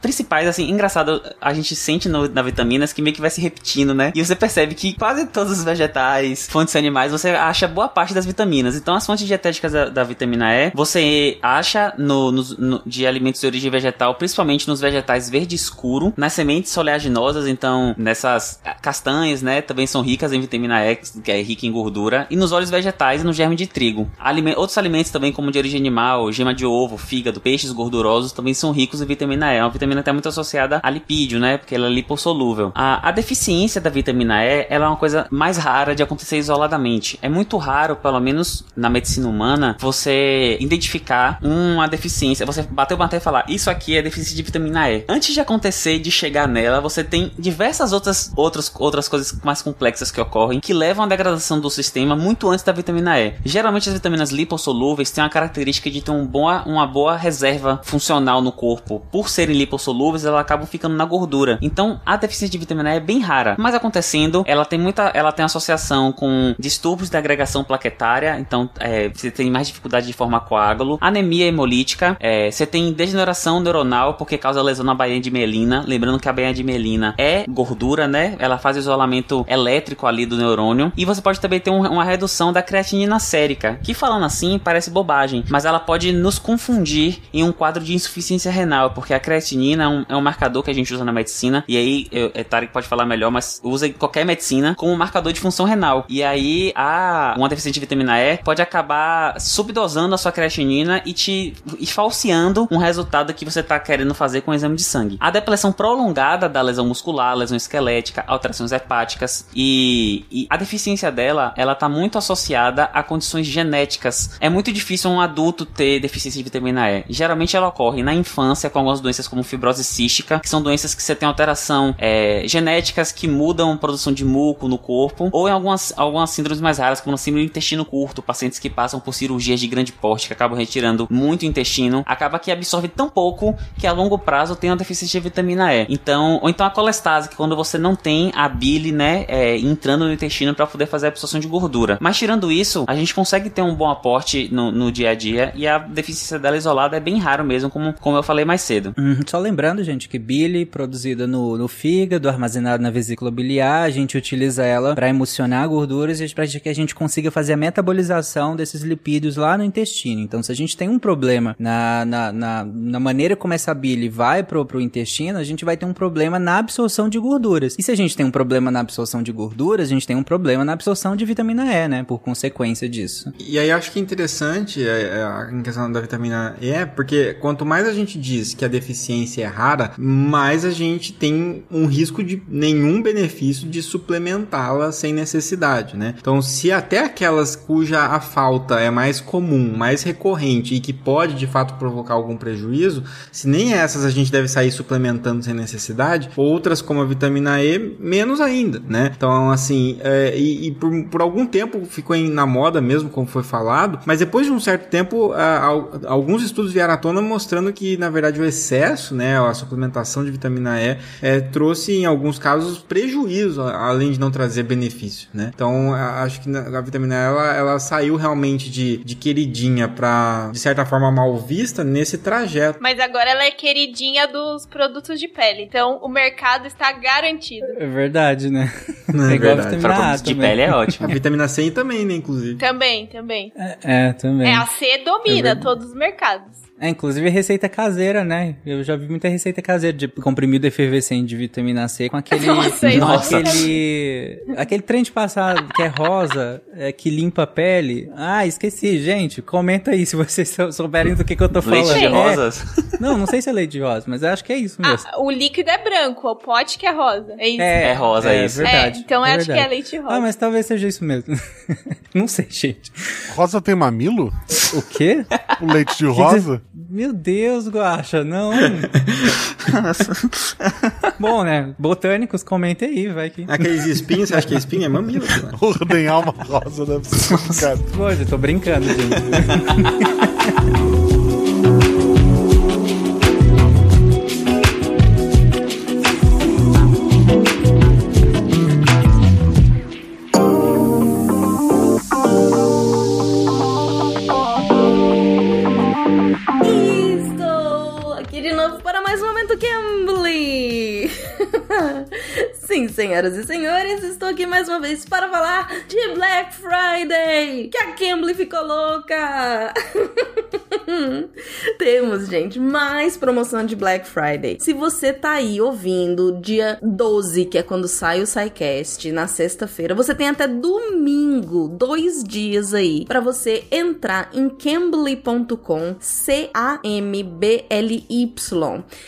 principais, assim, engraçado, a gente sente no, na vitaminas que meio que vai se repetindo, né? E você percebe que quase todos os vegetais, fontes animais, você acha boa parte das vitaminas. Então, as fontes dietéticas da, da vitamina E, você acha no, nos- no- de alimentos de origem vegetal, principalmente nos vegetais verde escuro, nas sementes oleaginosas, então, nessas castanhas, né? Também são ricas em vitamina E, que é rica em gordura, e nos óleos vegetais e no germe de trigo. Alime- outros alimentos também, como de origem animal, gema de ovo, fígado, peixes gordurosos, também são ricos em vitamina E. É uma vitamina até muito associada a lipídio, né? Porque ela é lipossolúvel. A, a deficiência da vitamina E, ela é uma coisa mais rara de acontecer isoladamente. É muito raro, pelo menos na medicina humana, você identificar uma deficiência. Você bater o martelo e falar, isso aqui é deficiência de vitamina E. Antes de acontecer, de chegar nela, você tem diversas outras, outras, outras coisas mais complexas que ocorrem que levam à degradação do sistema muito antes da vitamina E. Geralmente as vitaminas lipossolúveis têm a característica de ter um boa, uma boa reserva funcional no corpo. Por serem lipossolúveis, elas acabam ficando na gordura. Então, a deficiência de vitamina E é bem rara. Mas acontecendo, ela tem muita, ela tem associação com distúrbios da agregação plaquetária. Então, é, você tem mais dificuldade de formar coágulo, anemia hemolítica, é, você tem degeneração neuronal porque causa lesão na bainha de mielina. Lembrando que a bainha de mielina é gordura, né? Ela faz isolamento elétrico ali do neurônio. E você pode também ter um- uma redução da creatinina sérica, que falando assim parece bobagem, mas ela pode nos confundir em um quadro de insuficiência renal, porque a creatinina é um, é um marcador que a gente usa na medicina. E aí, eu, é, Tarek pode falar melhor, mas usa em qualquer medicina como marcador de função renal. E aí, a, uma deficiência de vitamina E pode acabar subdosando a sua creatinina e te e falseando um resultado que você tá querendo fazer com o exame de sangue. A depressão prolongada da lesão muscular, lesão esquelética, alterações hepáticas e, e a deficiência dela, ela tá muito associada a condições genéticas. É muito difícil um adulto ter deficiência de vitamina E. Geralmente ela ocorre na infância com algumas doenças como fibrose cística, que são doenças que você tem alteração é, genéticas que mudam a produção de muco no corpo, ou em algumas, algumas síndromes mais raras, como a síndrome do intestino curto, pacientes que passam por cirurgias de grande porte, que acabam retirando muito intestino, acaba que absorve tão pouco que a longo prazo tem uma deficiência de vitamina E. Então, ou então a colestase, que quando você não tem a bile, né, é, entrando no intestino para poder fazer a absorção de gordura. Mas tirando isso, a gente consegue ter um bom aporte no, no dia a dia e a deficiência dela isolada é bem raro mesmo, como, como eu falei mais cedo. Uhum, só lembrando, gente, que bile produzida no, no fígado, armazenada na vesícula biliar, a gente utiliza ela para emulsionar gorduras e para que a gente consiga fazer a metabolização desses lipídios lá no intestino. Então, se a gente tem um problema na, na, na, na maneira como essa bile vai pro, pro intestino, a gente vai ter um problema na absorção de gorduras. E se a gente tem um problema na absorção de gorduras, a gente tem um problema na absorção de vitamina E, né? Por consequência disso. E aí acho que é interessante é, é, em questão da vitamina E, porque quanto mais a gente diz que a deficiência é rara, mais a gente tem um risco de nenhum benefício de suplementá-la sem necessidade, né? Então, se até aquelas cuja a falta é mais comum, mais recorrente e que pode de fato provocar algum prejuízo, se nem essas a gente deve sair suplementando sem necessidade, outras como a vitamina E, menos ainda, né? Então, assim, é, e, e por, por, algum tempo ficou em, na moda mesmo, como foi falado, mas depois de um certo tempo, a, a, alguns estudos vieram à tona mostrando que, na verdade, o excesso, né, a suplementação de vitamina E, é, trouxe em alguns casos prejuízo, além de não trazer benefício, né? Então, acho que a vitamina E, ela, ela saiu realmente de, de queridinha para de certa forma, mal vista nesse trajeto. Mas agora ela é queridinha dos produtos de pele, então o mercado está garantido. É verdade, né? Não é, é igual verdade. a vitamina A de pele é ótimo. A vitamina C também, né, inclusive. Também, também. É, é também. É, a C domina é todos os mercados. É, inclusive receita caseira, né? Eu já vi muita receita caseira de comprimido efervescente de vitamina C com aquele. Nossa, nossa. aquele. aquele trem de passado que é rosa, é, que limpa a pele. Ah, esqueci, gente. Comenta aí se vocês souberem do que, que eu tô falando. Leite de rosas? É, não, não sei se é leite de rosa, mas eu acho que é isso mesmo. Ah, o líquido é branco, o pote que é rosa. É isso. É, é rosa, é, isso. Verdade, é, então é acho que é leite rosa. Ah, mas talvez seja isso mesmo. não sei, gente. Rosa tem mamilo? O quê? O leite de rosa? Meu Deus, Guacha, não. Bom, né? Botânicos, comentem aí, vai que. Aqueles espinhos, você acha que espinho é mamilo? Tem alma rosa, deve ser complicado. Poxa, eu tô brincando, gente. 嗯。Sim, senhoras e senhores, estou aqui mais uma vez para falar de Black Friday, que a Cambly ficou louca. Temos, gente, mais promoção de Black Friday. Se você tá aí ouvindo dia 12, que é quando sai o SciCast, na sexta-feira, você tem até domingo, dois dias aí, para você entrar em cambly.com, C-A-M-B-L-Y,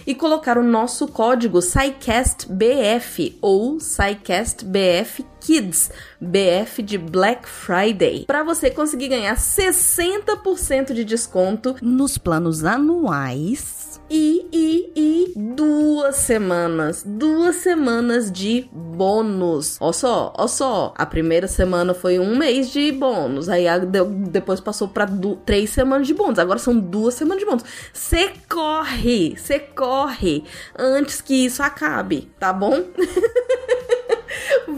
e colocar o nosso código SciCastBF ou SciCast BF Kids, BF de Black Friday, para você conseguir ganhar 60% de desconto nos planos anuais. E, e, e duas semanas, duas semanas de bônus. Ó só, ó só, a primeira semana foi um mês de bônus, aí a, depois passou para três semanas de bônus, agora são duas semanas de bônus. Você corre, você corre antes que isso acabe, tá bom?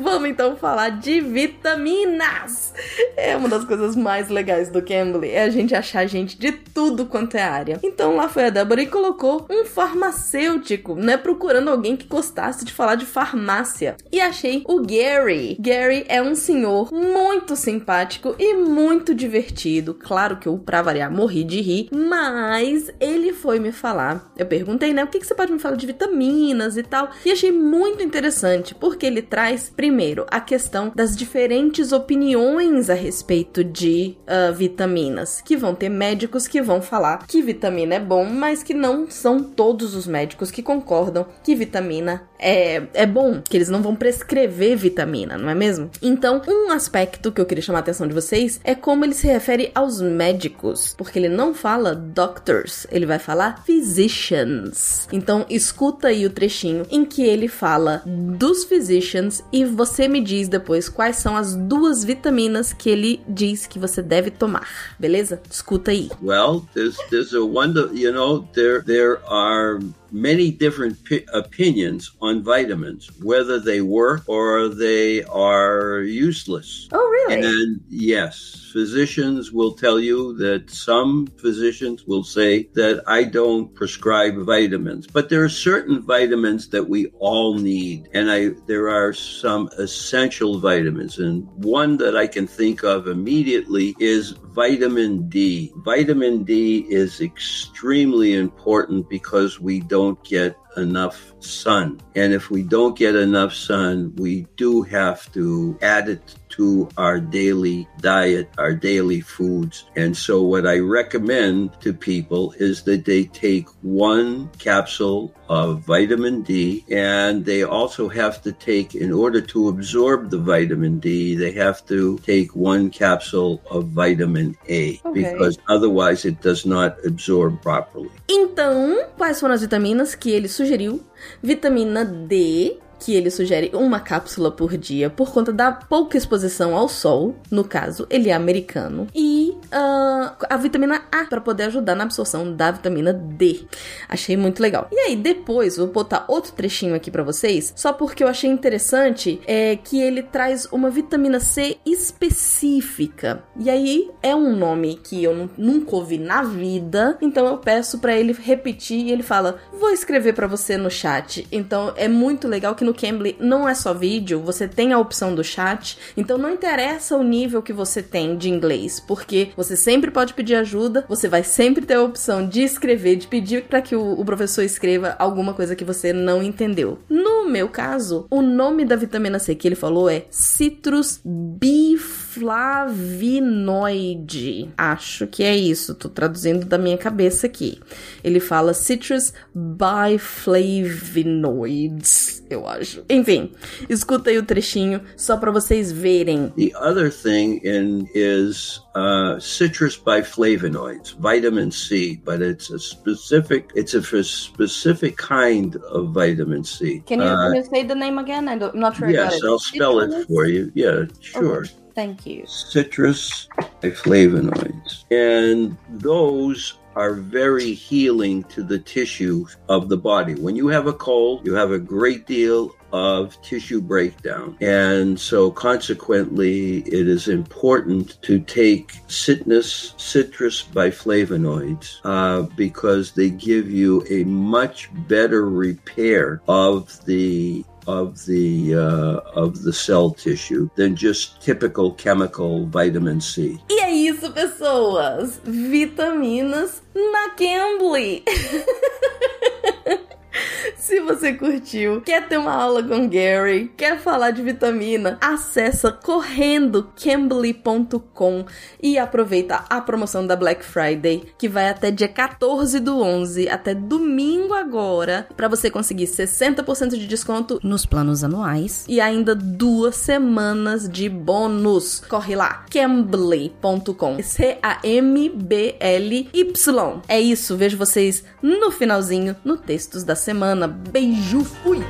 Vamos então falar de vitaminas. É uma das coisas mais legais do Cambly, é a gente achar gente de tudo quanto é área. Então lá foi a Débora e colocou um farmacêutico, né, procurando alguém que gostasse de falar de farmácia. E achei o Gary. Gary é um senhor muito simpático e muito divertido. Claro que eu, pra variar, morri de rir, mas ele foi me falar. Eu perguntei, né, o que, que você pode me falar de vitaminas e tal, e achei muito interessante, porque ele traz, primeiro, a questão das diferentes opiniões a respeito de uh, vitaminas, que vão ter médicos que vão falar que vitamina é bom, mas que não são todos os médicos que concordam que vitamina é, é bom, que eles não vão prescrever vitamina, não é mesmo? Então, um aspecto que eu queria chamar a atenção de vocês é como ele se refere aos médicos, porque ele não fala doctors, ele vai falar physicians. Então, escuta aí o trechinho em que ele fala dos physicians e você me diz depois quais são as duas vitaminas que ele diz que você deve tomar, beleza? Escuta aí. Well, there's there's a wonder, you know, there there are many different pi- opinions on vitamins, whether they work or they are useless. Oh, really? And yes, physicians will tell you that some physicians will say that I don't prescribe vitamins, but there are certain vitamins that we all need, and I there are some essential vitamins, and one that I can think of immediately is vitamin D. Vitamin D is extremely important because we don't get enough sun. And if we don't get enough sun, we do have to add it to our daily diet, our daily foods. And so, what I recommend to people is that they take one capsule of vitamin D, and they also have to take, in order to absorb the vitamin D, they have to take one capsule of vitamin A Okay. because otherwise it does not absorb properly. Então, quais foram as vitaminas que ele sugeriu? Vitamina D, que ele sugere uma cápsula por dia por conta da pouca exposição ao sol, no caso, ele é americano, e ah, a vitamina A para poder ajudar na absorção da vitamina D. Achei muito legal. E aí depois vou botar outro trechinho aqui para vocês, só porque eu achei interessante é que ele traz uma vitamina C específica. E aí é um nome que eu nu- nunca ouvi na vida, então eu peço para ele repetir e ele fala: "Vou escrever para você no chat". Então é muito legal que no Cambly não é só vídeo, você tem a opção do chat. Então não interessa o nível que você tem de inglês, porque você sempre pode pedir ajuda, você vai sempre ter a opção de escrever, de pedir para que o, o professor escreva alguma coisa que você não entendeu. No meu caso, o nome da vitamina C que ele falou é Citrus biflavinoide. Acho que é isso, tô traduzindo da minha cabeça aqui. Ele fala Citrus biflavinoids, eu acho. Enfim, escuta aí o trechinho só para vocês verem. The other thing in is uh, citrus biflavonoids, vitamin C, but it's a specific. It's a specific kind of vitamin C. Can you, Uh, can you say the name again? I don't, I'm not sure yes. I'll spell it for you. Yeah, sure. Okay, Thank you. citrus flavonoids. And those are very healing to the tissue of the body. When you have a cold, you have a great deal of tissue breakdown. And so consequently, it is important to take citrus, citrus biflavonoids uh, because they give you a much better repair of the of the uh, of the cell tissue than just typical chemical vitamin C. E é isso, pessoas! Vitaminas na Cambly! Se você curtiu, quer ter uma aula com Gary, quer falar de vitamina, acessa correndo cambly.com e aproveita a promoção da Black Friday, que vai até dia 14 do 11, até domingo agora, para você conseguir 60% de desconto nos planos anuais e ainda duas semanas de bônus. Corre lá, cambly.com. C-A-M-B-L-Y. É isso, vejo vocês no finalzinho, no Textos da Semana. Beijo, fui!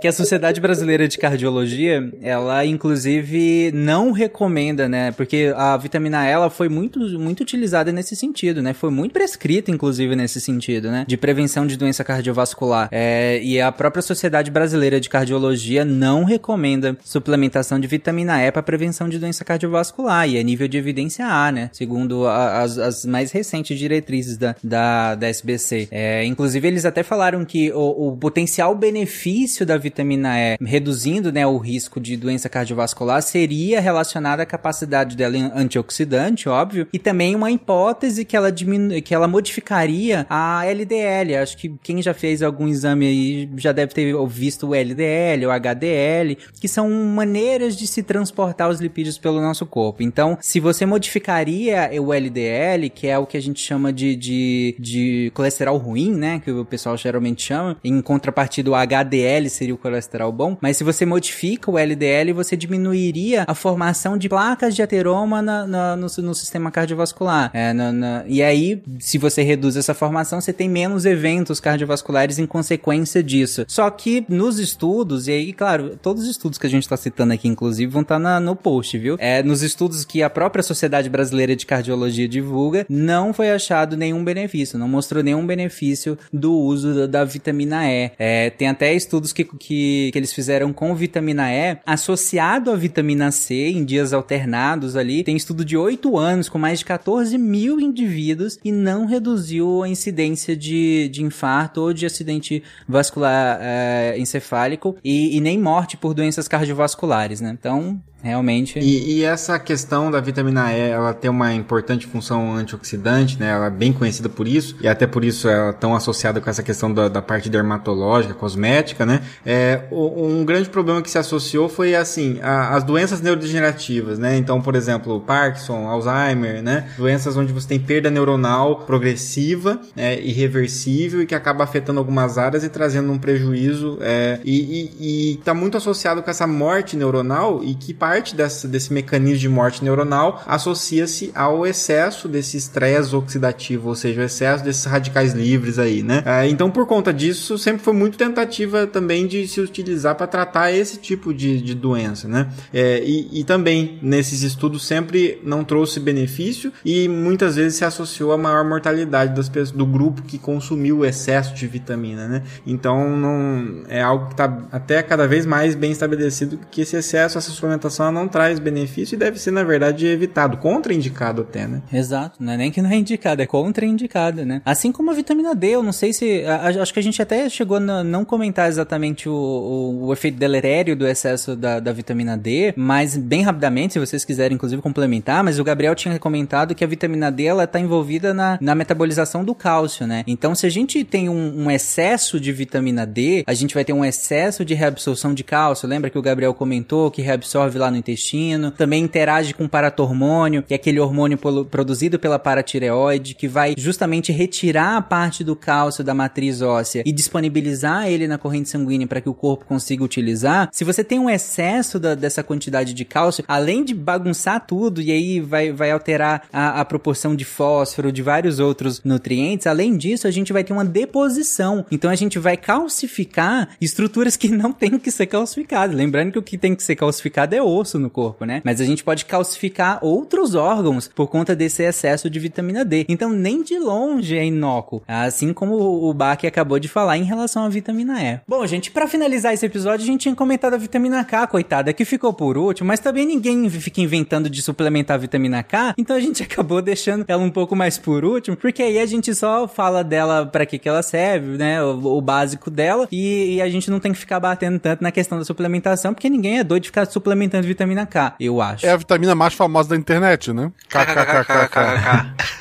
Que a Sociedade Brasileira de Cardiologia, ela inclusive não recomenda, né? Porque a vitamina E ela foi muito, muito utilizada nesse sentido, né? Foi muito prescrita, inclusive, nesse sentido, né? De prevenção de doença cardiovascular. É, e a própria Sociedade Brasileira de Cardiologia não recomenda suplementação de vitamina E para prevenção de doença cardiovascular. E é nível de evidência A, né? Segundo a, as, as mais recentes diretrizes da, da, da SBC. É, inclusive, eles até falaram que o, o potencial benefício da vitamina E, reduzindo né, o risco de doença cardiovascular, seria relacionado à capacidade dela antioxidante, óbvio, e também uma hipótese que ela diminu que ela modificaria a LDL. Acho que quem já fez algum exame aí já deve ter visto o LDL, o HDL, que são maneiras de se transportar os lipídios pelo nosso corpo. Então, se você modificaria o LDL, que é o que a gente chama de, de, de colesterol ruim, né, que o pessoal geralmente chama, em contrapartida o HDL seria o colesterol bom, mas se você modifica o LDL, você diminuiria a formação de placas de ateroma na, na, no, no, sistema cardiovascular. É, na, e aí, se você reduz essa formação, você tem menos eventos cardiovasculares em consequência disso. Só que nos estudos, e aí, claro, todos os estudos que a gente está citando aqui, inclusive, vão estar tá no post, viu? É, nos estudos que a própria Sociedade Brasileira de Cardiologia divulga, não foi achado nenhum benefício, não mostrou nenhum benefício do uso da, da vitamina E. É, tem até estudos que, que, que eles fizeram com vitamina E associado à vitamina C em dias alternados ali. Tem estudo de 8 anos com mais de 14 mil indivíduos e não reduziu a incidência de, de infarto ou de acidente vascular é, encefálico e, e nem morte por doenças cardiovasculares, né? Então, realmente. E, e, essa questão da vitamina E, ela tem uma importante função antioxidante, né? Ela é bem conhecida por isso, e até por isso ela é tão associada com essa questão da, da parte dermatológica, cosmética, né? É, um grande problema que se associou foi, assim, a, as doenças neurodegenerativas, né? Então, por exemplo, Parkinson, Alzheimer, né? Doenças onde você tem perda neuronal progressiva, é, irreversível e que acaba afetando algumas áreas e trazendo um prejuízo, é, e, e, e tá muito associado com essa morte neuronal e que parte dessa, desse mecanismo de morte neuronal associa-se ao excesso desse estresse oxidativo, ou seja, o excesso desses radicais livres aí, né? É, então, por conta disso, sempre foi muito tentativa também de se utilizar para tratar esse tipo de, de doença, né? É, e, e, também nesses estudos sempre não trouxe benefício e muitas vezes se associou a maior mortalidade das pessoas, do grupo que consumiu o excesso de vitamina, né? Então, não é algo que está até cada vez mais bem estabelecido que esse excesso, essa suplementação ela não traz benefício e deve ser, na verdade, evitado, contraindicado até, né? Exato, não é nem que não é indicado, é contraindicado, né? Assim como a vitamina D, eu não sei se. A, acho que a gente até chegou a não comentar exatamente o, o, o efeito deletério do excesso da, da, vitamina D, mas bem rapidamente, se vocês quiserem, inclusive, complementar, mas o Gabriel tinha comentado que a vitamina D ela está envolvida na, na metabolização do cálcio, né? Então, se a gente tem um, um excesso de vitamina D, a gente vai ter um excesso de reabsorção de cálcio. Lembra que o Gabriel comentou que reabsorve lá no intestino, também interage com o paratormônio, que é aquele hormônio produzido pela paratireoide, que vai justamente retirar a parte do cálcio da matriz óssea e disponibilizar ele na corrente sanguínea para que o corpo consiga utilizar. Se você tem um excesso da, dessa quantidade de cálcio, além de bagunçar tudo e aí vai, vai alterar a, a proporção de fósforo, de vários outros nutrientes, além disso, a gente vai ter uma deposição. Então a gente vai calcificar estruturas que não tem que ser calcificadas. Lembrando que o que tem que ser calcificado é osso osso no corpo, né? Mas a gente pode calcificar outros órgãos por conta desse excesso de vitamina D. Então, nem de longe é inócuo. Assim como o Bach acabou de falar em relação à vitamina E. Bom, gente, para finalizar esse episódio, a gente tinha comentado a vitamina K, coitada, que ficou por último, mas também ninguém fica inventando de suplementar a vitamina K, então a gente acabou deixando ela um pouco mais por último, porque aí a gente só fala dela para que que ela serve, né? O, o básico dela, e, e, a gente não tem que ficar batendo tanto na questão da suplementação, porque ninguém é doido de ficar suplementando vitamina K, eu acho. É a vitamina mais famosa da internet, né? KKKKK.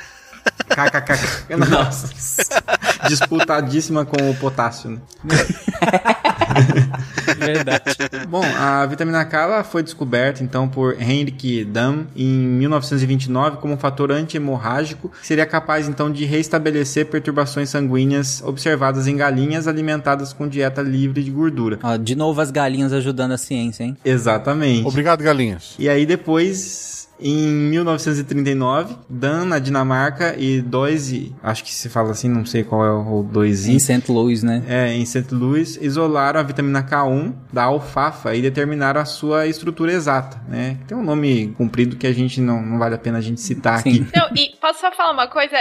KKK. Nossa. Disputadíssima com o potássio, né? Verdade. Bom, a vitamina K foi descoberta então por Henrik Dam em 1929 como um fator anti-hemorrágico que seria capaz então de reestabelecer perturbações sanguíneas observadas em galinhas alimentadas com dieta livre de gordura. Ó, de novo as galinhas ajudando a ciência, hein? Exatamente. Obrigado, galinhas. E aí depois em 1939, Dan na Dinamarca e Doise, acho que se fala assim, não sei qual é o Doise. Em St. Louis, né? É, em St. Louis, isolaram a vitamina K1 da alfafa e determinaram a sua estrutura exata, né? Tem um nome comprido que a gente não, não vale a pena a gente citar Sim. aqui. Não, e posso só falar uma coisa?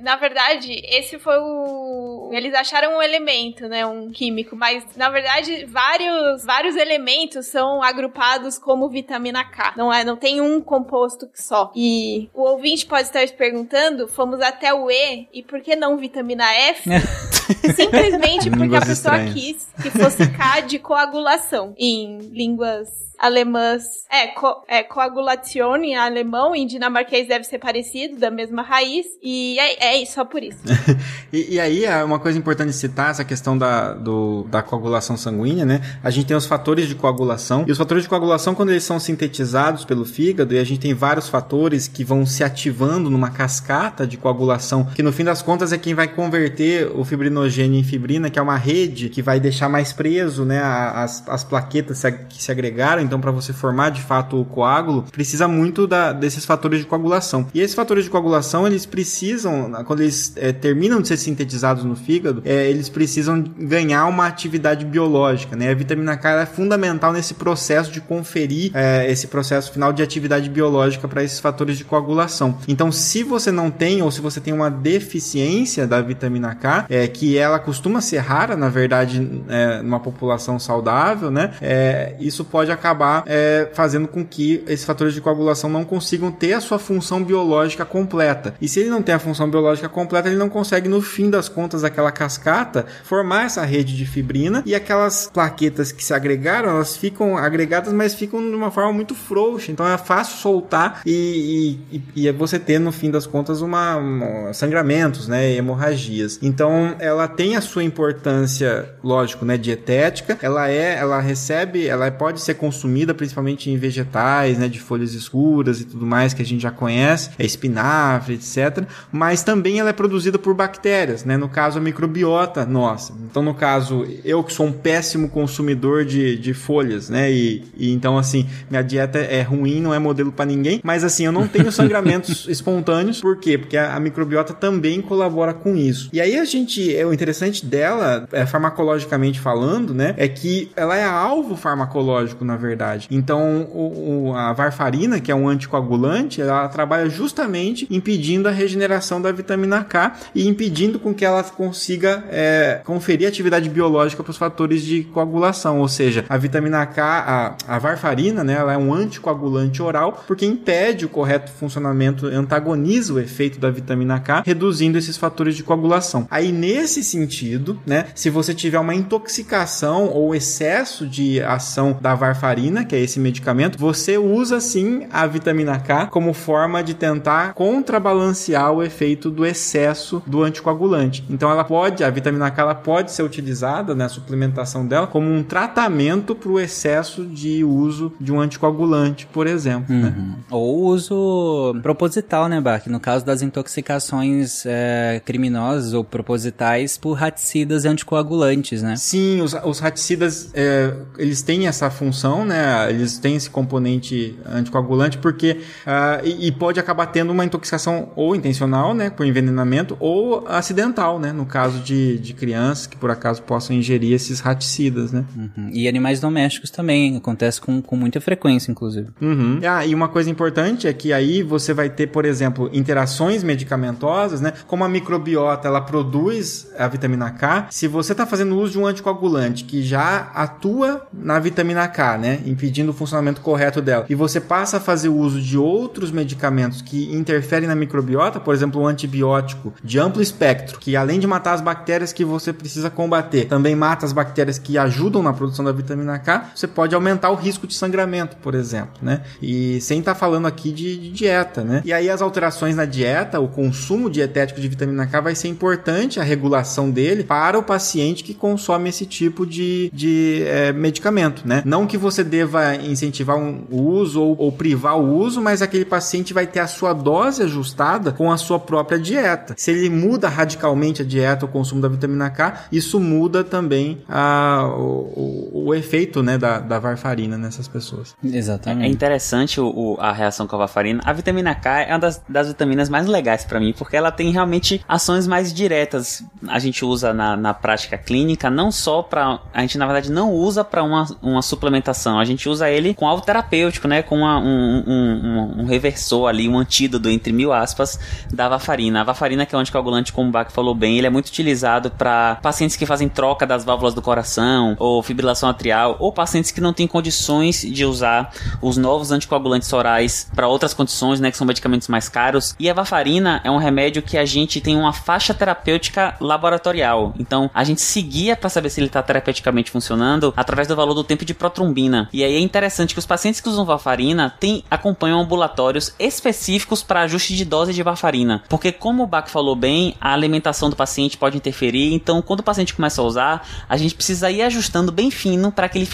Na verdade, esse foi o. Eles acharam um elemento, né? Um químico, mas na verdade, vários, vários elementos são agrupados como vitamina K. Não, é, não tem um composto só. E o ouvinte pode estar se perguntando: fomos até o E, e por que não vitamina F? Simplesmente porque a pessoa estranhas. quis que fosse K de coagulação. Em línguas alemãs. É, co, é coagulação em alemão, em dinamarquês deve ser parecido, da mesma raiz. E é, é isso, só por isso. E, e aí, é uma coisa importante citar essa questão da, do- da coagulação sanguínea, né? A gente tem os fatores de coagulação. E os fatores de coagulação, quando eles são sintetizados pelo fígado, e a gente tem vários fatores que vão se ativando numa cascata de coagulação, que no fim das contas é quem vai converter o fibrinogênio em fibrina, que é uma rede que vai deixar mais preso, né, as, as plaquetas que se agregaram. Então, para você formar de fato o coágulo, precisa muito da- desses fatores de coagulação. E esses fatores de coagulação, eles precisam, quando eles eh, terminam de ser sintetizados no fígado, eh, eles precisam ganhar uma atividade biológica, né? A vitamina K é fundamental nesse processo de conferir eh, esse processo final de atividade biológica para esses fatores de coagulação. Então, se você não tem ou se você tem uma deficiência da vitamina K, é que ela costuma ser rara, na verdade, é, numa população saudável, né? É, isso pode acabar é, fazendo com que esses fatores de coagulação não consigam ter a sua função biológica completa. E se ele não tem a função biológica completa, ele não consegue, no fim das contas, daquela cascata, formar essa rede de fibrina e aquelas plaquetas que se agregaram, elas ficam agregadas, mas ficam de uma forma muito frouxa. Então é fácil soltar e, e, e- e você ter, no fim das contas, uma, uma- sangramentos, né? Hemorragias. Então ela tem a sua importância, lógico, né? Dietética. Ela é, ela recebe, ela pode ser consumida principalmente em vegetais, né? De folhas escuras e tudo mais que a gente já conhece, é espinafre, etc. Mas também ela é produzida por bactérias, né? No caso, a microbiota nossa. Então, no caso, eu que sou um péssimo consumidor de, de folhas, né? E, e então, assim, minha dieta é ruim, não é modelo pra ninguém. Mas, assim, eu não tenho sangramentos espontâneos. Por quê? Porque a, a microbiota também colabora com isso. E aí, a gente, é, o interessante dela, é, farmacologicamente falando, né? É que ela é alvo farmacológico, na verdade. Então, o, o- a varfarina, que é um anticoagulante, ela trabalha justamente impedindo a regeneração da vitamina K e impedindo com que ela consiga é, conferir atividade biológica para os fatores de coagulação. Ou seja, a vitamina K, a, a varfarina, né, ela é um anticoagulante oral porque impede o correto funcionamento, antagoniza o efeito da vitamina K, reduzindo esses fatores de coagulação. Aí, nesse sentido, né, se você tiver uma intoxicação ou excesso de ação da varfarina, que é esse medicamento, você usa sim a vitamina K como forma de tentar contrabalancear o efeito do excesso do anticoagulante. Então ela pode, a vitamina K ela pode ser utilizada na suplementação dela como um tratamento para o excesso de uso de um anticoagulante, por exemplo. né? Ou uso proposital, né, Bach? No caso das intoxicações é, criminosas ou propositais por raticidas anticoagulantes, né? Sim, os, os raticidas, é, eles têm essa função, né? Eles têm esse componente anticoagulante porque ah, e, e pode acabar tendo uma intoxicação ou intencional, né, por envenenamento, ou acidental, né, no caso de, de crianças que por acaso possam ingerir esses raticidas, né? Uhum. E animais domésticos também, acontece com, com muita frequência, inclusive. Uhum. Ah, e uma coisa importante é que aí você vai ter, por exemplo, interações medicamentosas, né? Como a microbiota ela produz a vitamina K, se você está fazendo uso de um anticoagulante que já atua na vitamina K, né? Impedindo o funcionamento correto dela, e você passa a fazer uso de outros medicamentos que interferem na microbiota, por exemplo, um antibiótico de amplo espectro, que além de matar as bactérias que você precisa combater, também mata as bactérias que ajudam na produção da vitamina K, você pode aumentar o risco de sangramento, por exemplo, né? E sem estar falando aqui de, de dieta, né? E aí as alterações na dieta, o consumo dietético de vitamina K vai ser importante, a regulação dele para o paciente que consome esse tipo de, de é, medicamento, né? Não que você deva incentivar um, o uso ou, ou privar o uso, mas aquele paciente vai ter a sua dose ajustada com a sua própria dieta. Se ele muda radicalmente a dieta, o consumo da vitamina K, isso muda também a, o, o, o efeito né, da, da varfarina nessas pessoas. Exatamente. É interessante o, o- a reação com a varfarina. A vitamina K é uma das, das vitaminas mais legais pra mim, porque ela tem realmente ações mais diretas. A gente usa na, na prática clínica, não só pra. A gente, na verdade, não usa pra uma, uma suplementação. A gente usa ele com algo terapêutico, né? Com uma- um, um, um, reversor ali, um antídoto, entre mil aspas, da varfarina. A varfarina, que é um anticoagulante, como o Bach falou bem, ele é muito utilizado pra pacientes que fazem troca das válvulas do coração, ou fibrilação atrial, ou pacientes que não têm condições de usar os novos anticoagulantes orais para outras condições, né, que são medicamentos mais caros. E a varfarina é um remédio que a gente tem uma faixa terapêutica laboratorial. Então, a gente seguia para saber se ele está terapeuticamente funcionando através do valor do tempo de protrombina. E aí é interessante que os pacientes que usam varfarina têm, acompanham ambulatórios específicos para ajuste de dose de varfarina. Porque como o Bach falou bem, a alimentação do paciente pode interferir. Então, quando o paciente começa a usar, a gente precisa ir ajustando bem fino para que ele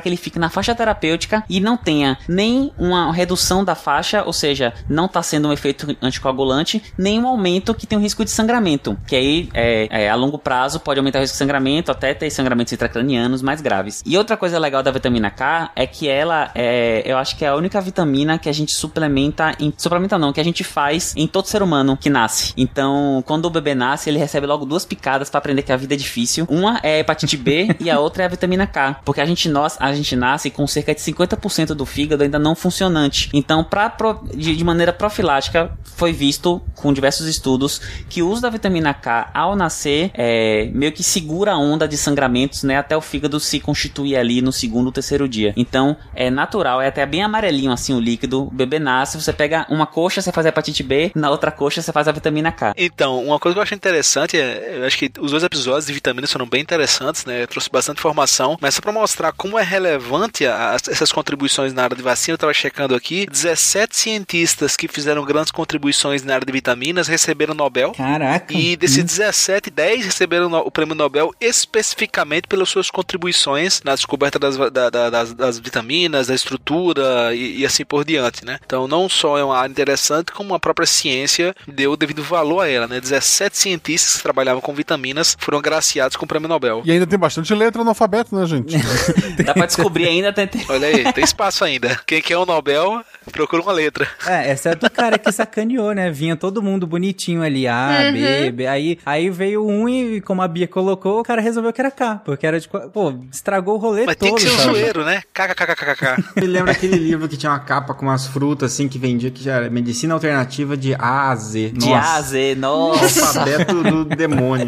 que ele fique na faixa terapêutica e não tenha nem uma redução da faixa, ou seja, não está sendo um efeito anticoagulante, nem um aumento que tem um risco de sangramento, que aí é, é, a longo prazo pode aumentar o risco de sangramento, até ter sangramentos intracranianos mais graves. E outra coisa legal da vitamina K é que ela é, eu acho que é a única vitamina que a gente suplementa, em, suplementa não, que a gente faz em todo ser humano que nasce. Então, quando o bebê nasce, ele recebe logo duas picadas para aprender que a vida é difícil. Uma é a hepatite B e a outra é a vitamina K, porque a gente, nós, a gente nasce com cerca de 50% do fígado ainda não funcionante. Então, pra, pro- de, de maneira profilática, foi visto com diversos estudos que o uso da vitamina K ao nascer é, meio que segura a onda de sangramentos, né, até o fígado se constituir ali no segundo ou terceiro dia. Então, é natural, é até bem amarelinho assim o líquido. O bebê nasce, você pega uma coxa, você faz a hepatite B, na outra coxa você faz a vitamina K. Então, uma coisa que eu acho interessante é, eu acho que os dois episódios de vitaminas foram bem interessantes, né? Eu trouxe bastante informação, mas só pra mostrar como é relevante a- a- essas contribuições na área de vacina, eu tava checando aqui, 17 cientistas que fizeram grandes contribuições na área de vitaminas receberam Nobel. Caraca. E desses 17, 10 receberam o prêmio Nobel especificamente pelas suas contribuições na descoberta das, da- da- das, das vitaminas, da estrutura e, e assim por diante, né? Então não só é uma área interessante, como a própria ciência deu o devido valor a ela, né? 17 cientistas que trabalhavam com vitaminas foram agraciados com o prêmio Nobel. E ainda tem bastante letra no alfabeto, né, gente? Dá pra descobrir ainda, tem, tem- Olha aí, tem espaço ainda. Quem quer o Nobel, procura uma letra. É, exceto o cara que sacaneou, né? Vinha todo mundo bonitinho ali, A, B, B. Aí, aí veio um e, como a Bia colocou, o cara resolveu que era K. Porque era de. Pô, estragou o rolê Mas todo. tem que ser um zoeiro, né? KKKKK. Me lembra aquele livro que tinha uma capa com umas frutas assim que vendia que já era medicina alternativa de A a Z. de A a Z, nossa. Alfabeto do demônio.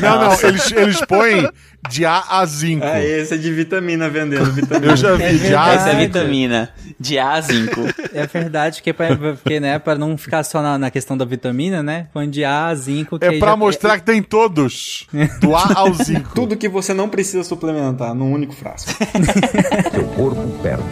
Não, não, eles, eles põem de A a zinco. É, esse é de vitamina vendendo vitamina. Eu já vi de A a. Essa é zinco. vitamina. De A a zinco. É verdade, que é pra, porque, né, pra não ficar só na, na questão da vitamina, né? Põe de A a zinco. que É pra já- mostrar que tem todos. Do A ao zinco. Tudo que você não precisa suplementar num único frasco. Seu corpo perde.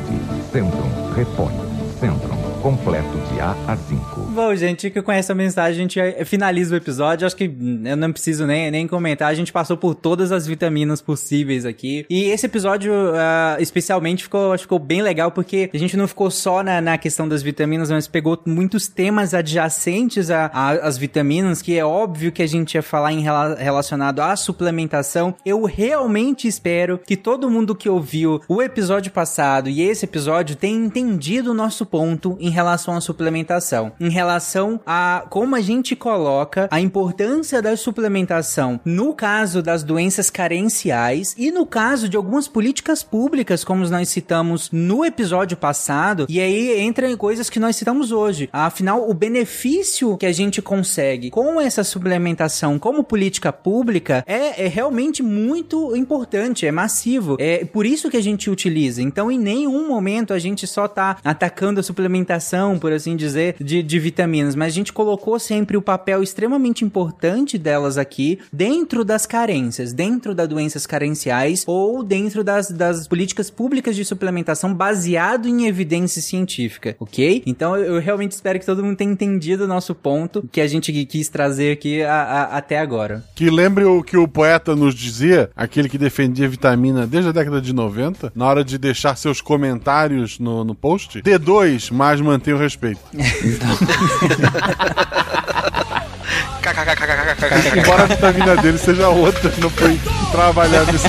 Centrum repõe. Centrum completo de A a 5. Bom, gente, que com essa mensagem a gente finaliza o episódio. Acho que eu não preciso nem, nem comentar. A gente passou por todas as vitaminas possíveis aqui. E esse episódio, ah, especialmente, ficou, ficou bem legal porque a gente não ficou só na, na questão das vitaminas, mas pegou muitos temas adjacentes às vitaminas, que é óbvio que a gente ia falar em rela- relacionado à suplementação. Eu realmente espero que todo mundo que ouviu o episódio passado e esse episódio tenha entendido o nosso ponto em relação à suplementação, em relação a como a gente coloca a importância da suplementação no caso das doenças carenciais e no caso de algumas políticas públicas, como nós citamos no episódio passado, e aí entra em coisas que nós citamos hoje. Afinal, o benefício que a gente consegue com essa suplementação como política pública é, é realmente muito importante, é massivo. É por isso que a gente utiliza. Então, em nenhum momento a gente só tá atacando a suplementação por assim dizer, de, de vitaminas, mas a gente colocou sempre o papel extremamente importante delas aqui dentro das carências, dentro das doenças carenciais ou dentro das, das políticas públicas de suplementação baseado em evidência científica, ok? Então eu, eu realmente espero que todo mundo tenha entendido o nosso ponto que a gente quis trazer aqui a, a, até agora. Que lembre o que o poeta nos dizia, aquele que defendia vitamina desde a década de 90, na hora de deixar seus comentários no, no post. D2, mas mantenha o respeito. Embora a vitamina dele seja outra, não foi trabalhar nesse.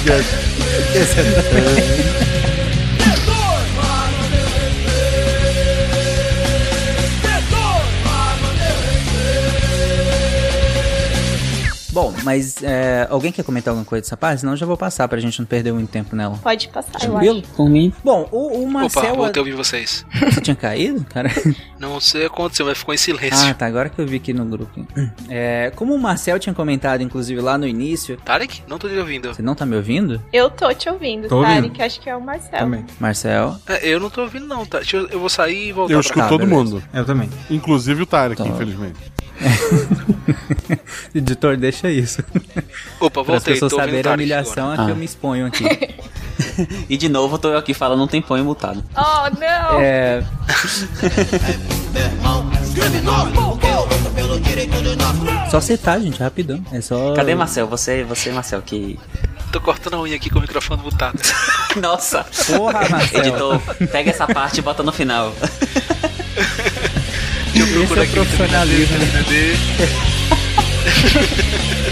Mas é, alguém quer comentar alguma coisa dessa parte? Senão eu já vou passar pra gente não perder muito tempo nela. Pode passar, eu Tranquilo? acho. Por mim. Bom, o, o Marcel. Opa, voltei a ouvir vocês. Você tinha caído, cara? Não sei o que aconteceu, mas ficou em silêncio. Ah, tá. Agora que eu vi aqui no grupo. É, como o Marcel tinha comentado, inclusive, lá no início. Tarek? Não tô te ouvindo. Você não tá me ouvindo? Eu tô te ouvindo, Tô ouvindo. Tarek. Acho que é o Marcel. Marcel. É, eu não tô ouvindo, não, tá? Eu, eu vou sair e voltar Eu pra escuto cá. todo beleza. mundo. Eu também. Inclusive o Tarek, Tá. infelizmente. Editor, deixa isso. Opa, Para as voltei. pessoas saberem a humilhação a que Ah. eu me exponho aqui. E de novo, eu tô aqui falando um tempão imutado. Oh, não! É. Só citar, gente, rapidão. É só. Cadê Marcel? Você, você, Marcel, que. Tô cortando a unha aqui com o microfone mutado. Nossa! Porra, Marcel. Editor, pega essa parte e bota no final. Eu Esse é aqui profissionalismo. no DVD.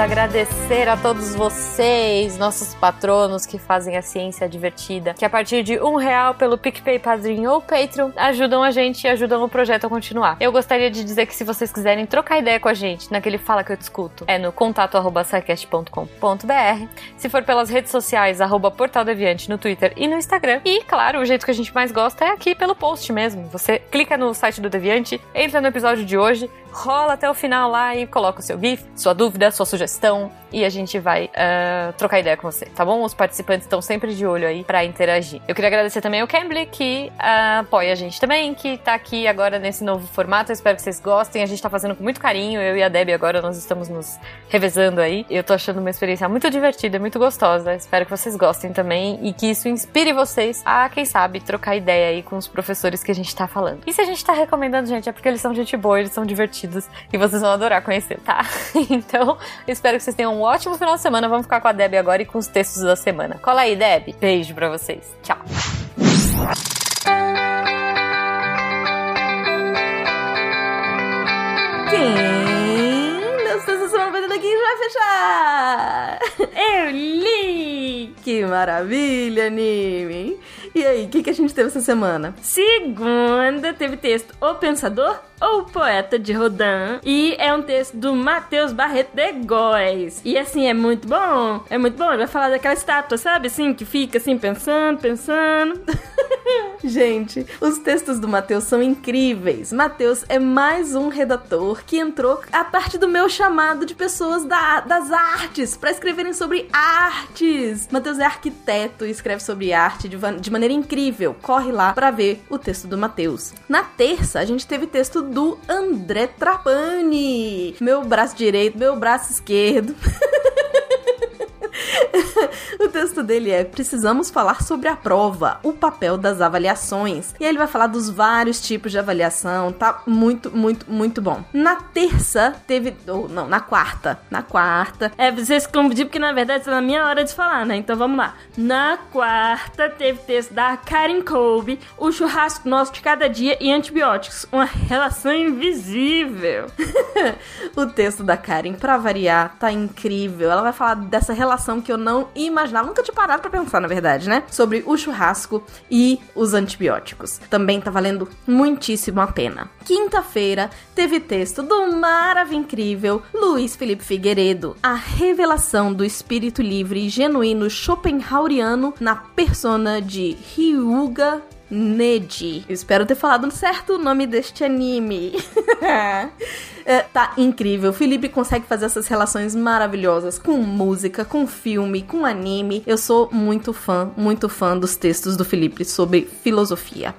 agradecer a todos vocês, nossos patronos que fazem a ciência divertida, que a partir de um real pelo PicPay Padrinho ou Patreon ajudam a gente e ajudam o projeto a continuar. Eu gostaria de dizer que se vocês quiserem trocar ideia com a gente naquele Fala Que Eu Discuto, é no contato arroba sicast.com.br. Se for pelas redes sociais, arroba Portal Deviante no Twitter e no Instagram. E, claro, o jeito que a gente mais gosta é aqui pelo post mesmo. Você clica no site do Deviante, entra no episódio de hoje, rola até o final lá e coloca o seu GIF, sua dúvida, sua sugestão e a gente vai ah, trocar ideia com você, tá bom? Os participantes estão sempre de olho aí pra interagir. Eu queria agradecer também ao Cambly que ah, apoia a gente também, que tá aqui agora nesse novo formato. Eu espero que vocês gostem. A gente tá fazendo com muito carinho. Eu e a Debbie agora nós estamos nos revezando aí. Eu tô achando uma experiência muito divertida, muito gostosa. Espero que vocês gostem também e que isso inspire vocês a, quem sabe, trocar ideia aí com os professores que a gente tá falando. E se a gente tá recomendando, gente, é porque eles são gente boa, eles são divertidos e vocês vão adorar conhecer, tá? então, espero que vocês tenham um ótimo final de semana. Vamos ficar com a Deb agora e com os textos da semana. Cola aí, Deb. Beijo pra vocês. Tchau. Quem das pessoas semana vai daqui vai fechar? Eu li! Que maravilha, anime! E aí, o que, que a gente teve essa semana? Segunda teve texto O Pensador ou Poeta de Rodin e é um texto do Matheus Barreto de Góes. E assim, é muito bom, é muito bom. Ele vai falar daquela estátua, sabe? Assim, que fica assim pensando, pensando. Gente, os textos do Matheus são incríveis. Matheus é mais um redator que entrou a parte do meu chamado de pessoas da- das artes para escreverem sobre artes. Matheus é arquiteto e escreve sobre arte de, de maneira incrível. Corre lá para ver o texto do Matheus. Na terça, a gente teve texto do André Trapani. Meu braço direito, meu braço esquerdo. o texto dele é Precisamos falar sobre a prova, o papel das avaliações. E aí ele vai falar dos vários tipos de avaliação, tá muito, muito, muito bom. Na terça teve. Ou não, na quarta. Na quarta. É, vocês confundiram porque na verdade tá na minha hora de falar, né? Então vamos lá. Na quarta teve texto da Karen Colby, o churrasco nosso de cada dia e antibióticos, uma relação invisível. o texto da Karen, pra variar, tá incrível. Ela vai falar dessa relação que eu não imaginava, nunca tinha parado pra pensar, na verdade, né? Sobre o churrasco e os antibióticos. Também tá valendo muitíssimo a pena. Quinta-feira teve texto do maravilhoso incrível Luiz Felipe Figueiredo, a revelação do espírito livre e genuíno Schopenhaueriano na persona de Ryuga Neji. Eu espero ter falado certo o nome deste anime. é, tá incrível. O Felipe consegue fazer essas relações maravilhosas com música, com filme, com anime. Eu sou muito fã, muito fã dos textos do Felipe sobre filosofia.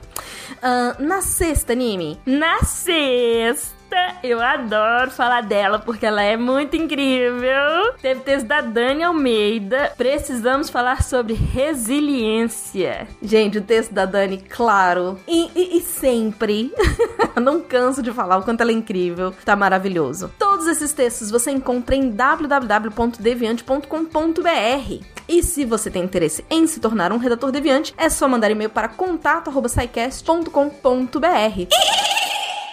Uh, na sexta, anime. Na sexta eu adoro falar dela porque ela é muito incrível. Teve texto da Dani Almeida. Precisamos falar sobre resiliência. Gente, o texto da Dani, claro. E, e, e sempre. Não canso de falar o quanto ela é incrível. Tá maravilhoso. Todos esses textos você encontra em www.deviante.com.br. E se você tem interesse em se tornar um redator deviante, é só mandar e-mail para contato@saicast.com.br.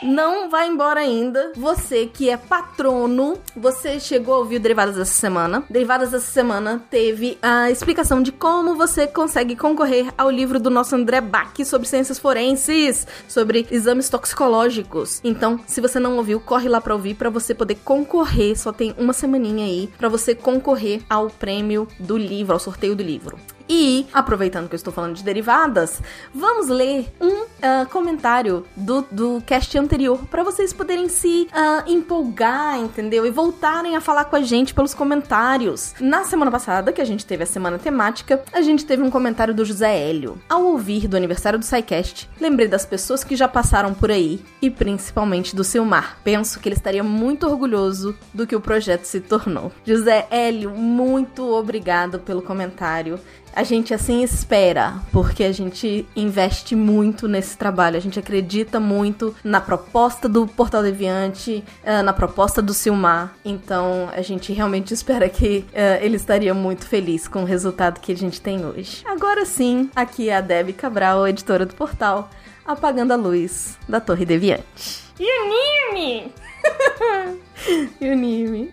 Não vai embora ainda. Você que é patrono, você chegou a ouvir o Derivadas dessa semana. Derivadas dessa semana teve a explicação de como você consegue concorrer ao livro do nosso André Bach sobre ciências forenses, sobre exames toxicológicos. Então, se você não ouviu, corre lá para ouvir para você poder concorrer. Só tem uma semaninha aí para você concorrer ao prêmio do livro, ao sorteio do livro. E, aproveitando que eu estou falando de derivadas, vamos ler um uh, comentário do, do cast anterior para vocês poderem se uh, empolgar, entendeu? E voltarem a falar com a gente pelos comentários. Na semana passada, que a gente teve a semana temática, a gente teve um comentário do José Hélio. Ao ouvir do aniversário do SciCast, lembrei das pessoas que já passaram por aí e principalmente do Silmar. Penso que ele estaria muito orgulhoso do que o projeto se tornou. José Hélio, muito obrigado pelo comentário a gente assim espera, porque a gente investe muito nesse trabalho, a gente acredita muito na proposta do Portal Deviante, uh, na proposta do Silmar. Então a gente realmente espera que uh, ele estaria muito feliz com o resultado que a gente tem hoje. Agora sim, aqui é a Debbie Cabral, editora do portal, apagando a luz da Torre Deviante. E o Nime! e o Nime.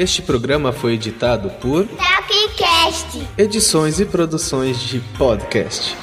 Este programa foi editado por Tapcast. Edições e Produções de Podcast.